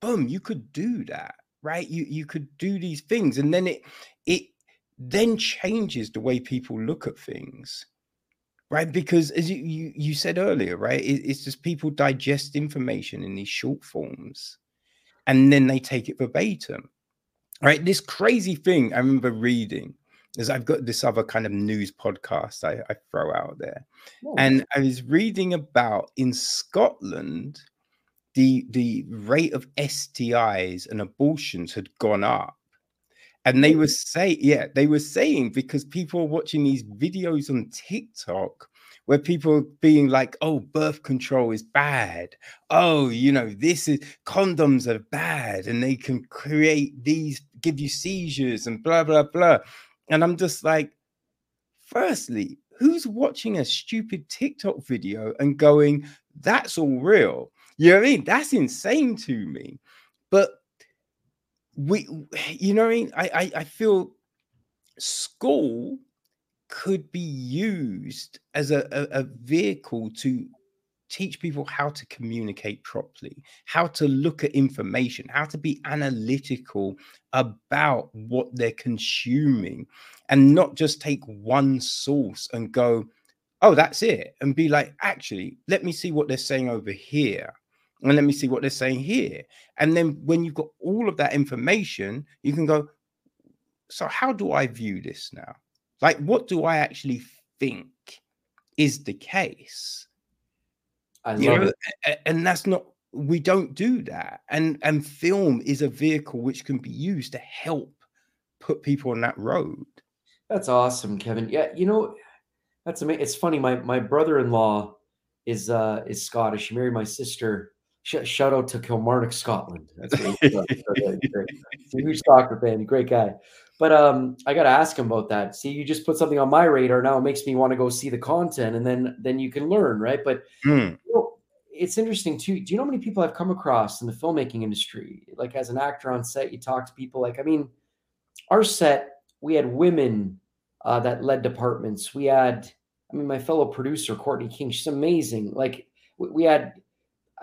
boom, you could do that, right? You you could do these things, and then it it then changes the way people look at things right? Because as you you, you said earlier, right, it, it's just people digest information in these short forms, and then they take it verbatim, right? This crazy thing I remember reading is I've got this other kind of news podcast I, I throw out there, oh. and I was reading about in Scotland the the rate of STIs and abortions had gone up and they were saying, yeah, they were saying because people are watching these videos on TikTok where people are being like, oh, birth control is bad. Oh, you know, this is condoms are bad and they can create these, give you seizures and blah, blah, blah. And I'm just like, firstly, who's watching a stupid TikTok video and going, that's all real? You know what I mean? That's insane to me. But we you know I, mean? I, I i feel school could be used as a, a, a vehicle to teach people how to communicate properly, how to look at information, how to be analytical about what they're consuming, and not just take one source and go, oh, that's it, and be like, actually, let me see what they're saying over here and let me see what they're saying here. And then when you've got all of that information, you can go, so how do I view this now? Like, what do I actually think is the case?
I you love know?
it. And that's not we don't do that. And and film is a vehicle which can be used to help put people on that road.
That's awesome, Kevin. Yeah, you know, that's amazing. It's funny. My my brother-in-law is uh is Scottish. He married my sister shout out to Kilmarnock, Scotland. That's what (laughs) he's, a huge soccer fan, great guy. But um, I got to ask him about that. See, you just put something on my radar now. It makes me want to go see the content, and then then you can learn, right? But mm. you know, it's interesting too. Do you know how many people I've come across in the filmmaking industry? Like as an actor on set, you talk to people. Like I mean, our set we had women uh, that led departments. We had, I mean, my fellow producer Courtney King. She's amazing. Like we, we had,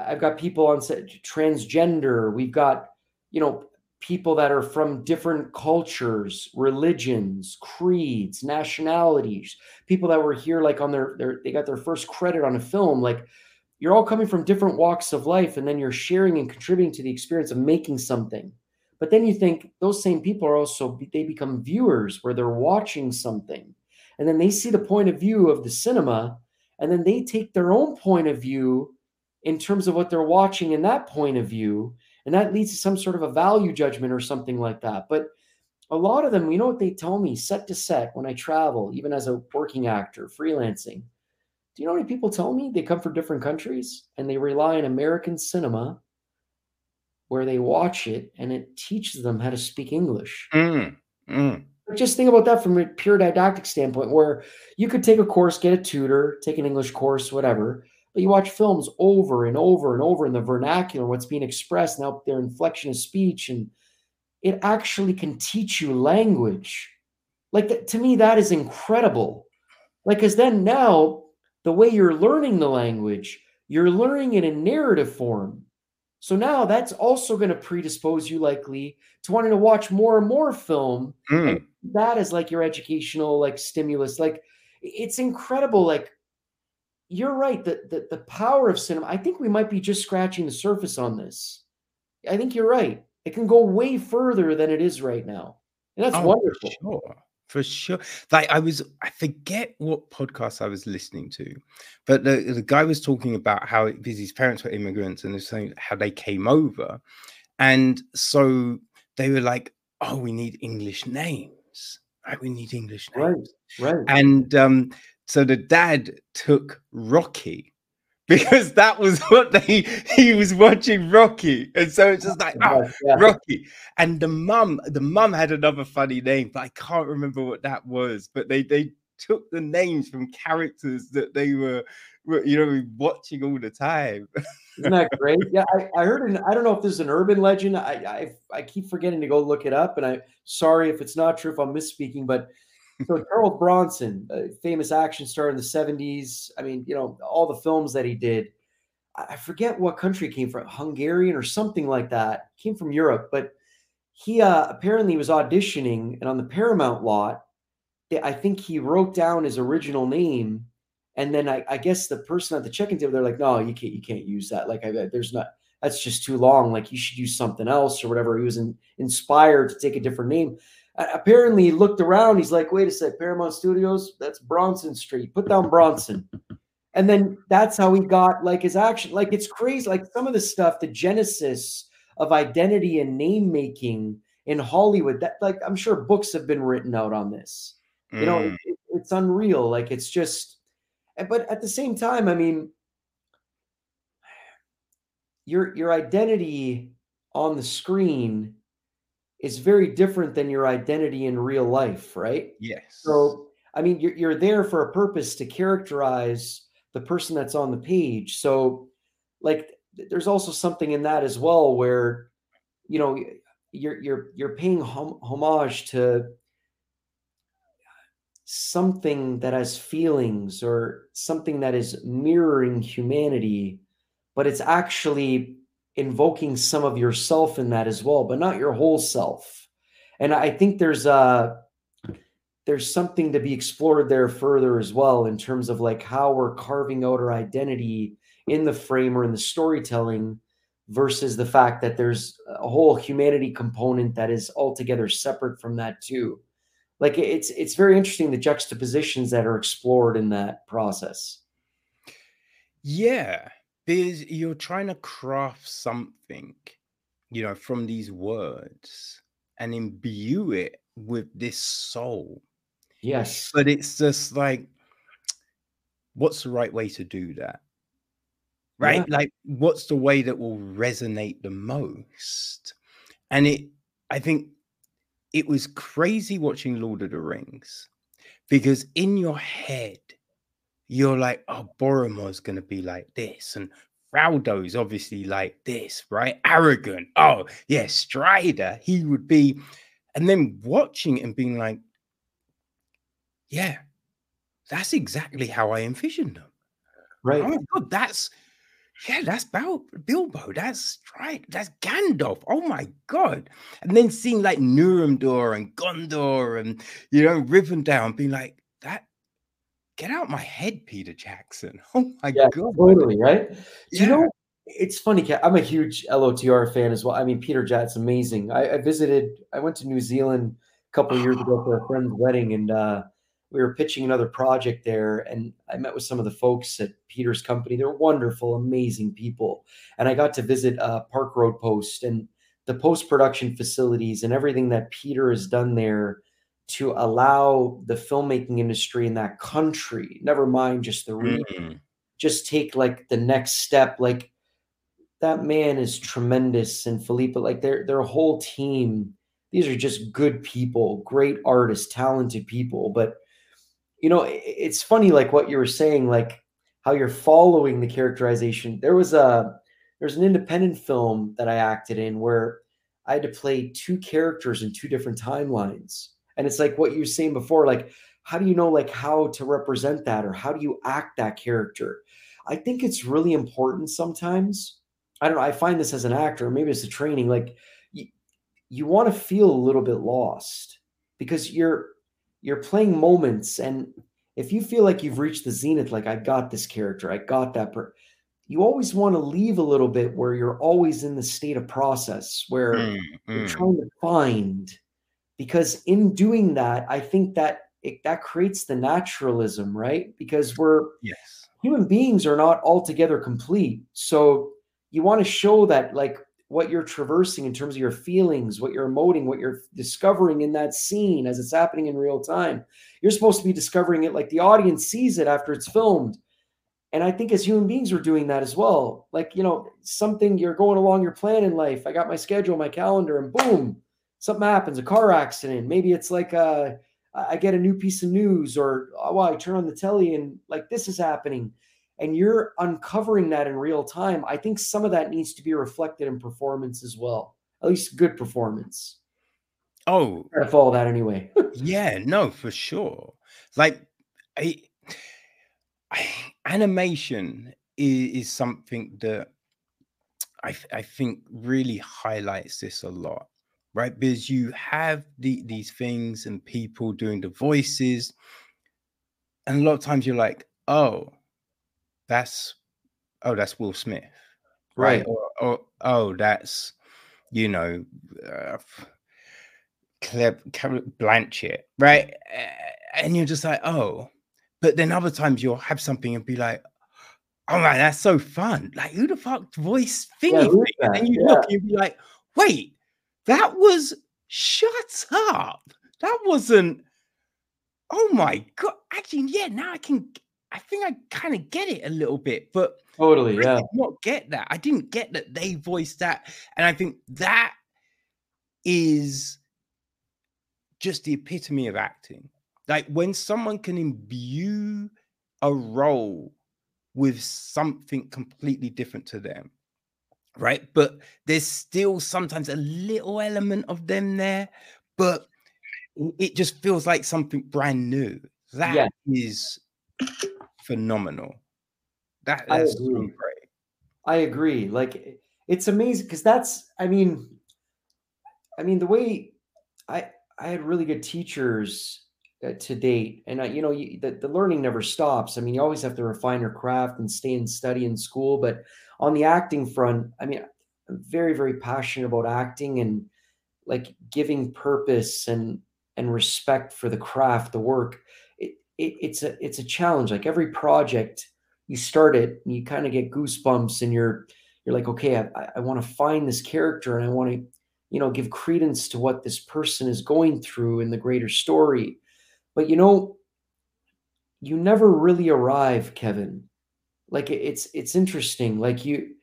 I've got people on transgender. We've got, you know, people that are from different cultures, religions, creeds, nationalities, people that were here like on their, their they got their first credit on a film. Like you're all coming from different walks of life and then you're sharing and contributing to the experience of making something. But then you think those same people are also they become viewers where they're watching something and then they see the point of view of the cinema and then they take their own point of view in terms of what they're watching in that point of view and that leads to some sort of a value judgment or something like that. But a lot of them, you know what they tell me set to set when I travel, even as a working actor, freelancing. Do you know what people tell me they come from different countries and they rely on American cinema where they watch it and it teaches them how to speak English?
Mm, mm.
Just think about that from a pure didactic standpoint, where you could take a course, get a tutor, take an English course, whatever, but you watch films over and over and over in the vernacular, what's being expressed, now their inflection of speech, and it actually can teach you language. Like to me, that is incredible. Like, because then now the way you're learning the language, you're learning it in narrative form. So now that's also going to predispose you likely to wanting to watch more and more film.
Mm.
that is like your educational like stimulus. Like it's incredible. Like you're right. The, the the power of cinema. I think we might be just scratching the surface on this. I think you're right. It can go way further than it is right now, and that's
Oh,
wonderful.
for sure. For sure. Like I was, I forget what podcast I was listening to, but the, the guy was talking about how because his parents were immigrants and they're saying how they came over. And so they were like, oh, we need English names. Right? We need English names
Right, right.
And um, so the dad took Rocky (laughs) because that was what they he was watching Rocky. And so it's just like, oh,
Yeah.
Rocky. And the mum, the mum had another funny name, but I can't remember what that was. But they they took the names from characters that they were, were you know, watching all the time. (laughs)
Isn't that great? Yeah, I, I heard an I don't know if this is an urban legend. I, I I keep forgetting to go look it up, and I'm sorry if it's not true if I'm misspeaking, but so Charles Bronson, a famous action star in the 70s. I mean, you know, all the films that he did. I I forget what country came from, Hungarian or something like that. Came from Europe, but he uh, apparently was auditioning, and on the Paramount lot, I think he wrote down his original name, and then I, I guess the person at the check-in table, they're like, "No, you can't, you can't use that. Like, I, there's not. That's just too long. Like, you should use something else or whatever." He was in, inspired to take a different name. Apparently, he looked around. He's like, "Wait a sec, Paramount Studios. That's Bronson Street. Put down Bronson." (laughs) And then that's how he got like his action. Like it's crazy. Like some of the stuff, the genesis of identity and name making in Hollywood. That like I'm sure books have been written out on this. You know,
Mm,
it- it's unreal. Like it's just, but at the same time, I mean, (sighs) your your identity on the screen is very different than your identity in real life, right?
yes.
So, I mean, you're, you're there for a purpose to characterize the person that's on the page. So, like, there's also something in that as well, where you know you're you're you're paying hom- homage to something that has feelings or something that is mirroring humanity, but it's actually invoking some of yourself in that as well, but not your whole self. And I think there's uh there's something to be explored there further as well in terms of like how we're carving out our identity in the frame or in the storytelling versus the fact that there's a whole humanity component that is altogether separate from that too. Like it's it's very interesting the juxtapositions that are explored in that process.
Yeah, because you're trying to craft something, you know, from these words and imbue it with this soul.
yes
But it's just like, what's the right way to do that? Right?
Yeah.
Like, what's the way that will resonate the most? And it, I think it was crazy watching Lord of the Rings because in your head, you're like, oh, Boromir's going to be like this, and Raldo's obviously like this, right? Arrogant. Oh, yeah, Strider, he would be. And then watching it and being like, yeah, that's exactly how I envisioned them.
Right.
Oh my god, that's yeah, that's Bilbo. That's right. That's Gandalf. Oh my god! And then seeing like Nuremberg and Gondor and you know Rivendell, and being like, that. Get out my head, Peter Jackson. (laughs) Oh my
yeah,
god!
Totally right. Do
Yeah.
you know? It's funny. Kat, I'm a huge LOTR fan as well. I mean, Peter Jack's amazing. I, I visited. I went to New Zealand a couple of years ago for a friend's wedding, and uh, we were pitching another project there. And I met with some of the folks at Peter's company. They're wonderful, amazing people. And I got to visit uh, Park Road Post and the post production facilities and everything that Peter has done there to allow the filmmaking industry in that country, never mind just the region,
Mm.
just take like the next step. Like that man is tremendous, and Philippa, like their their whole team. These are just good people, great artists, talented people. But you know, it's funny, like what you were saying, like how you're following the characterization. There was a there's an independent film that I acted in where I had to play two characters in two different timelines. And it's like what you were saying before, like how do you know like how to represent that or how do you act that character? I think it's really important sometimes. I don't know, I find this as an actor, maybe it's a training, like you, you want to feel a little bit lost because you're you're playing moments and if you feel like you've reached the zenith like i got this character i got that per- you always want to leave a little bit where you're always in the state of process where
Mm,
you're
mm.
trying to find because in doing that i think that it, that creates the naturalism right? Because we're
Yes.
human beings are not altogether complete. So you want to show that like what you're traversing in terms of your feelings what you're emoting what you're discovering in that scene as it's happening in real time. You're supposed to be discovering it like the audience sees it after it's filmed. And i think as human beings we're doing that as well. Like you know something you're going along your plan in life. I got my schedule my calendar and boom something happens a car accident maybe it's like uh I get a new piece of news, or oh, wow, I turn on the telly and like this is happening, and you're uncovering that in real time. I think some of that needs to be reflected in performance as well, at least good performance.
Oh,
to follow that anyway. (laughs)
yeah, no, for sure. Like, I, I, animation is, is something that I, I think really highlights this a lot, right? Because you have the, these things and people doing the voices, and a lot of times you're like, oh, that's, oh, that's Will Smith, right? Or, or oh, that's, you know, uh, Claire, Carol Blanchett, right? And you're just like, oh, but then other times you'll have something and be like, oh man, that's so fun. Like, who the fuck voice thingy? thing? And you look and you be like, wait, that was shut up. That wasn't. Oh my god! Actually, yeah. Now I can. I think I kind of get it a little bit, but
Totally,
I
yeah.
not get that. I didn't get that they voiced that. And I think that is just the epitome of acting. Like when someone can imbue a role with something completely different to them, right? But there's still sometimes a little element of them there, but it- just feels like something brand new. That is
Yeah.
phenomenal. That
I
that's
agree.
great.
I agree. Like it's amazing because that's I mean I mean the way I I had really good teachers uh, to date and I, you know you, the, the learning never stops. I mean you always have to refine your craft and stay and study in school but on the acting front I mean I'm very very passionate about acting and like giving purpose and and respect for the craft the work. It, it it's a it's a challenge. Like every project you start it and you kind of get goosebumps and you're you're like okay i, I want to find this character and i want to you know give credence to what this person is going through in the greater story. But you know you never really arrive kevin like it's it's interesting like you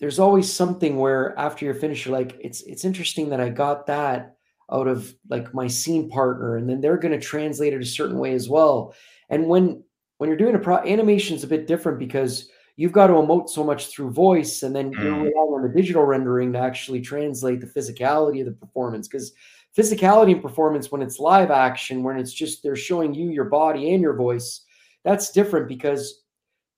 there's always something where after you're finished you're like it's it's interesting that i got that out of like my scene partner and then they're going to translate it a certain way as well and when when you're doing a pro animation is a bit different because you've got to emote so much through voice, and then you're
Mm.
relying on the digital rendering to actually translate the physicality of the performance. Because physicality and performance, when it's live action, when it's just they're showing you your body and your voice, that's different because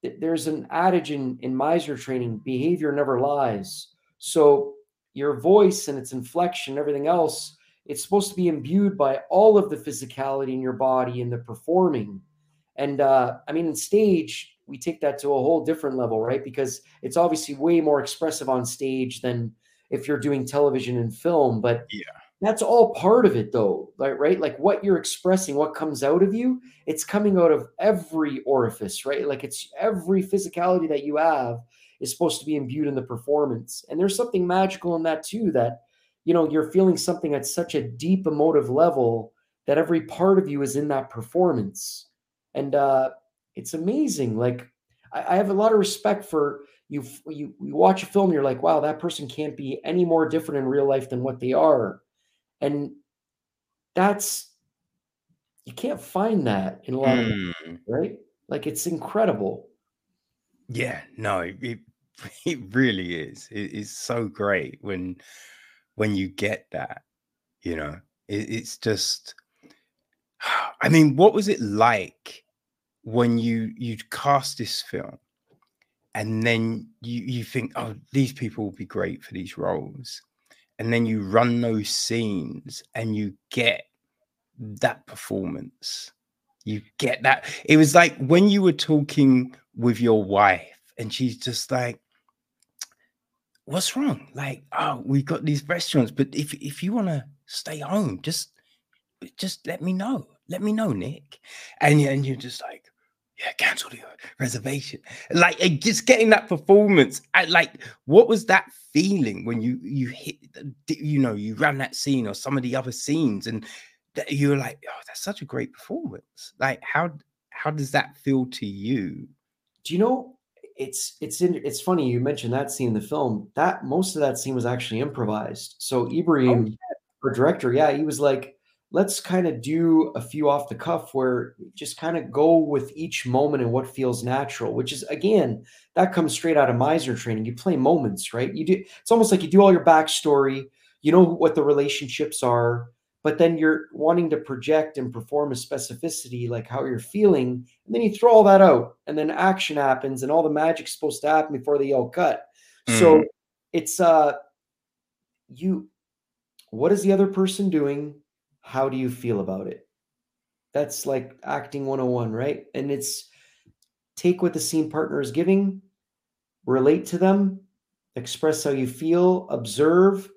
there's an adage in in Meisner training: behavior never lies. So your voice and its inflection, everything else, it's supposed to be imbued by all of the physicality in your body and the performing. And uh, I mean, in stage, we take that to a whole different level, right? Because it's obviously way more expressive on stage than if you're doing television and film. But
Yeah.
That's all part of it, though, like, right? Like what you're expressing, what comes out of you, it's coming out of every orifice, right? Like it's every physicality that you have is supposed to be imbued in the performance. And there's something magical in that too, that you know, you're feeling something at such a deep emotive level that every part of you is in that performance. And uh it's amazing. Like I, I have a lot of respect for you. You you watch a film, you're like, wow, that person can't be any more different in real life than what they are. And that's you can't find that in a lot of
Mm.
right? Like it's incredible.
Yeah, no, it, it (laughs) it really is. It, it's so great when when you get that, you know. It, it's just (sighs) I mean, what was it like when you you cast this film and then you you think, oh, these people will be great for these roles, and then you run those scenes and you get that performance. You get that. It was like when you were talking with your wife, and she's just like, "What's wrong?" Like, "Oh, we got these restaurants, but if if you want to stay home, just just let me know. Let me know, Nick." And and you're just like, "Yeah, cancel the reservation." Like uh, just getting that performance. I, like, what was that feeling when you you hit, you know, you ran that scene or some of the other scenes, and that you were like, "Oh, that's such a great performance." Like, how how does that feel to you?
Do you know it's it's in it's funny you mentioned that scene in the film. That most of that scene was actually improvised. So Ibrahim, our director, yeah, he was like, let's kind of do a few off the cuff where just kind of go with each moment and what feels natural, which is again, that comes straight out of Meisner training. You play moments, right? You do it's almost like you do all your backstory, you know what the relationships are, but then you're wanting to project and perform a specificity like how you're feeling, and then you throw all that out, and then action happens, and all the magic's supposed to happen before they all cut. So it's uh you what is the other person doing? How do you feel about it? That's like acting 101, right? And it's take what the scene partner is giving, relate to them, express how you feel, observe,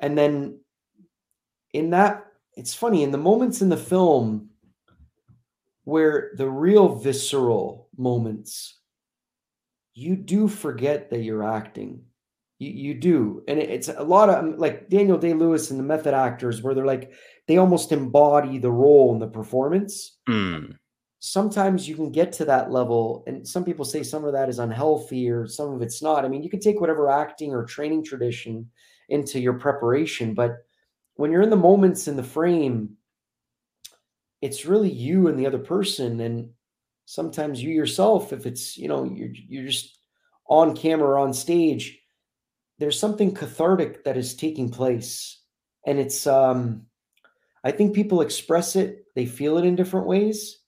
and then in that, it's funny, in the moments in the film where the real visceral moments, you do forget that you're acting. You, you do. And it's a lot of like Daniel Day Lewis and the method actors, where they're like, they almost embody the role and the performance.
Mm,
sometimes you can get to that level and some people say some of that is unhealthy or some of it's not. I mean you can take whatever acting or training tradition into your preparation but when you're in the moments in the frame it's really you and the other person and sometimes you yourself if it's you know you're, you're just on camera or on stage there's something cathartic that is taking place. And it's um i think people express it they feel it in different ways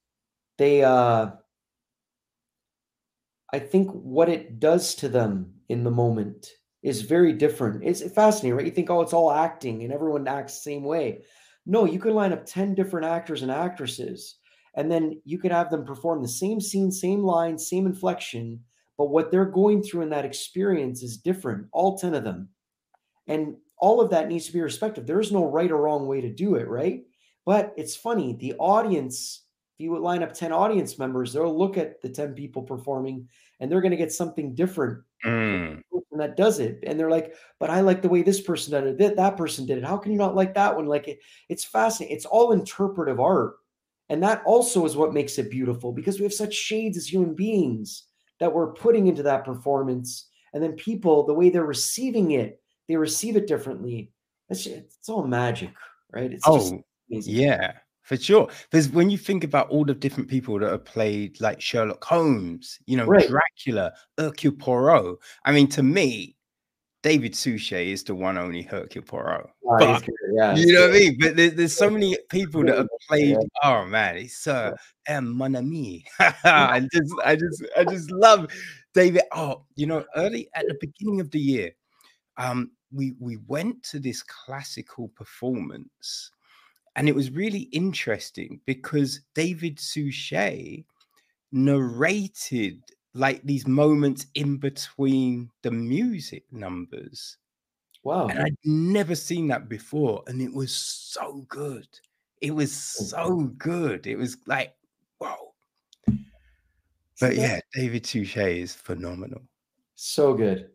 they uh I think what it does to them in the moment is very different. It's fascinating, right? You think, oh, it's all acting and everyone acts the same way. No, you could line up 10 different actors and actresses, and then you could have them perform the same scene, same line, same inflection, but what they're going through in that experience is different, all 10 of them. And all of that needs to be respected. There's no right or wrong way to do it, right? But it's funny, the audience, if you would line up 10 audience members, they'll look at the 10 people performing and they're going to get something different
mm,
that does it. And they're like, but I like the way this person did it, that, that person did it. How can you not like that one? Like it, it's fascinating. It's all interpretive art. And that also is what makes it beautiful because we have such shades as human beings that we're putting into that performance. And then people, the way they're receiving it, they receive it differently. It's, it's all magic, right? It's just
Oh,
amazing.
yeah, for sure. Because when you think about all the different people that have played like Sherlock Holmes, you know,
Right.
Dracula, Hercule Poirot. I mean, to me, David Suchet is the one only Hercule Poirot.
Ah,
But-
yeah,
you know what I mean? But there, there's so many people that have played.
Yeah.
Oh man, it's uh, uh mon ami. (laughs) I just, I just, I just love David. Oh, you know, early at the beginning of the year, um, we we went to this classical performance, and it was really interesting because David Suchet narrated like these moments in between the music numbers.
Wow.
And I'd never seen that before. And it was so good. It was so good. It was like, whoa. But yeah, David Suchet is phenomenal.
So good.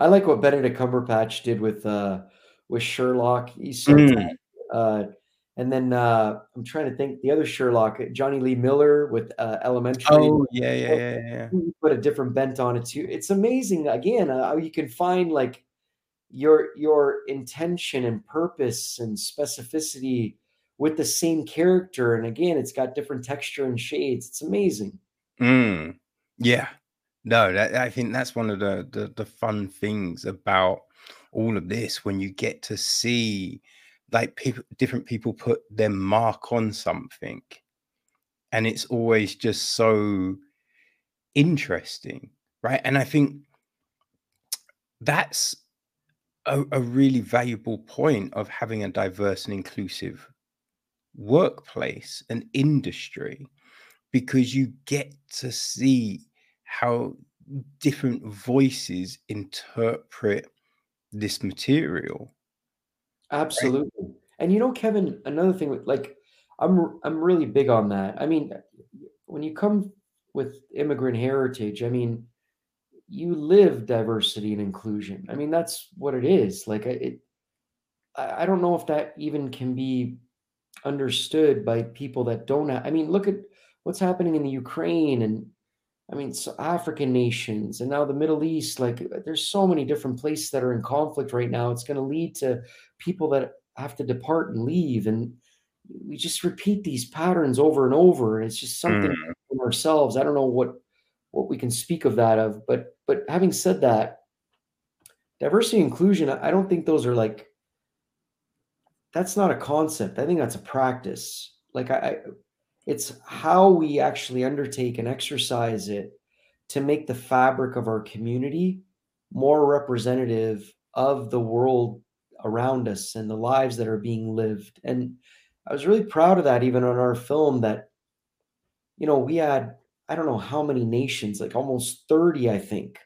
I like what Benedict Cumberbatch did with uh with Sherlock. He starts
Mm.
uh and then uh I'm trying to think the other Sherlock, Jonny Lee Miller with uh Elementary.
Oh, yeah, yeah, yeah, yeah.
Put a different bent on it too. It's amazing again uh, how you can find like your your intention and purpose and specificity with the same character and again it's got different texture and shades. It's amazing.
Mm. Yeah. No, that, I think that's one of the, the the fun things about all of this when you get to see like people different people put their mark on something and it's always just so interesting right? And i think that's a, a really valuable point of having a diverse and inclusive workplace and industry because you get to see how different voices interpret this material
Absolutely. And you know, Kevin, another thing like I'm I'm really big on that. I mean, when you come with immigrant heritage, I mean, you live diversity and inclusion. I mean, that's what it is. Like it I don't know if that even can be understood by people that don't I mean, look at what's happening in the Ukraine and I mean, so African nations and now the Middle East, like there's so many different places that are in conflict right now. It's going to lead to people that have to depart and leave. And we just repeat these patterns over and over. And it's just something
Mm.
from ourselves. I don't know what what we can speak of that of, but but having said that, diversity and inclusion, I I don't think those are like that's not a concept. I think that's a practice. Like I, I it's how we actually undertake and exercise it to make the fabric of our community more representative of the world around us and the lives that are being lived. And I was really proud of that even on our film that you know, we had I don't know how many nations, like almost 30 I think,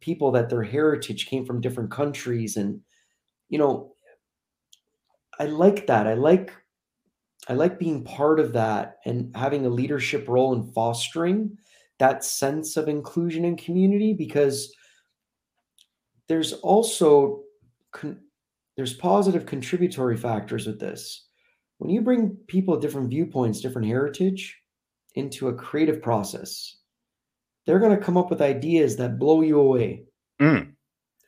people that their heritage came from different countries and you know, I like that. I like I like being part of that and having a leadership role in fostering that sense of inclusion and community because there's also con- there's positive contributory factors with this. When you bring people with different viewpoints, different heritage into a creative process, they're going to come up with ideas that blow you away
Mm.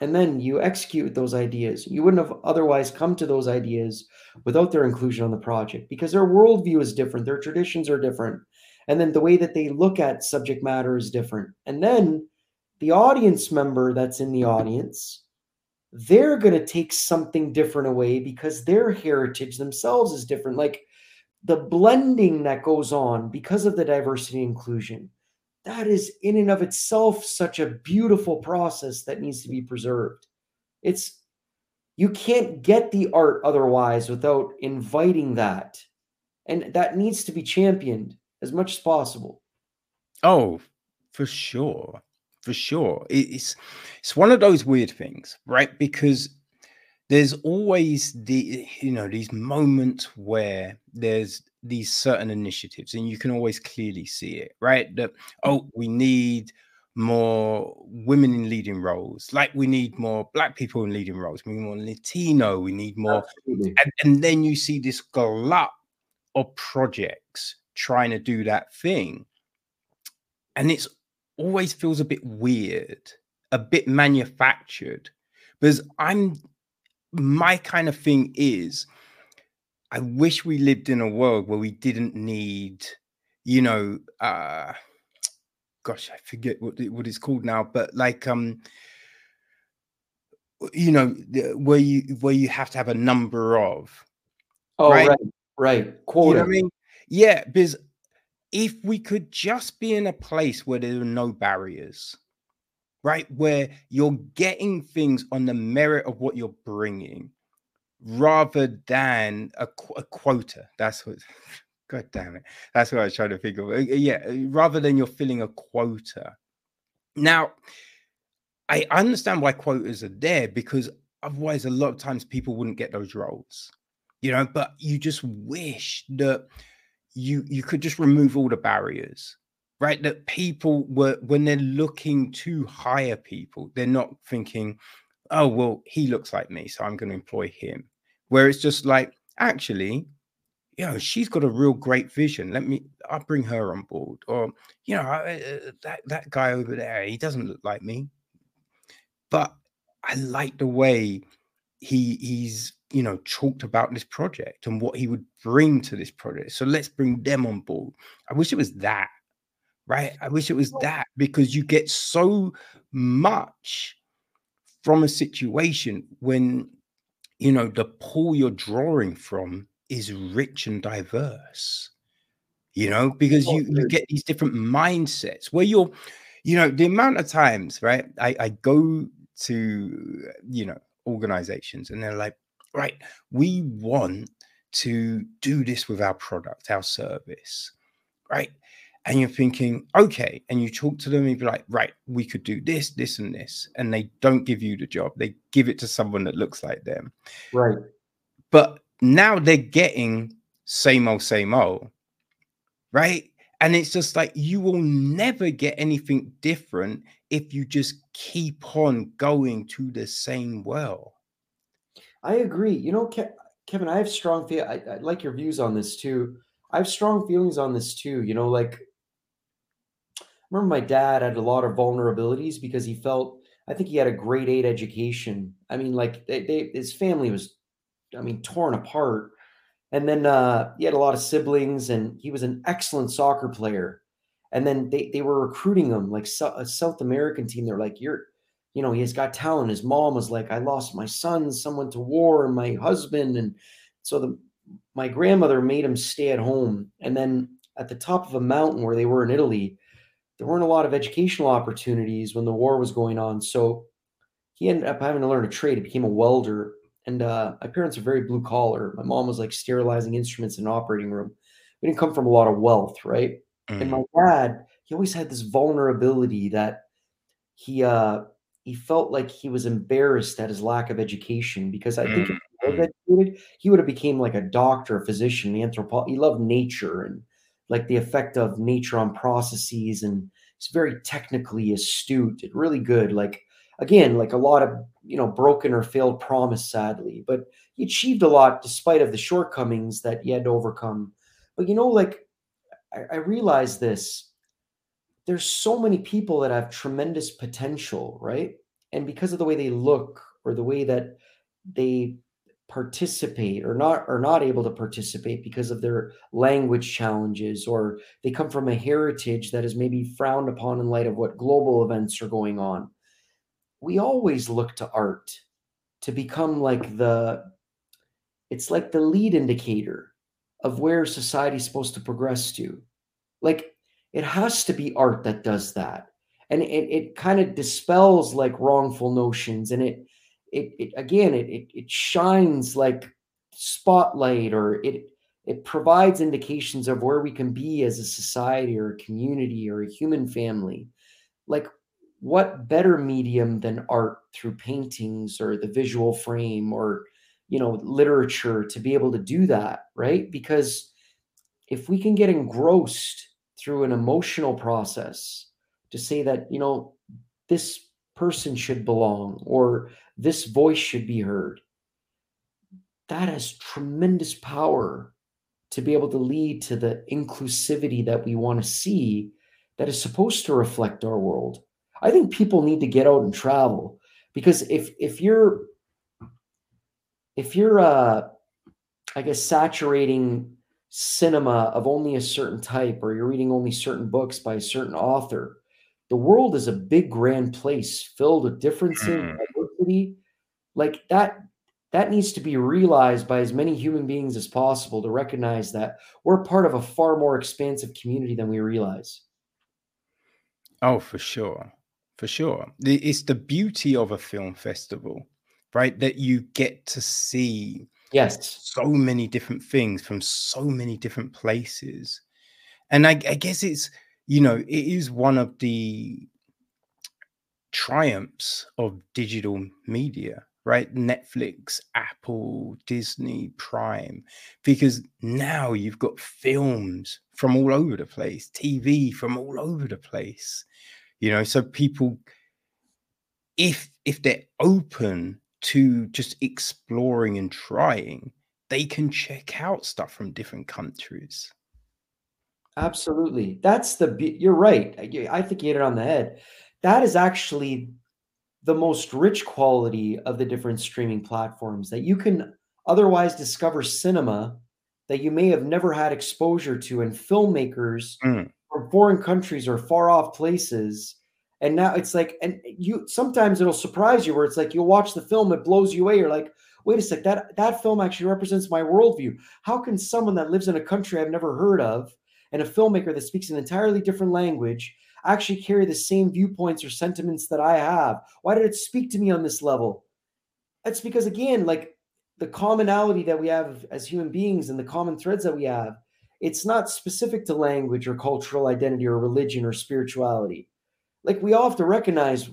And then you execute those ideas. You wouldn't have otherwise come to those ideas without their inclusion on the project because their worldview is different, their traditions are different, and then the way that they look at subject matter is different. And then the audience member that's in the audience, they're going to take something different away because their heritage themselves is different. Like the blending that goes on because of the diversity inclusion that is in and of itself such a beautiful process that needs to be preserved. It's you can't get the art otherwise without inviting that. And that needs to be championed as much as possible.
Oh, for sure. For sure. It's it's one of those weird things, right? Because there's always the you know these moments where there's these certain initiatives and you can always clearly see it, right? That mm. oh, we need more women in leading roles, like we need more black people in leading roles, we need more Latino, we need more and, and then you see this glut of projects trying to do that thing and it's always feels a bit weird a bit manufactured because i'm my kind of thing is I wish we lived in a world where we didn't need, you know, uh gosh, I forget what what it's called now, but like um you know, where you where you have to have a number of.
Oh, right, right. right. Quota.
You know I mean? Yeah, because if we could just be in a place where there are no barriers, right, where you're getting things on the merit of what you're bringing, rather than a, a quota. That's what. (laughs) God damn it. That's what I was trying to figure of. Uh, yeah, uh, rather than you're filling a quota. Now, I understand why quotas are there because otherwise, a lot of times people wouldn't get those roles, you know. But you just wish that you you could just remove all the barriers, right? That people were when they're looking to hire people, they're not thinking, "Oh, well, he looks like me, so I'm going to employ him." Where it's just like, actually, you know, she's got a real great vision. Let me, I'll bring her on board. Or, you know, uh, that that guy over there, he doesn't look like me, but I like the way he he's you know talked about this project and what he would bring to this project. So let's bring them on board. I wish it was that, right? I wish it was that because you get so much from a situation when you know the pool you're drawing from is rich and diverse you know because oh, you, you get these different mindsets where you're you know the amount of times right i, I go to you know organizations and they're like right we want to do this with our product our service right and you're thinking okay and you talk to them and you're like right we could do this this and this and they don't give you the job they give it to someone that looks like them
right
but now they're getting same old same old right and it's just like you will never get anything different if you just keep on going to the same well.
I agree. You know, Kevin, I have strong feel. I, I like your views on this too. I have strong feelings on this too. You know, like remember my dad had a lot of vulnerabilities because he felt. I think he had a grade eight education. I mean, like they, they his family was, I mean, torn apart. And then uh, he had a lot of siblings, and he was an excellent soccer player and then they, they were recruiting him like a South American team. They're like, you're, you know, he's got talent. His mom was like, I lost my son, someone to war, and my husband. And so the my grandmother made him stay at home. And then at the top of a mountain where they were in Italy, there weren't a lot of educational opportunities when the war was going on. So he ended up having to learn a trade. He became a welder. And uh, my parents are very blue collar. My mom was like sterilizing instruments in an operating room. We didn't come from a lot of wealth, right? And my dad, he always had this vulnerability that he uh he felt like he was embarrassed at his lack of education because I think if he was mm-hmm. educated, he would have became like a doctor, a physician, anthropologist. He loved nature and like the effect of nature on processes, and it's very technically astute, and really good. Like again, like a lot of you know broken or failed promise, sadly, but he achieved a lot despite of the shortcomings that he had to overcome. But you know, like I, I realize this. There's so many people that have tremendous potential, right? And because of the way they look or the way that they participate or not are not able to participate because of their language challenges or they come from a heritage that is maybe frowned upon in light of what global events are going on we always look to art to become like the it's like the lead indicator of where society's supposed to progress to. Like it has to be art that does that. And it, it kind of dispels like wrongful notions and it it, it again it, it it shines like spotlight or it it provides indications of where we can be as a society or a community or a human family. Like what better medium than art through paintings or the visual frame or you know literature to be able to do that right because if we can get engrossed through an emotional process to say that you know this person should belong or this voice should be heard that has tremendous power to be able to lead to the inclusivity that we want to see that is supposed to reflect our world i think people need to get out and travel because if if you're if you're uh I guess, saturating cinema of only a certain type, or you're reading only certain books by a certain author. The world is a big, grand place filled with differences,
Mm.
Diversity. Like that, that needs to be realized by as many human beings as possible to recognize that we're part of a far more expansive community than we realize.
Oh, for sure. For sure. It's the beauty of a film festival, right? That you get to see
Yes.
so many different things from so many different places. And I, I guess it's, you know, it is one of the triumphs of digital media, right? Netflix, Apple, Disney, Prime, because now you've got films from all over the place, TV from all over the place, you know, so people, if if they're open to just exploring and trying, they can check out stuff from different countries.
Absolutely. That's the you're right. i think you hit it on the head. That is actually the most rich quality of the different streaming platforms that you can otherwise discover cinema that you may have never had exposure to, and filmmakers
Mm,
from foreign countries or far off places. And now it's like, and you sometimes it'll surprise you where it's like you'll watch the film, it blows you away. You're like, wait a sec, that that film actually represents my worldview. How can someone that lives in a country I've never heard of and a filmmaker that speaks an entirely different language actually carry the same viewpoints or sentiments that I have? Why did it speak to me on this level? That's because again, like the commonality that we have as human beings and the common threads that we have, it's not specific to language or cultural identity or religion or spirituality. Like we all have to recognize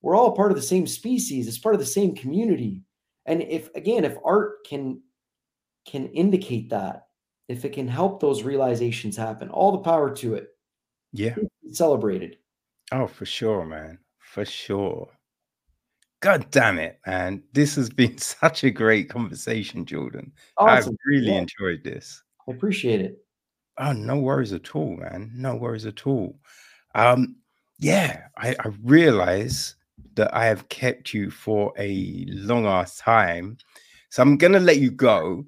we're all part of the same species, it's part of the same community. And if again, if art can can indicate that, if it can help those realizations happen, all the power to it.
yeah.
Celebrated.
Oh, for sure, man. For sure. God damn it, man. This has been (laughs) such a great conversation, Jordan. I've really
Yeah,
enjoyed this.
I appreciate it.
Oh, no worries at all, man. No worries at all. Um, yeah, I, I realize that I have kept you for a long ass time. So I'm gonna let you go.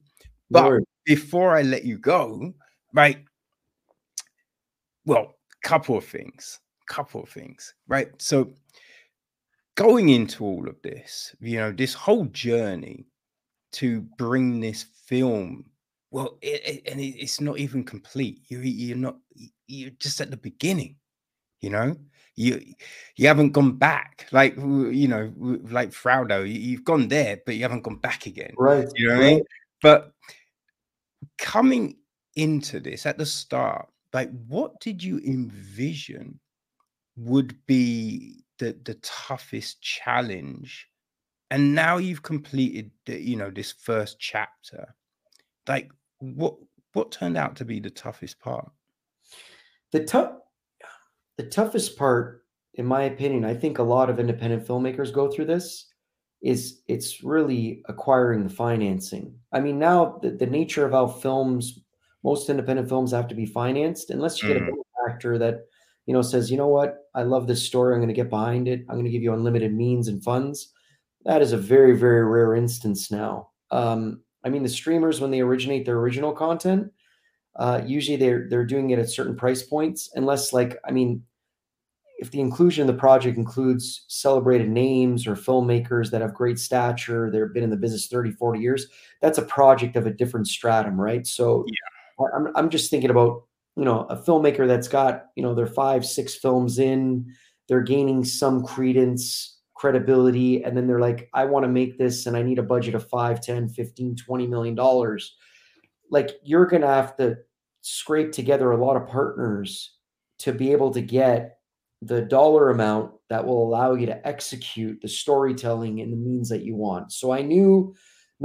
But
worries.
before I let you go, right? Well, couple of things. Couple of things, right? So going into all of this, you know, this whole journey to bring this film, well, it, it- and it, it's not even complete. You you're not you're just at the beginning, you know. You you haven't gone back, like you know, like Frodo. you- You've gone there, but you haven't gone back again.
Right.
You know what I mean? But coming into this at the start, like what did you envision would be the the toughest challenge? And now you've completed the, you know, this first chapter. Like what what turned out to be the toughest part?
The tough the toughest part, in my opinion, I think a lot of independent filmmakers go through this, is it's really acquiring the financing. I mean, now the, the nature of how films, most independent films have to be financed, unless you get a
Mm,
actor that, you know, says, you know what, I love this story, I'm going to get behind it, I'm going to give you unlimited means and funds. That is a very, very rare instance now. Um, I mean, the streamers, when they originate their original content, uh, usually they're they're doing it at certain price points, unless like I mean, if the inclusion of the project includes celebrated names or filmmakers that have great stature, they've been in the business 30, 40 years, that's a project of a different stratum, right? So
yeah.
I'm I'm just thinking about, you know, a filmmaker that's got, you know, their five, six films in, they're gaining some credence, credibility, and then they're like, I want to make this and I need a budget of 5, 10, 15, 20 million dollars. Like you're gonna have to scrape together a lot of partners to be able to get the dollar amount that will allow you to execute the storytelling in the means that you want. So I knew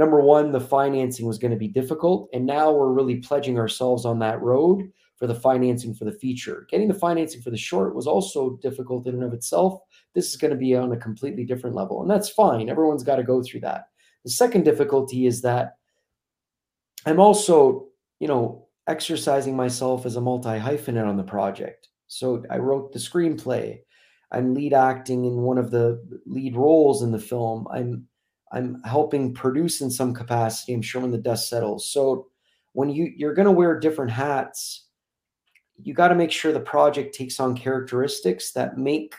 number one, the financing was going to be difficult. And now we're really pledging ourselves on that road for the financing for the feature. Getting the financing for the short was also difficult in and of itself. This is going to be on a completely different level. And that's fine. Everyone's got to go through that. The second difficulty is that I'm also, you know, exercising myself as a multi hyphenate on the project. So I wrote the screenplay. I'm lead acting in one of the lead roles in the film. I'm I'm helping produce in some capacity. I'm sure when the dust settles. So when you you're going to wear different hats, you got to make sure the project takes on characteristics that make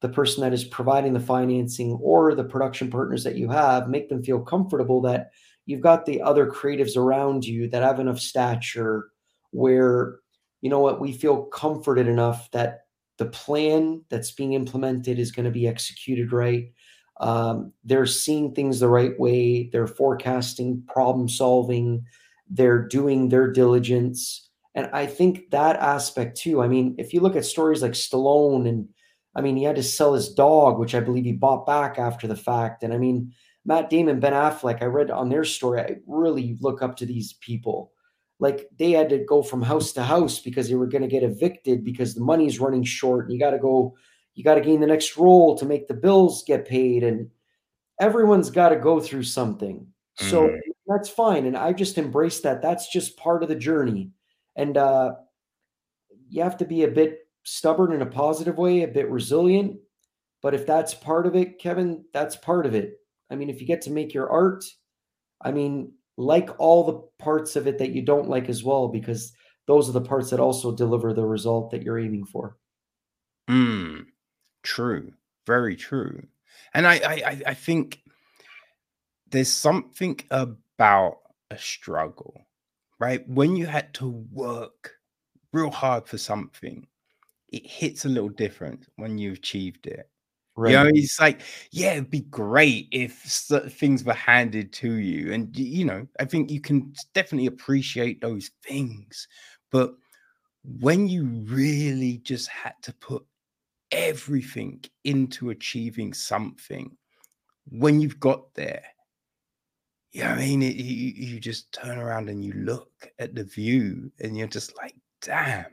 the person that is providing the financing or the production partners that you have make them feel comfortable that you've got the other creatives around you that have enough stature where you know what we feel comforted enough that the plan that's being implemented is going to be executed right um, they're seeing things the right way they're forecasting problem solving they're doing their diligence and i think that aspect too i mean if you look at stories like stallone and I mean, he had to sell his dog, which I believe he bought back after the fact. And I mean, Matt Damon, Ben Affleck, I read on their story, I really look up to these people. Like they had to go from house to house because they were going to get evicted because the money's running short and you got to go, you got to gain the next role to make the bills get paid. And everyone's got to go through something. So mm. that's fine. And I just embrace that. That's just part of the journey. And uh, you have to be a bit stubborn in a positive way, a bit resilient. But if that's part of it, Kevin, that's part of it. I mean, if you get to make your art, I mean, like all the parts of it that you don't like as well, because those are the parts that also deliver the result that you're aiming for.
Mm, true. Very true. And I, I, I think there's something about a struggle, right? When you had to work real hard for something it hits a little different when you've achieved it. Right. You know, it's like, yeah, it'd be great if things were handed to you. And, you know, I think you can definitely appreciate those things. But when you really just had to put everything into achieving something, when you've got there, you yeah, I mean, it, you, you just turn around and you look at the view and you're just like, damn,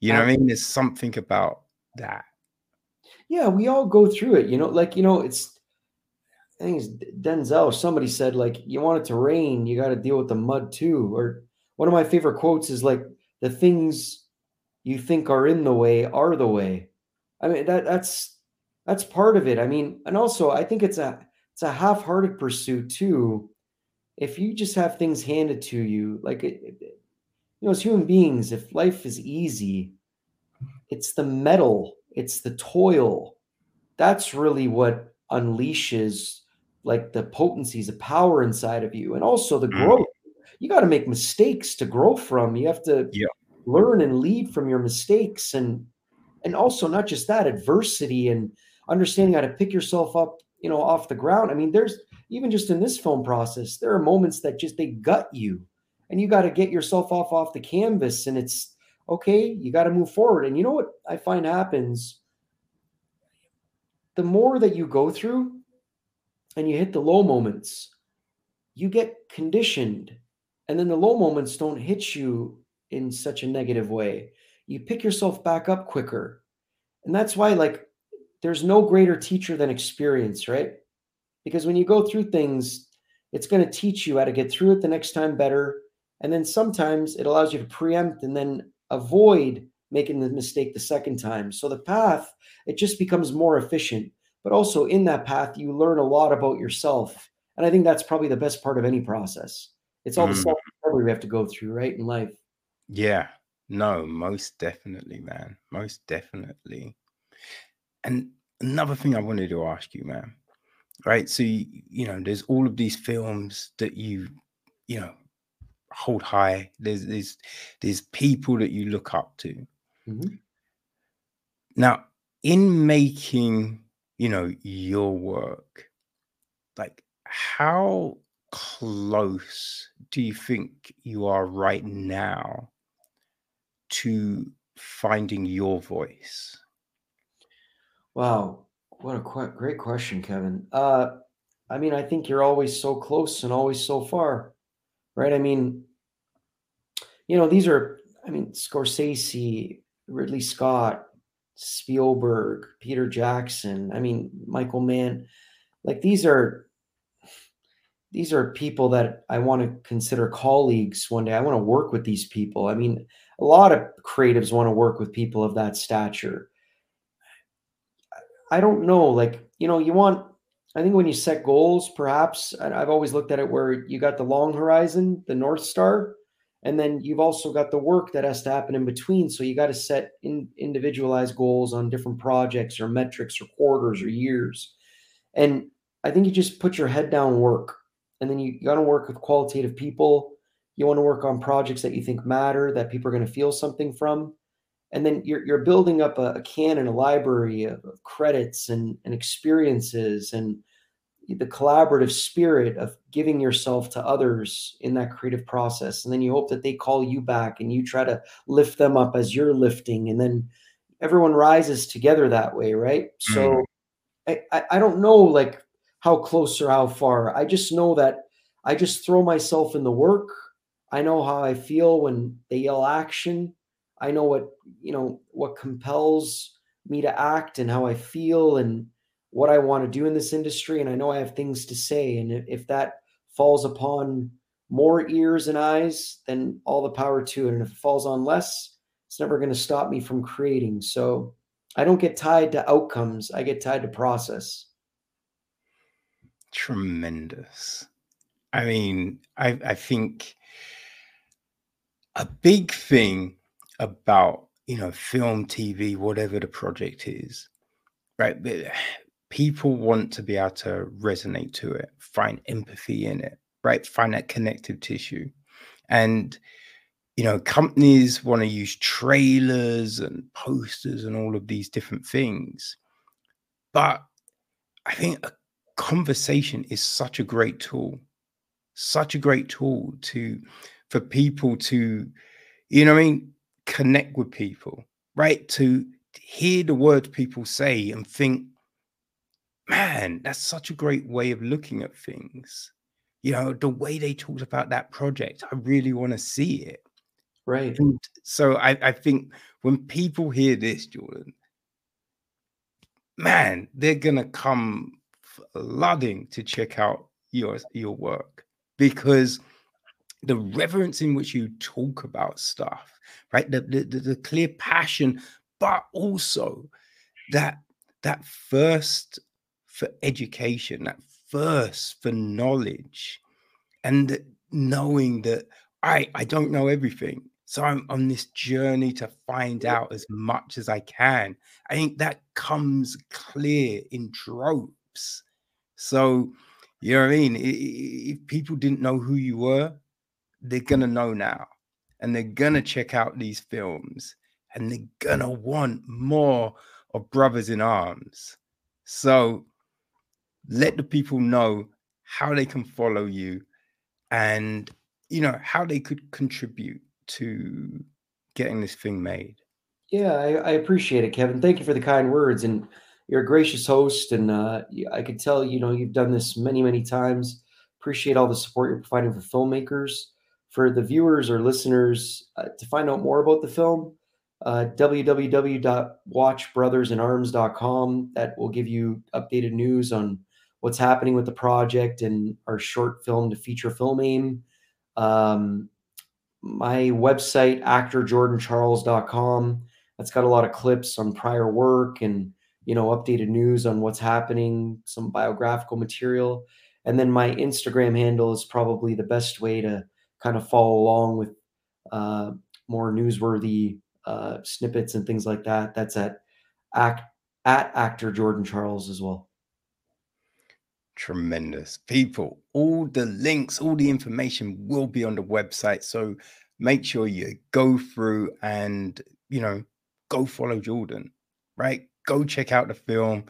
you know what I mean? There's something about that.
Yeah, we all go through it. You know, like you know, it's I think it's Denzel. Somebody said like, you want it to rain, you got to deal with the mud too. Or one of my favorite quotes is like, the things you think are in the way are the way. I mean that that's that's part of it. I mean, and also I think it's a it's a half-hearted pursuit too. If you just have things handed to you, like it, it, you know, as human beings, if life is easy, it's the metal, it's the toil. That's really what unleashes like the potencies, of power inside of you, and also the mm. growth. You got to make mistakes to grow from. You have to yeah. learn and lead from your mistakes, and and also not just that adversity and understanding how to pick yourself up, you know, off the ground. I mean, there's even just in this film process, there are moments that just they gut you. And you got to get yourself off off the canvas and it's okay you got to move forward. And you know what i find happens? The more that you go through and you hit the low moments you get conditioned. And then the low moments don't hit you in such a negative way you pick yourself back up quicker and that's why like there's no greater teacher than experience right because when you go through things it's going to teach you how to get through it the next time better and then sometimes it allows you to preempt and then avoid making the mistake the second time. So the path, it just becomes more efficient. But also in that path, you learn a lot about yourself. And I think that's probably the best part of any process. It's all mm. the self discovery we have to go through, right, in life.
Yeah. No, most definitely, man. Most definitely. And another thing I wanted to ask you, man. Right. So, you, you know, there's all of these films that you, you know, hold high. There's there's there's people that you look up to. Mm-hmm. Now, in making you know your work, like how close do you think you are right now to finding your voice?
Wow, what a qu- great question, Kevin. Uh, I mean, I think you're always so close and always so far, right? I mean, you know, these are, I mean, Scorsese, Ridley Scott, Spielberg, Peter Jackson, I mean, Michael Mann. Like these are these are people that I want to consider colleagues one day. I want to work with these people. I mean, a lot of creatives want to work with people of that stature. I don't know, like, you know, you want I think when you set goals, perhaps I've always looked at it where you got the long horizon, the North Star, and then you've also got the work that has to happen in between. So you got to set in, individualized goals on different projects or metrics or quarters or years. And I think you just put your head down, work, and then you got to work with qualitative people. You want to work on projects that you think matter, that people are going to feel something from. And then you're, you're building up a, a canon, a library of, of credits and, and experiences and the collaborative spirit of giving yourself to others in that creative process and then you hope that they call you back and you try to lift them up as you're lifting and then everyone rises together that way right mm. so I, I don't know like how close or how far i just know that i just throw myself in the work i know how i feel when they yell action i know what you know what compels me to act and how i feel and what I want to do in this industry, and I know I have things to say. And if, that falls upon more ears and eyes, then all the power to it. And if it falls on less, it's never going to stop me from creating. So I don't get tied to outcomes, I get tied to process.
Tremendous. I mean, I, I think a big thing about you know film tv whatever the project is right people want to be able to resonate to it, find empathy in it, right? Find that connective tissue. And, you know, companies want to use trailers and posters and all of these different things. But I think a conversation is such a great tool, such a great tool to for people to, you know, I mean, connect with people, right? To hear the words people say and think, man, that's such a great way of looking at things. You know, the way they talked about that project, I really want to see it.
Right.
And so I, I think when people hear this, Jordan, man, they're gonna come flooding to check out your your work because the reverence in which you talk about stuff, right? The, the, the clear passion, but also that that first for education, that thirst for knowledge, and knowing that I I don't know everything. So I'm on this journey to find out as much as I can. I think that comes clear in tropes. So, you know what I mean? If people didn't know who you were, they're gonna know now, and they're gonna check out these films, and they're gonna want more of Brothers in Arms. So let the people know how they can follow you and you know how they could contribute to getting this thing made.
Yeah I, I, appreciate it kevin. Thank you for the kind words and you're a gracious host and uh, i could tell you know you've done this many many times. Appreciate all the support you're providing for filmmakers for the viewers or listeners uh, to find out more about the film uh, www.watchbrothersinarms.com that will give you updated news on what's happening with the project and our short film to feature film aim. Um, my website, actorjordancharles.com, that's got a lot of clips on prior work and you know updated news on what's happening, some biographical material. And then my Instagram handle is probably the best way to kind of follow along with uh, more newsworthy uh, snippets and things like that. That's at act at actor Jordan Charles as well
tremendous people all the links all the information will be on the website so make sure you go through and you know go follow jordan right go check out the film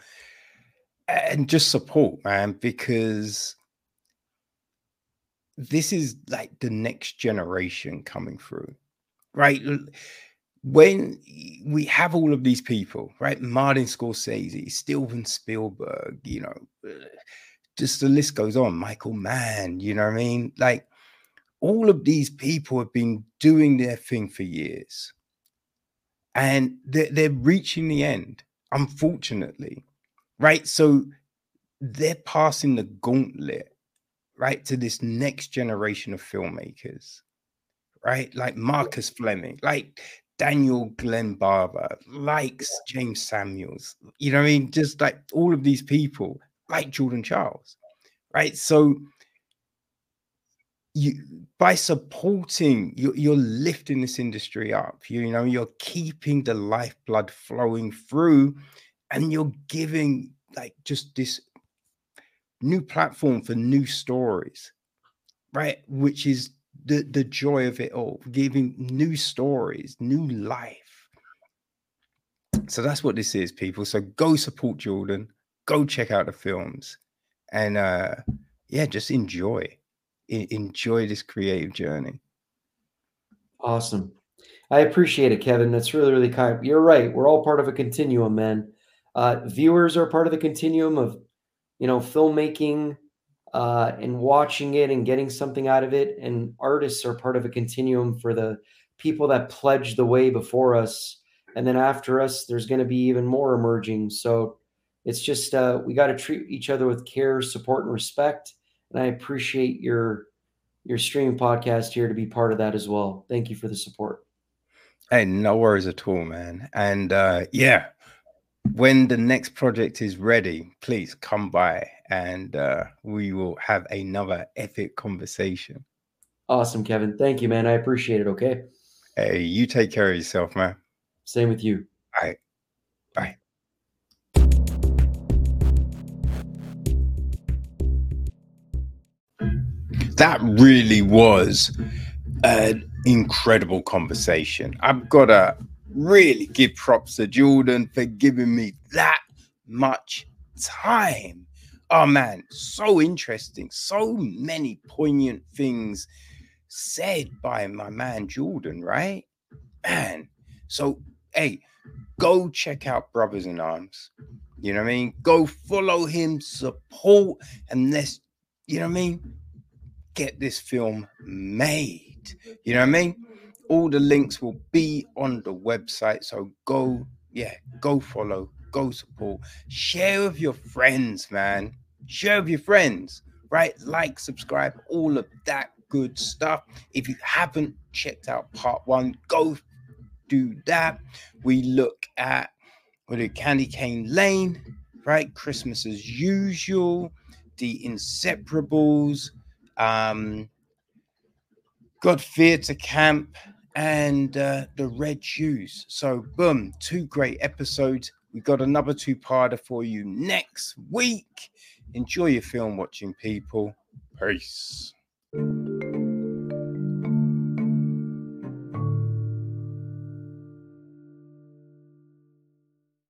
and just support man because this is like the next generation coming through right when we have all of these people right martin scorsese steven spielberg you know just the list goes on. Michael Mann, you know what I mean? Like all of these people have been doing their thing for years. And they're, they're reaching the end, unfortunately. Right. So they're passing the gauntlet, right, to this next generation of filmmakers, right? Like Marcus Fleming, like Daniel Glenn Barber, likes Jeymes Samuels, you know what I mean? Just like all of these people like Jordan Charles, right? So you by supporting you, you're lifting this industry up you, you know you're keeping the lifeblood flowing through and you're giving like just this new platform for new stories right which is the the joy of it all giving new stories new life so that's what this is people so go support jordan go check out the films and uh yeah just enjoy enjoy this creative journey.
Awesome. I appreciate it, Kevin. That's really, really kind. You're right. We're all part of a continuum, man. Uh, viewers are part of the continuum of, you know, filmmaking uh, and watching it and getting something out of it. And artists are part of a continuum for the people that pledged the way before us. And then after us, there's going to be even more emerging. So it's just, uh, we got to treat each other with care, support, and respect and I appreciate your your stream podcast here to be part of that as well. Thank you for the support.
Hey, no worries at all, man. And uh, yeah, when the next project is ready, please come by and uh, we will have another epic conversation.
Awesome, Kevin. Thank you, man. I appreciate it. Okay.
Hey, you take care of yourself, man.
Same with you.
All right. Bye. that really was an incredible conversation. I've got to really give props to Jordan for giving me that much time. Oh man, so interesting. So many poignant things said by my man Jordan, right? Man. So, hey, go check out Brothers in Arms. You know what I mean? Go follow him, support, and let's, you know what I mean? get this film made. You know what I mean? All the links will be on the website. So go, yeah, go follow, go support, share with your friends, man. Share with your friends, right? Like, subscribe, all of that good stuff. If you haven't checked out part one, go do that. We look at what do Candy Cane Lane, right? Christmas as usual, the Inseparables, um, God Theatre Camp, and uh, the Red Shoes. So, boom, two great episodes. We've got another two parter for you next week. Enjoy your film watching, people. Peace.